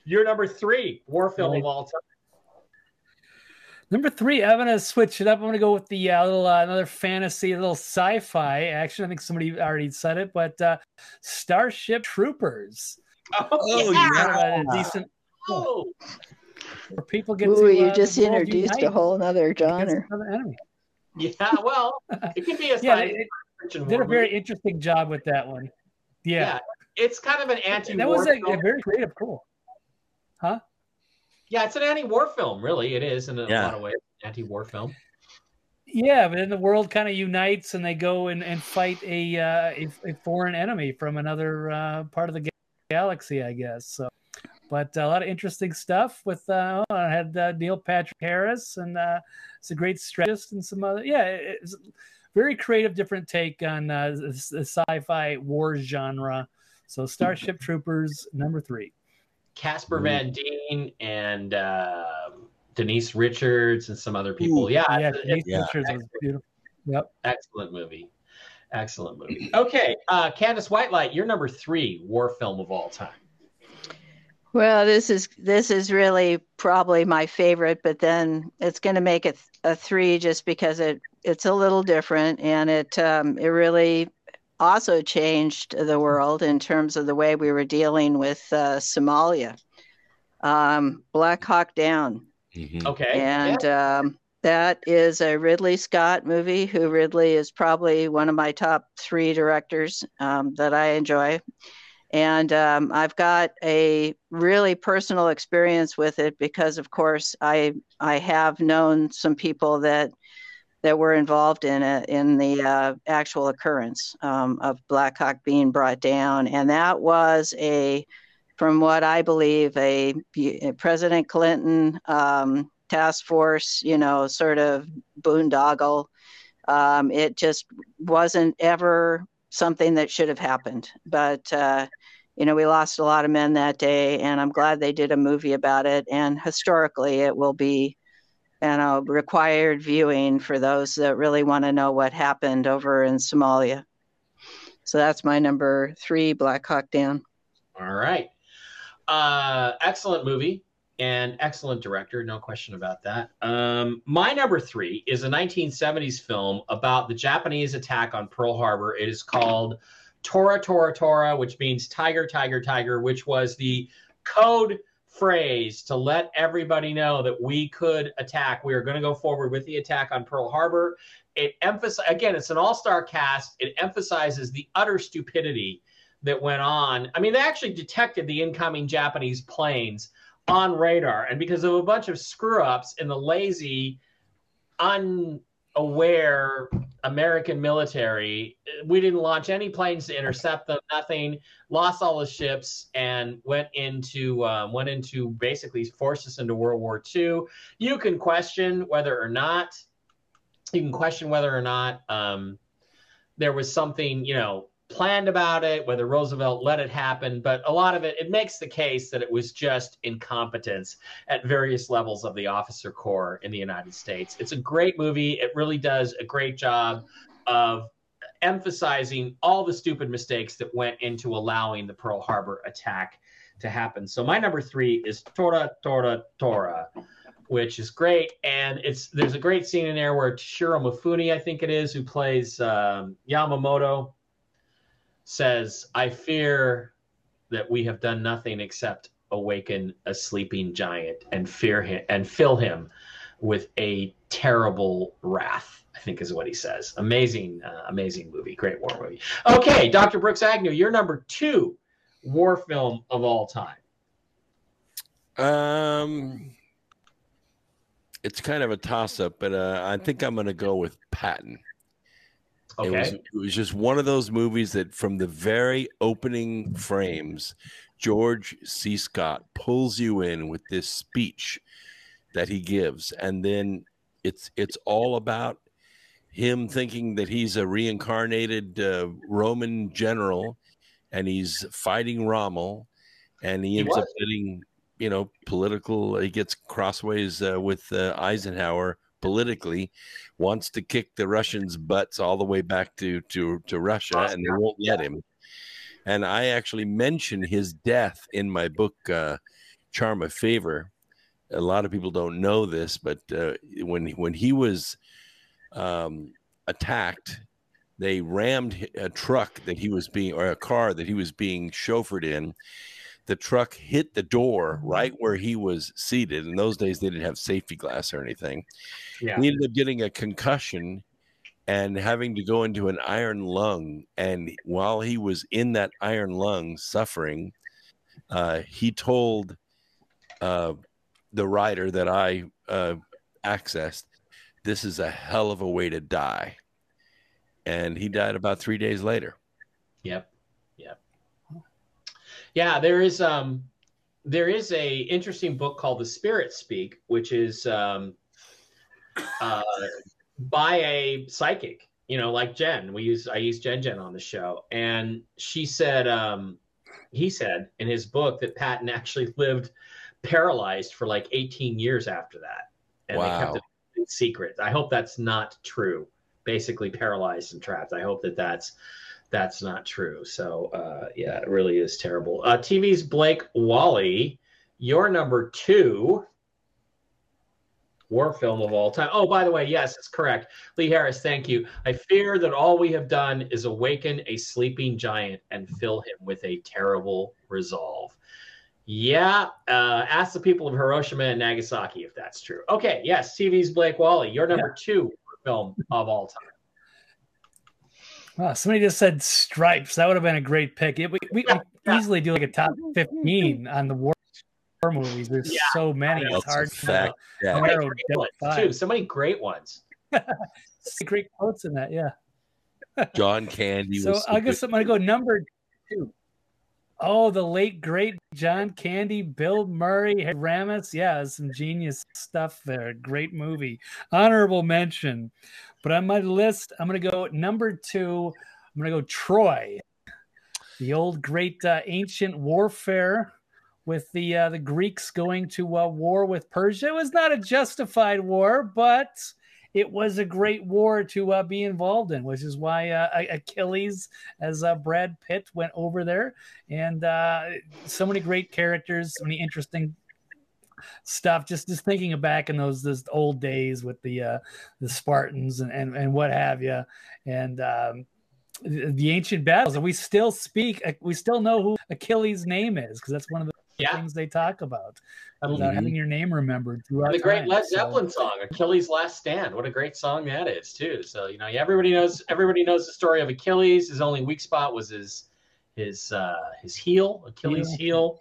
You're number three war film of all time. Number three, I'm gonna switch it up. I'm gonna go with the uh, little uh, another fantasy, little sci-fi action. I think somebody already said it, but uh, Starship Troopers. Oh, Kind of a decent Oh, where people get Ooh, to. you uh, just introduced a whole nother against genre. another enemy. Yeah. Well, it could be a Yeah, science it, did war a very movie. interesting job with that one. Yeah, Yeah, it's kind of an anti-war that was a, film. a very creative, cool. Huh? Yeah, it's an anti-war film, really. It is in a Yeah. lot of ways, anti-war film. Yeah, but then the world kind of unites and they go and, and fight a, uh, a a foreign enemy from another uh, part of the galaxy, I guess. So, but a lot of interesting stuff with uh, I had uh, Neil Patrick Harris and uh, it's a great strategist and some other yeah, it's very creative, different take on uh, the the sci-fi war genre. So, Starship Troopers number three. Casper. Van Dien and um Denise Richards and some other people. Ooh, yeah, yeah, Denise yeah. Richards was beautiful. Yep. excellent movie. Excellent movie. Okay, uh, Candace Whitelight, you're number three war film of all time. Well, this is this is really probably my favorite, but then it's going to make it a three just because it it's a little different and it um, it really also changed the world in terms of the way we were dealing with uh, Somalia. Um, Black Hawk Down, Mhm. Okay, and um, that is a Ridley Scott movie. Who Ridley is probably one of my top three directors um, that I enjoy, and um, I've got a really personal experience with it because, of course, I I have known some people that that were involved in it in the uh, actual occurrence um, of Black Hawk being brought down, and that was a from what I believe, a, a President Clinton um, task force, you know, sort of boondoggle. Um, it just wasn't ever something that should have happened. But, uh, you know, we lost a lot of men that day, and I'm glad they did a movie about it. And historically, it will be, you know, required viewing for those that really want to know what happened over in Somalia. So that's my number three, Black Hawk Down. all right. Uh, excellent movie and excellent director, no question about that. Um, my number three is a 1970s film about the Japanese attack on Pearl Harbor. It is called Tora Tora Tora, which means tiger, tiger, tiger, which was the code phrase to let everybody know that we could attack. We are going to go forward with the attack on Pearl Harbor. It emphasizes again, it's an all-star cast. It emphasizes the utter stupidity that went on. I mean, they actually detected the incoming Japanese planes on radar, and because of a bunch of screw ups in the lazy, unaware American military, we didn't launch any planes to intercept them. Nothing. Lost all the ships and went into um, went into basically forced us into World War II. You can question whether or not you can question whether or not um, there was something you know planned about it, whether Roosevelt let it happen, but a lot of it, it makes the case that it was just incompetence at various levels of the officer corps in the United States. It's a great movie. It really does a great job of emphasizing all the stupid mistakes that went into allowing the Pearl Harbor attack to happen. So my number three is Tora Tora Tora, which is great, and it's there's a great scene in there where Shiro Mifune, I think it is, who plays um, Yamamoto, says, "I fear that we have done nothing except awaken a sleeping giant and fear him and fill him with a terrible wrath. I think is what he says. Amazing, uh, amazing movie. Great war movie. Okay, Dr. Brooks Agnew, you're number two war film of all time. Um, it's kind of a toss up, but uh, I think I'm going to go with Patton. Okay. It was, it was just one of those movies that, from the very opening frames, George C. Scott pulls you in with this speech that he gives, and then it's it's all about him thinking that he's a reincarnated uh, Roman general, and he's fighting Rommel, and he He ends up getting you know political. He gets crossways uh, with uh, Eisenhower politically, wants to kick the Russians' butts all the way back to to to Russia, and they won't let him. And I actually mention his death in my book, uh, Charm of Favor. A lot of people don't know this, but uh, when when he was um, attacked, they rammed a truck that he was being, or a car that he was being chauffeured in. The truck hit the door right where he was seated. In those days, they didn't have safety glass or anything. Yeah. He ended up getting a concussion and having to go into an iron lung. And while he was in that iron lung suffering, uh, he told uh, the writer that I uh, accessed, This is a hell of a way to die. And he died about three days later. Yep. Yep. Yeah, there is um there is a interesting book called The Spirit Speak, which is um uh by a psychic, you know, like Jen. We use I use Jen Jen on the show. And she said um he said in his book that Patton actually lived paralyzed for like 18 years after that. And they kept it secret. I hope that's not true. Basically paralyzed and trapped. I hope that that's that's not true. So uh, yeah, it really is terrible. Uh, TV's Blake Wally, your number two war film of all time. Oh, by the way, yes, it's correct. Lee Harris, thank you. I fear that all we have done is awaken a sleeping giant and fill him with a terrible resolve. Yeah, uh, ask the people of Hiroshima and Nagasaki if that's true. Okay, yes, TV's Blake Wally, your number two film of all time. Wow, somebody just said Stripes. That would have been a great pick. It, we we Yeah, we easily do like a top mm-hmm, fifteen mm-hmm. on the war, war movies. There's Yeah, so many. It's hard That's fact. to Yeah. So many narrow great down ones, too. So many great ones. see great quotes in that. Yeah. John Candy so was I guess I'm gonna go number two. Oh, the late great John Candy, Bill Murray, Ramis. Yeah, some genius stuff there. Great movie. Honorable mention. But on my list, I'm gonna go number two. I'm gonna go Troy, the old great uh, ancient warfare with the uh, the Greeks going to uh, war with Persia. It was not a justified war, but it was a great war to uh, be involved in, which is why uh, Achilles, as uh, Brad Pitt, went over there, and uh, so many great characters, so many interesting stuff. Just just thinking back in those those old days with the uh, the Spartans and, and and what have you, and um, the ancient battles, and we still speak, uh, we still know who Achilles' name is because that's one of the Yeah. things they talk about about Mhm. having your name remembered throughout the great time. Led So- Zeppelin song, Achilles' Last Stand. What a great song that is, too. So you know, everybody knows everybody knows the story of Achilles. His only weak spot was his his uh, his heel, Achilles' heel,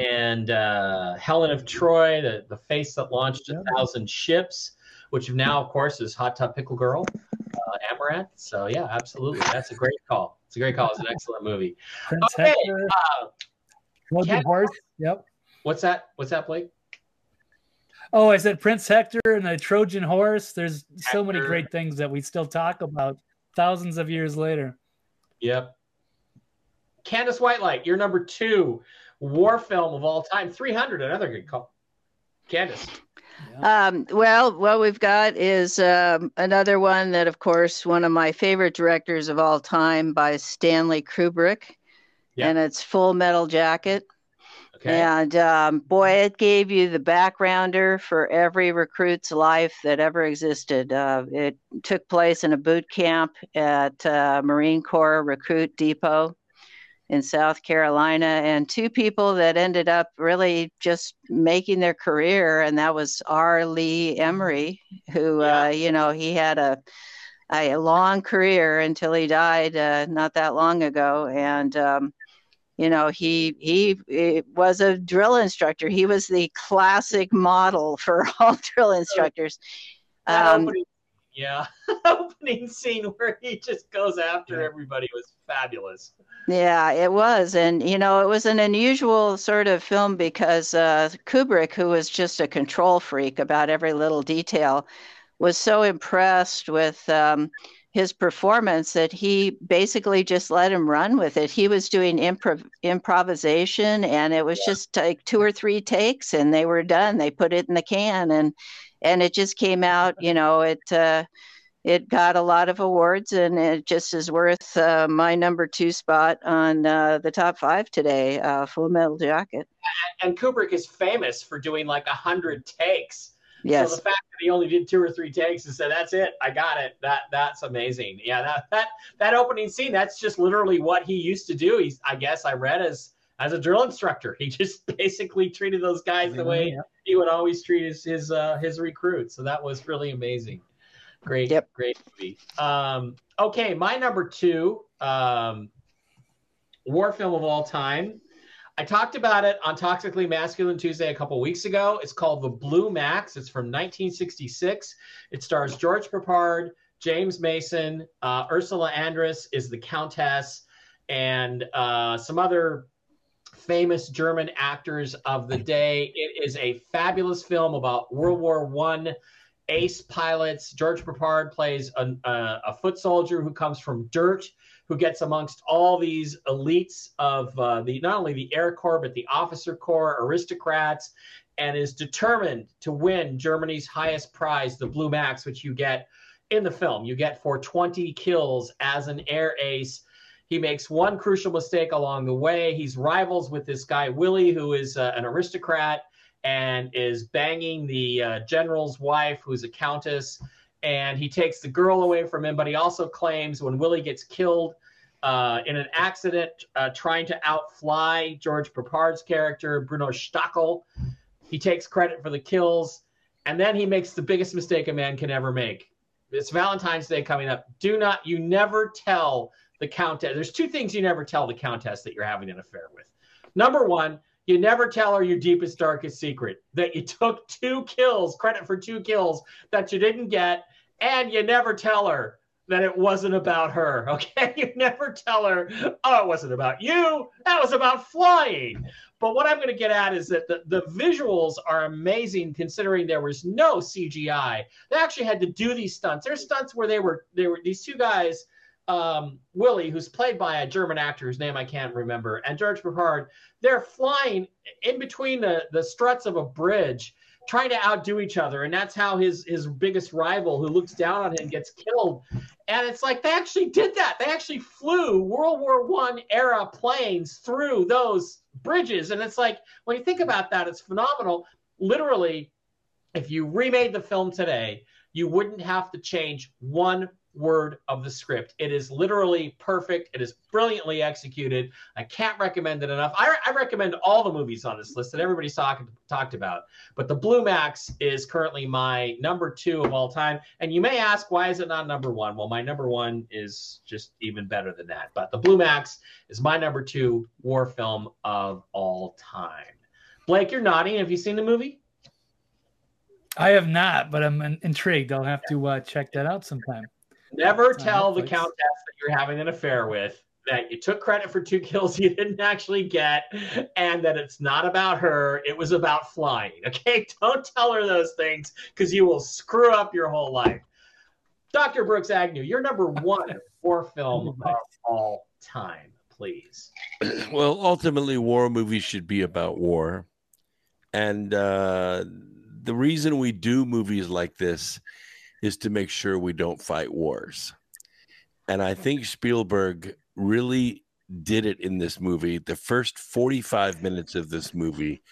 and uh, Helen of Troy, the the face that launched a thousand ships, which now, of course, is Hot Tub Pickle Girl, uh, Amouranth. So yeah, absolutely, that's a great call. It's a great call. It's an excellent movie. Okay, uh, Cat- Horse. Yep. what's that? What's that, Blake? Oh, I said Prince Hector and the Trojan Horse. There's so many great things that we still talk about thousands of years later. Yep. Candace Whitelight, you're number two war film of all time. 300, another good call. Candace. Um, well, what we've got is um, another one that, of course, one of my favorite directors of all time by Stanley Kubrick, Yeah. and it's Full Metal Jacket. Okay. And um, boy, it gave you the backgrounder for every recruit's life that ever existed. Uh, it took place in a boot camp at uh, Marine Corps Recruit Depot. in South Carolina, and two people that ended up really just making their career, and that was R. Lee Ermey, who Yeah. uh, you know he had a a long career until he died uh, not that long ago, and um, you know he he was a drill instructor. He was the classic model for all drill instructors. Um, opening, yeah, opening scene where he just goes after Yeah. everybody was fabulous. Yeah, it was. And, you know, it was an unusual sort of film because uh, Kubrick, who was just a control freak about every little detail, was so impressed with um, his performance that he basically just let him run with it. He was doing improv- improvisation, and it was just like two or three takes, and they were done. They put it in the can, and and it just came out. You know, it. Uh, it got a lot of awards and it just is worth uh, my number two spot on uh, the top five today uh, full metal jacket And Kubrick is famous for doing like a hundred takes. Yes So the fact that he only did two or three takes and said, "That's it, I got it," that that's amazing. Yeah, that that that opening scene, that's just literally what he used to do. He's, I guess, I read as as a drill instructor. He just basically treated those guys the way Yeah. he would always treat his his uh, his recruits. So that was really amazing. Great, Yep. great movie. Um, okay, my number two um, war film of all time. I talked about it on Toxically Masculine Tuesday a couple weeks ago. It's called The Blue Max. It's from 1966. It stars George Peppard, James Mason, uh, Ursula Andress is the Countess, and uh, some other famous German actors of the day. It is a fabulous film about World War One ace pilots. George Peppard plays a, a, a foot soldier who comes from dirt, who gets amongst all these elites of uh, the not only the Air Corps but the officer corps, aristocrats, and is determined to win Germany's highest prize, the Blue Max, which you get in the film. You get for 20 kills as an air ace. He makes one crucial mistake along the way. He's rivals with this guy Willie, who is uh, an aristocrat and is banging the uh, general's wife, who's a countess. And he takes the girl away from him, but he also claims when Willie gets killed uh, in an accident uh, trying to outfly George Peppard's character, Bruno Stachel, he takes credit for the kills. And then he makes the biggest mistake a man can ever make. It's Valentine's Day coming up. Do not, you never tell the countess. There's two things you never tell the countess that you're having an affair with. Number one, you never tell her your deepest, darkest secret that you took two kills, credit for two kills that you didn't get, and you never tell her that it wasn't about her. Okay. You never tell her, oh, it wasn't about you. That was about flying. But what I'm going to get at is that the, the visuals are amazing considering there was no CGI. They actually had to do these stunts. There's stunts where they were, they were these two guys, um, Willie, who's played by a German actor whose name I can't remember, and George Peppard, they're flying in between the, the struts of a bridge trying to outdo each other and that's how his his biggest rival who looks down on him gets killed. And it's like they actually did that. They actually flew world war one era planes through those bridges. And it's like when you think about that it's phenomenal. Literally if you remade the film today you wouldn't have to change one word of the script. It is literally perfect. It is brilliantly executed. I can't recommend it enough. I, I recommend all the movies on this list that everybody's talk, talked about. But the Blue Max is currently my number two of all time. And you may ask, why is it not number one? Well, my number one is just even better than that. But the Blue Max is my number two war film of all time. Blake, you're nodding. Have you seen the movie? I have not, but I'm intrigued. I'll have to uh, check that out sometime. Never tell the countess that you're having an affair with that you took credit for two kills you didn't actually get and that it's not about her it was about flying okay? Don't tell her those things because you will screw up your whole life. Dr brooks agnew you're number one war film of all time please. Well, ultimately, war movies should be about war. And uh, the reason we do movies like this is to make sure we don't fight wars. And I think Spielberg really did it in this movie. The first 45 minutes of this movie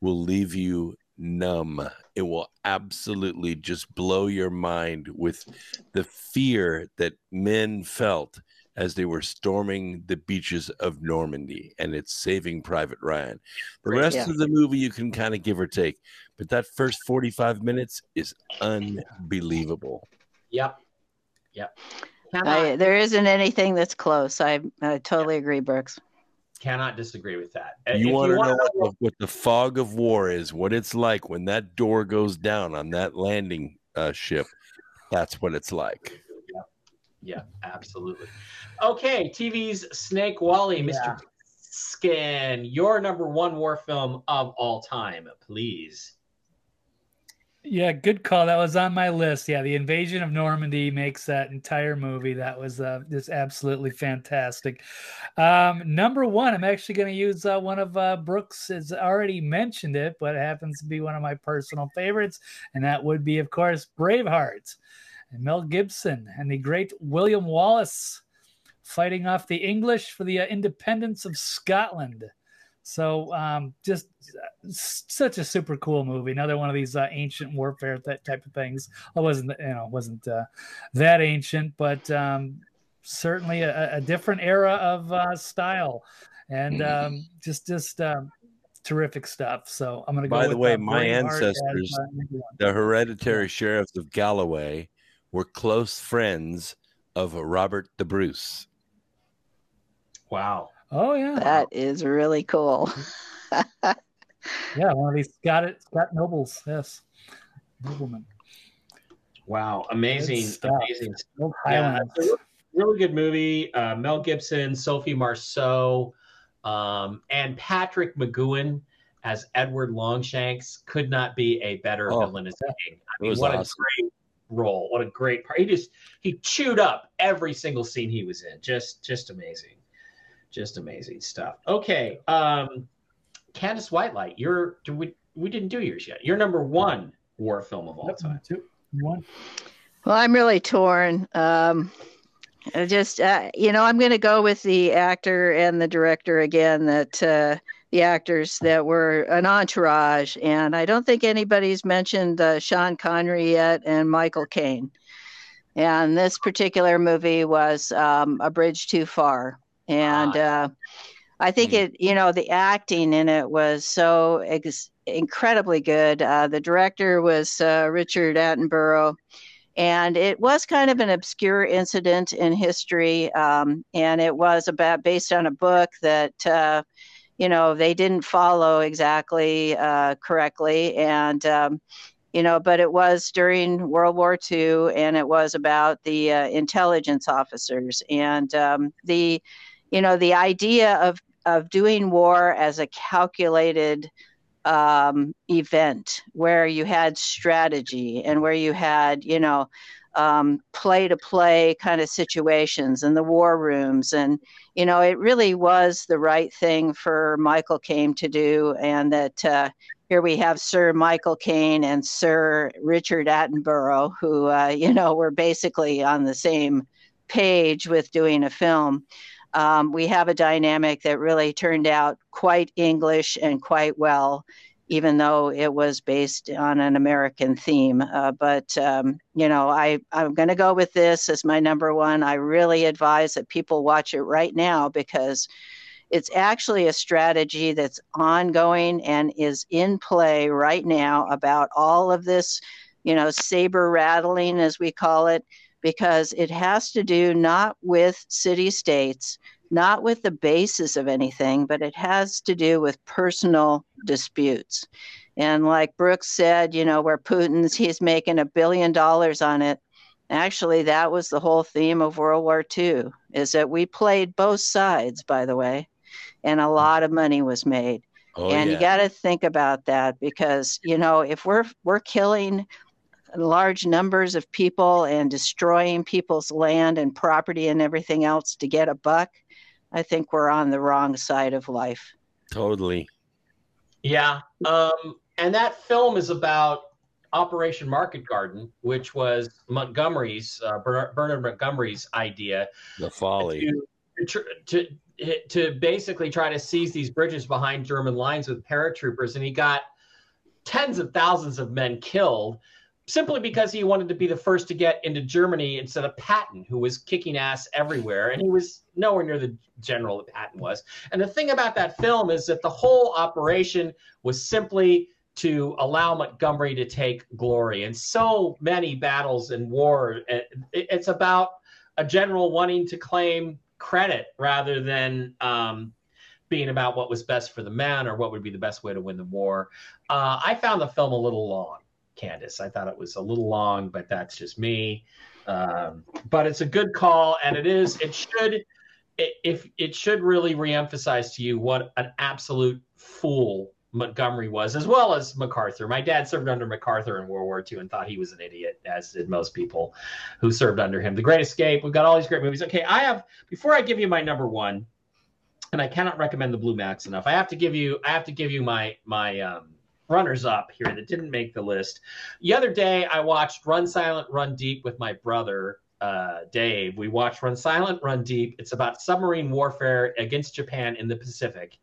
will leave you numb. It will absolutely just blow your mind with the fear that men felt as they were storming the beaches of Normandy, and it's Saving Private Ryan. The rest Yeah. of the movie you can kind of give or take, but that first 45 minutes is unbelievable. Yep. Yep. I, there isn't anything that's close. I, I totally agree, Brooks. cannot disagree with that. You If want to wanna know what the, what the fog of war is, what it's like when that door goes down on that landing uh, ship. That's what it's like. Yeah, yeah, absolutely. Okay, TV's Snake Wally, Mr. Yeah. Skin, your number one war film of all time, please. Yeah, good call. That was on my list. Yeah, the invasion of Normandy makes that entire movie. That was uh, just absolutely fantastic. Um, number one, I'm actually going to use uh, one of uh, Brooks has already mentioned it, but it happens to be one of my personal favorites, and that would be, of course, Braveheart, and Mel Gibson and the great William Wallace fighting off the English for the uh, independence of Scotland. So um, just uh, such a super cool movie. Another one of these uh, ancient warfare that type of things. I wasn't you know wasn't uh, that ancient, but um, certainly a, a different era of uh, style, and um, just just um, terrific stuff. So I'm gonna go. By the way, uh, my Braveheart as, ancestors- uh. The hereditary sheriffs of Galloway were close friends of Robert the Bruce. Wow. Oh yeah, That is really cool. yeah, one of these Scott Scott nobles. Yes, noblemen. Wow. Amazing. Amazing. Yeah, Highlands. it's a really good movie. Uh, Mel Gibson, Sophie Marceau, um, and Patrick McGoohan as Edward Longshanks could not be a better Oh, villain as king. I mean, was what awesome. a great role! What a great part! He just he chewed up every single scene he was in. Just just amazing, just amazing stuff. Okay, um, Candace Whitelight, you're do we we didn't do yours yet. You're number one war film of all Yep, time. two, one. Well, I'm really torn. Um, I just, uh, you know, I'm going to go with the actor and the director again. That uh, the actors that were an entourage, and I don't think anybody's mentioned uh, Sean Connery yet and Michael Caine. And this particular movie was um, A Bridge Too Far, and uh, I think it, you know, the acting in it was so ex- incredibly good. Uh, the director was uh, Richard Attenborough. And it was kind of an obscure incident in history um, and it was about based on a book that uh, you know they didn't follow exactly uh, correctly. And um, you know but it was during world war ii and it was about the uh, intelligence officers. And um, the you know the idea of of doing war as a calculated um, event where you had strategy and where you had, you know, play to play kind of situations in the war rooms. And, you know, it really was the right thing for Michael Caine to do. And that uh, here we have Sir Michael Caine and Sir Richard Attenborough, who, uh, you know, were basically on the same page with doing a film um, we have a dynamic that really turned out quite English and quite well, even though it was based on an American theme. Uh, but um, you know, I I'm going to go with this as my number one. I really advise that people watch it right now because it's actually a strategy that's ongoing and is in play right now about all of this, you know, saber rattling as we call it because it has to do not with city states, not with the basis of anything, but it has to do with personal disputes. And like Brooks said, you know, where Putin's, he's making a billion dollars on it. Actually, that was the whole theme of World War II, is that we played both sides, by the way, and a lot of money was made. Oh, and yeah. you got to think about that because, you know, if we're we're killing large numbers of people and destroying people's land and property and everything else to get a buck, I think we're on the wrong side of life. totally. Yeah. Um, and that film is about Operation Market Garden, which was Montgomery's, uh, Bernard Montgomery's idea The folly. to, to, to, to basically try to seize these bridges behind German lines with paratroopers. And he got tens of thousands of men killed simply because he wanted to be the first to get into Germany instead of Patton, who was kicking ass everywhere. And he was nowhere near the general that Patton was. And the thing about that film is that the whole operation was simply to allow Montgomery to take glory. And so many battles and war, it's about a general wanting to claim credit rather than um, being about what was best for the men or what would be the best way to win the war. Uh, I found the film a little long, Candace. I thought it was a little long, but that's just me. Um, but it's a good call, and it is. It should. It, if it should really reemphasize to you what an absolute fool Montgomery was, as well as MacArthur. My dad served under MacArthur in World War II and thought he was an idiot, as did most people who served under him. The Great Escape. We've got all these great movies. Okay, I have. Before I give you my number one, and I cannot recommend the Blue Max enough. I have to give you. I have to give you my my um, runners up here that didn't make the list. The other day, I watched Run Silent, Run Deep with my brother. Uh, Dave, we watched Run Silent, Run Deep. It's about submarine warfare against Japan in the Pacific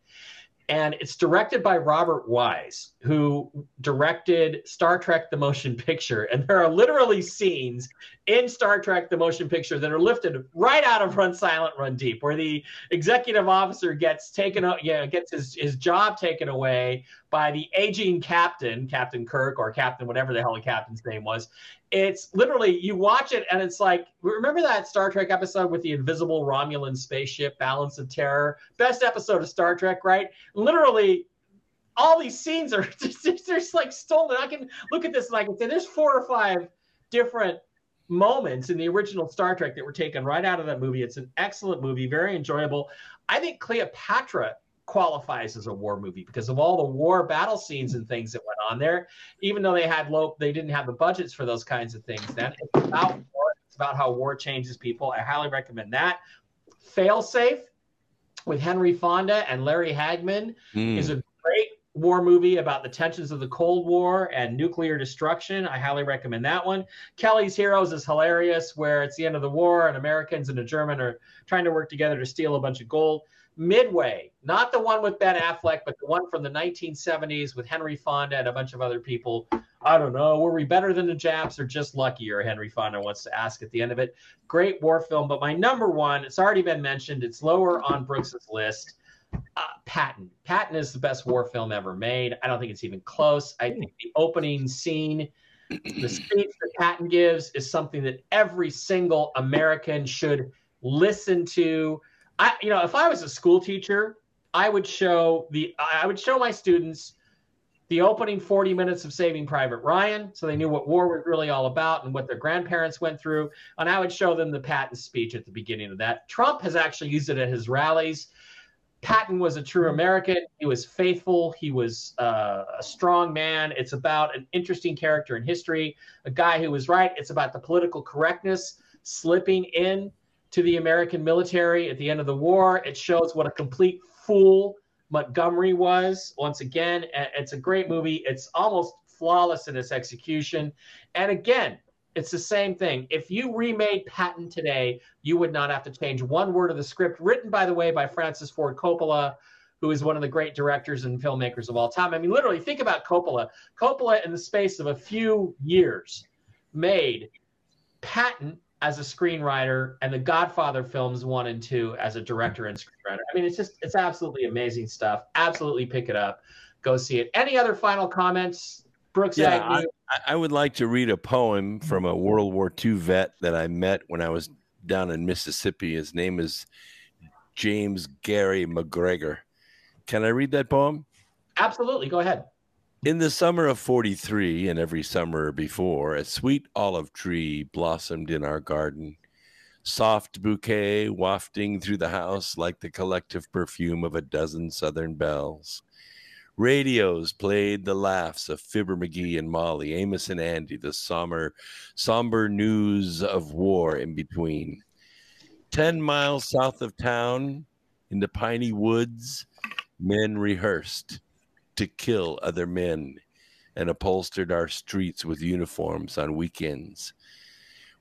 and it's directed by Robert Wise, who directed Star Trek the Motion Picture. And there are literally scenes in Star Trek the Motion Picture that are lifted right out of Run Silent, Run Deep, where the executive officer gets taken, yeah, gets his, his job taken away by the aging captain, Captain Kirk or Captain whatever the hell the captain's name was, it's literally you watch it and it's like remember that Star Trek episode with the invisible Romulan spaceship, Balance of Terror, best episode of Star Trek, right? Literally, all these scenes are just, just like stolen. I can look at this and I can say there's four or five different moments in the original Star Trek that were taken right out of that movie. It's an excellent movie, very enjoyable. I think Cleopatra qualifies as a war movie because of all the war battle scenes and things that went on there. Even though they had low, they didn't have the budgets for those kinds of things. Then it's about war. It's about how war changes people. I highly recommend that. Failsafe with Henry Fonda and Larry Hagman mm. is a war movie about the tensions of the Cold War and nuclear destruction. I highly recommend that one. Kelly's Heroes is hilarious, where it's the end of the war and Americans and a German are trying to work together to steal a bunch of gold. Midway, not the one with Ben Affleck, but the one from the 1970s with Henry Fonda and a bunch of other people. I don't know. Were we better than the Japs or just luckier? Henry Fonda wants to ask at the end of it. Great war film, but my number one, it's already been mentioned. It's lower on Brooks's list. Uh, Patton. Patton is the best war film ever made. I don't think it's even close. I think the opening scene, the speech that Patton gives, is something that every single American should listen to I, you know, if I was a school teacher, I would show the, I would show my students the opening 40 minutes of Saving Private Ryan, so they knew what war was really all about and what their grandparents went through. And I would show them the Patton speech at the beginning of that. Trump has actually used it at his rallies. Patton was a true American. He was faithful. He was uh, a strong man. It's about an interesting character in history, a guy who was right. It's about the political correctness slipping in to the American military at the end of the war. It shows what a complete fool Montgomery was. Once again, it's a great movie. It's almost flawless in its execution. And again, it's the same thing. If you remade Patton today, you would not have to change one word of the script, written, by the way, by Francis Ford Coppola, who is one of the great directors and filmmakers of all time. I mean, literally, think about Coppola. Coppola, in the space of a few years, made Patton as a screenwriter and the Godfather films one and two as a director and screenwriter. I mean, it's just it's absolutely amazing stuff. Absolutely pick it up. Go see it. Any other final comments, Brooks? Yeah, I, I, would like to read a poem from a World War II vet that I met when I was down in Mississippi. His name is James Gary McGregor. Can I read that poem? Absolutely. Go ahead. In the summer of 43 and every summer before, a sweet olive tree blossomed in our garden, soft bouquet wafting through the house like the collective perfume of a dozen southern bells. Radios played the laughs of Fibber McGee and Molly, Amos and Andy, the somber, somber news of war in between. Ten miles south of town, in the piney woods, men rehearsed to kill other men and upholstered our streets with uniforms on weekends.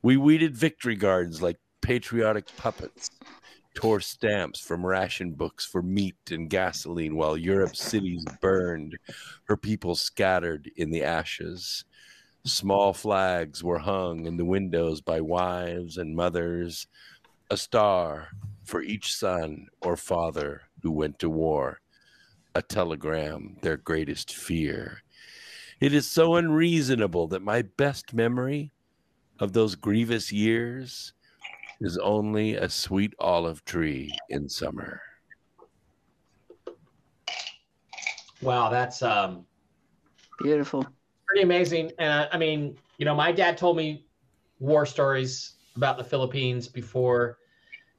We weeded victory gardens like patriotic puppets, tore stamps from ration books for meat and gasoline while Europe's cities burned, her people scattered in the ashes. Small flags were hung in the windows by wives and mothers, a star for each son or father who went to war, a telegram, their greatest fear. It is so unreasonable that my best memory of those grievous years is only a sweet olive tree in summer. Wow, that's um, Beautiful. pretty amazing. And I, I mean, you know, my dad told me war stories about the Philippines before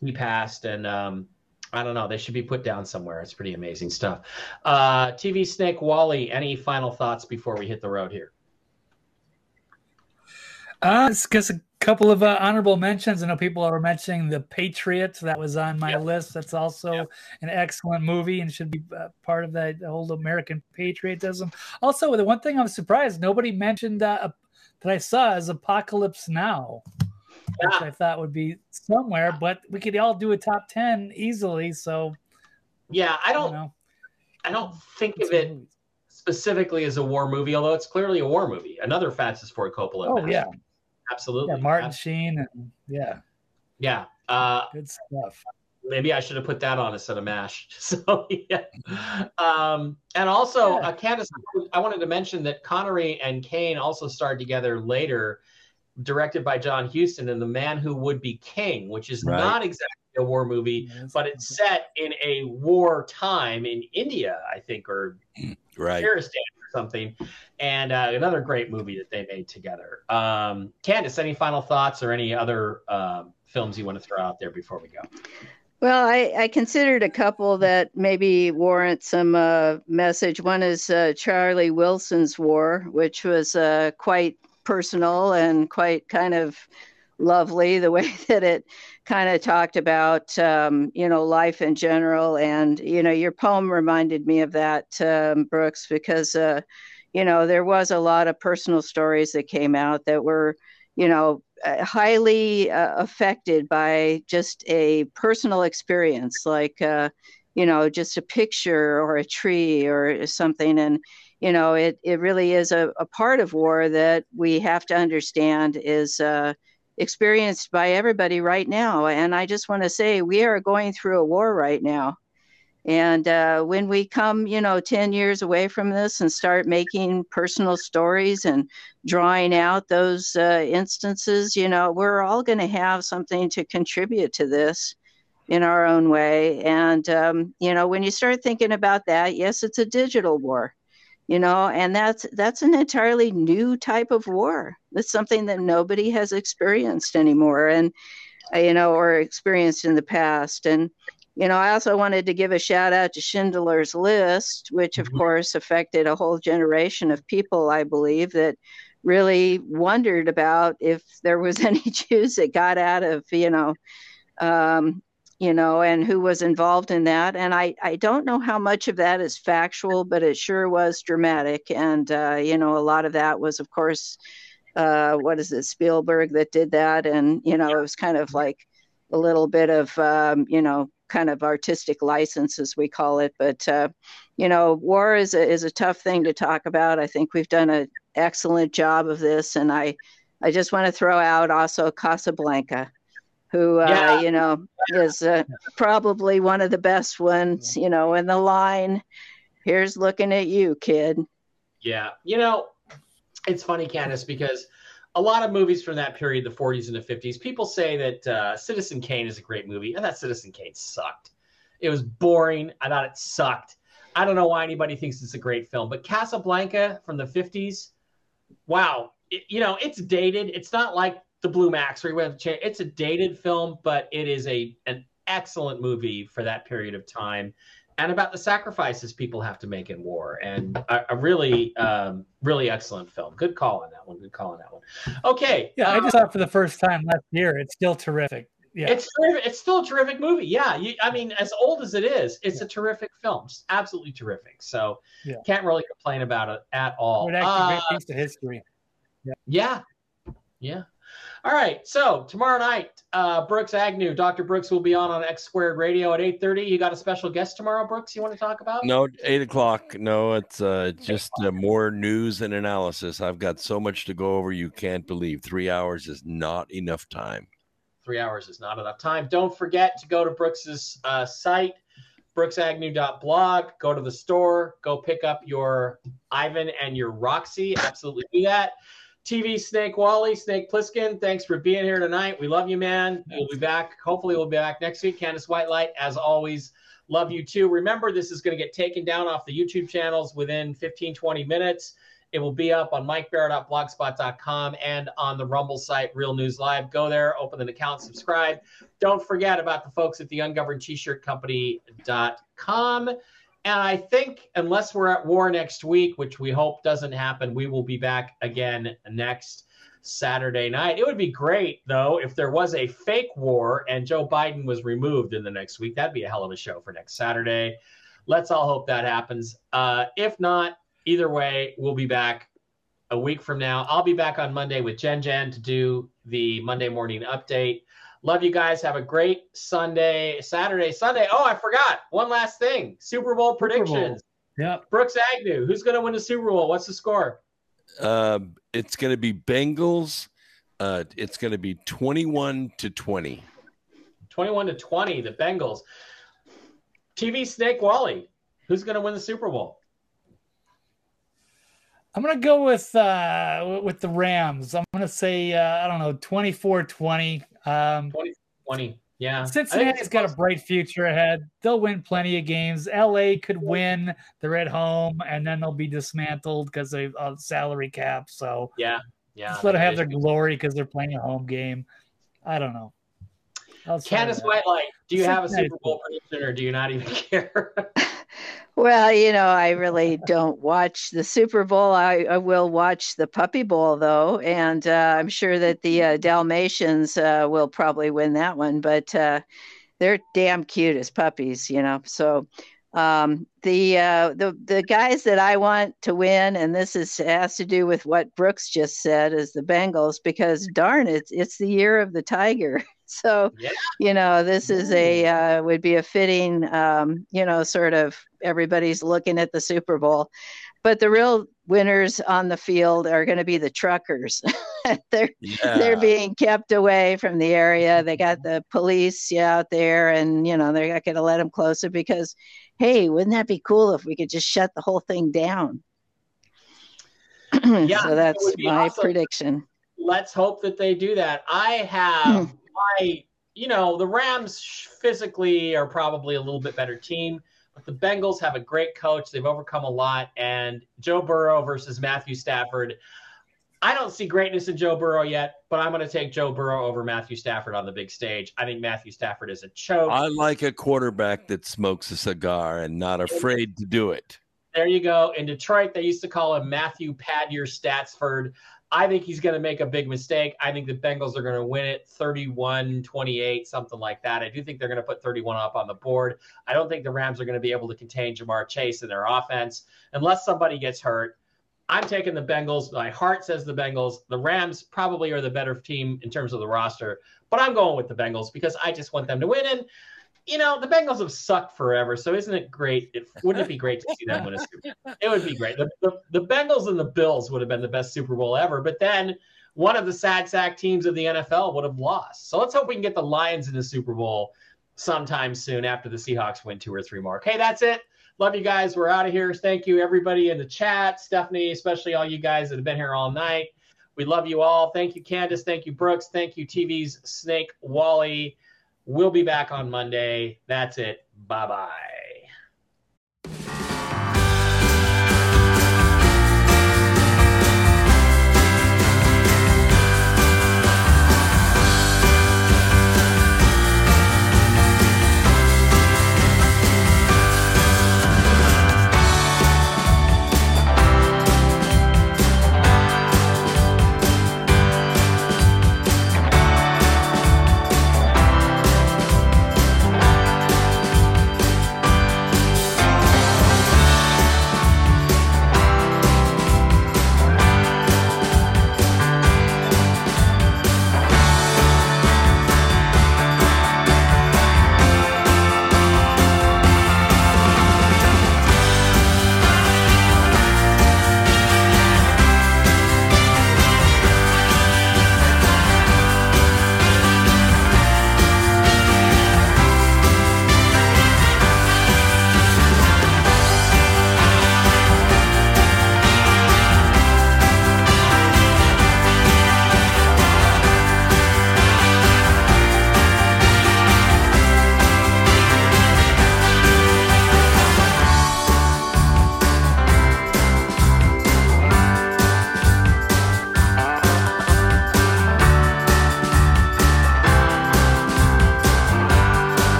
he passed, and um, I don't know, they should be put down somewhere. It's pretty amazing stuff. Uh, TV Snake Wally, any final thoughts before we hit the road here? Uh, it's just a couple of uh, honorable mentions. I know people are mentioning The Patriots. That was on my Yep. list. That's also Yep. an excellent movie and should be uh, part of that old American patriotism. Also, the one thing I'm surprised nobody mentioned uh, that I saw is Apocalypse Now, which Yeah. I thought would be somewhere, but we could all do a top 10 easily. So, Yeah, I you don't, know, I don't think it's of it specifically as a war movie, although it's clearly a war movie. Another Francis Ford Coppola. Oh, yeah. Absolutely. Yeah, Martin Ab- Sheen. And, yeah, Yeah. Uh, good stuff. maybe I should have put that on instead of Mash. So yeah. Um, and also, Yeah. uh, Candace, I wanted to mention that Connery and Caine also starred together later, directed by John Huston in The Man Who Would Be King, which is Right. not exactly a war movie, but it's set in a war time in India, I think, or Right. Something. And uh, another great movie that they made together. Um, Candace, any final thoughts or any other um, films you want to throw out there before we go? Well, I, I considered a couple that maybe warrant some uh, message. One is uh, Charlie Wilson's War, which was uh, quite personal and quite kind of lovely the way that it kind of talked about um, you know life in general. And you know your poem reminded me of that um, brooks because uh, you know there was a lot of personal stories that came out that were you know uh, highly uh, affected by just a personal experience like uh, you know just a picture or a tree or something. And you know it, it really is a, a part of war that we have to understand is uh, experienced by everybody right now. And i just want to say we are going through a war right now. And uh, when we come you know 10 years away from this and start making personal stories and drawing out those uh, instances you know we're all going to have something to contribute to this in our own way. And um, you know when you start thinking about that yes it's a digital war you know and that's that's an entirely new type of war that's something that nobody has experienced anymore and uh, you know or experienced in the past and you know i also wanted to give a shout out to schindler's list which of Mhm. course affected a whole generation of people i believe that really wondered about if there was any jews that got out of you know um, you know, and who was involved in that. And I, I don't know how much of that is factual, but it sure was dramatic. And, uh, you know, a lot of that was, of course, uh, what is it, Spielberg that did that. And, you know, it was kind of like a little bit of, um, you know, kind of artistic license, as we call it. But, uh, you know, war is a, is a tough thing to talk about. I think we've done an excellent job of this. And I, I just want to throw out also Casablanca who uh, Yeah. you know is uh, probably one of the best ones you know in the line here's looking at you kid Yeah. You know, it's funny, Candace, because a lot of movies from that period, the 40s and the 50s, people say that uh, Citizen Kane is a great movie. And that Citizen Kane sucked. It was boring. I thought it sucked. I don't know why anybody thinks it's a great film, but Casablanca from the 50s, wow. It- you know, it's dated. It's not like the Blue Max where to change. It's a dated film, but it is a an excellent movie for that period of time and about the sacrifices people have to make in war and a, a really um, really excellent film good call on that one good call on that one okay Yeah, I uh, just saw it for the first time last year. It's still terrific. Yeah. it's it's still a terrific movie yeah you, i mean as old as it is it's a terrific film Just absolutely terrific so Yeah. can't really complain about it at all It actually Uh, piece of history. yeah yeah All right, so tomorrow night, uh, Brooks Agnew, Dr. Brooks will be on on X Squared Radio at 8:30. You got a special guest tomorrow, Brooks? You want to talk about? No, eight o'clock. No, it's uh, just uh, more news and analysis. I've got so much to go over. You can't believe three hours is not enough time. Three hours is not enough time. Don't forget to go to Brooks's uh, site, brooksagnew.blog. Go to the store. Go pick up your Ivan and your Roxy. Absolutely do that. TV Snake Wally, Snake Plissken, thanks for being here tonight. We love you, man. We'll be back. Hopefully, we'll be back next week. Candace Whitelight, as always, love you too. Remember, this is going to get taken down off the YouTube channels within 15, 20 minutes. It will be up on mikebarrett.blogspot.com and on the Rumble site, Real News Live. Go there, open an account, subscribe. Don't forget about the folks at the t-shirt company.com. And I think, unless we're at war next week, which we hope doesn't happen, we will be back again next Saturday night. It would be great, though, if there was a fake war and Joe Biden was removed in the next week. That'd be a hell of a show for next Saturday. Let's all hope that happens. Uh, if not, either way, we'll be back a week from now. I'll be back on Monday with Jen Jen to do the Monday morning update. Love you guys. Have a great Sunday, Saturday, Sunday. Oh, I forgot one last thing Super Bowl predictions. Yep. Brooks Agnew, who's going to win the Super Bowl? What's the score? Uh, it's going to be Bengals. Uh, it's going to be 21 to 20. 21 to 20, the Bengals. TV Snake Wally, who's going to win the Super Bowl? I'm gonna go with uh with the Rams. I'm gonna say uh, I don't know 24-20. Um, 20 20. Yeah. Cincinnati's got a bright future ahead. They'll win plenty of games. LA could win. They're at home, and then they'll be dismantled because they uh, salary cap. So yeah, yeah. Just let them have their glory because they're playing a home game. I don't know. Candace like, do you have a Super Bowl prediction, or do you not even care? Well, you know, I really don't watch the Super Bowl. I, I will watch the Puppy Bowl, though, and uh, I'm sure that the uh, Dalmatians uh, will probably win that one. But uh, they're damn cute as puppies, you know. So um, the uh, the the guys that I want to win, and this is has to do with what Brooks just said, is the Bengals because darn, it's it's the year of the tiger. So, yeah. you know, this is a uh, would be a fitting, um, you know, sort of everybody's looking at the Super Bowl, but the real winners on the field are going to be the truckers. they're yeah. they're being kept away from the area. They got the police out there, and you know they're not going to let them closer because, hey, wouldn't that be cool if we could just shut the whole thing down? yeah, so that's my awesome. prediction. Let's hope that they do that. I have my, you know, the Rams physically are probably a little bit better team. But the Bengals have a great coach. They've overcome a lot. And Joe Burrow versus Matthew Stafford. I don't see greatness in Joe Burrow yet, but I'm going to take Joe Burrow over Matthew Stafford on the big stage. I think Matthew Stafford is a choke. I like a quarterback that smokes a cigar and not afraid to do it. There you go. In Detroit, they used to call him Matthew Padyer Statsford. I think he's going to make a big mistake. I think the Bengals are going to win it 31 28, something like that. I do think they're going to put 31 up on the board. I don't think the Rams are going to be able to contain Ja'Marr Chase in their offense unless somebody gets hurt. I'm taking the Bengals. My heart says the Bengals. The Rams probably are the better team in terms of the roster, but I'm going with the Bengals because I just want them to win. And you know, the Bengals have sucked forever. So isn't it great? If, wouldn't it be great to see them win a Super Bowl? It would be great. The, the, the, Bengals and the Bills would have been the best Super Bowl ever. But then one of the sad sack teams of the NFL would have lost. So let's hope we can get the Lions in the Super Bowl sometime soon after the Seahawks win two or three more. Okay, that's it. Love you guys. We're out of here. Thank you, everybody in the chat. Stephanie, especially all you guys that have been here all night. We love you all. Thank you, Candace. Thank you, Brooks. Thank you, TV's Snake Wally. We'll be back on Monday. That's it. Bye bye.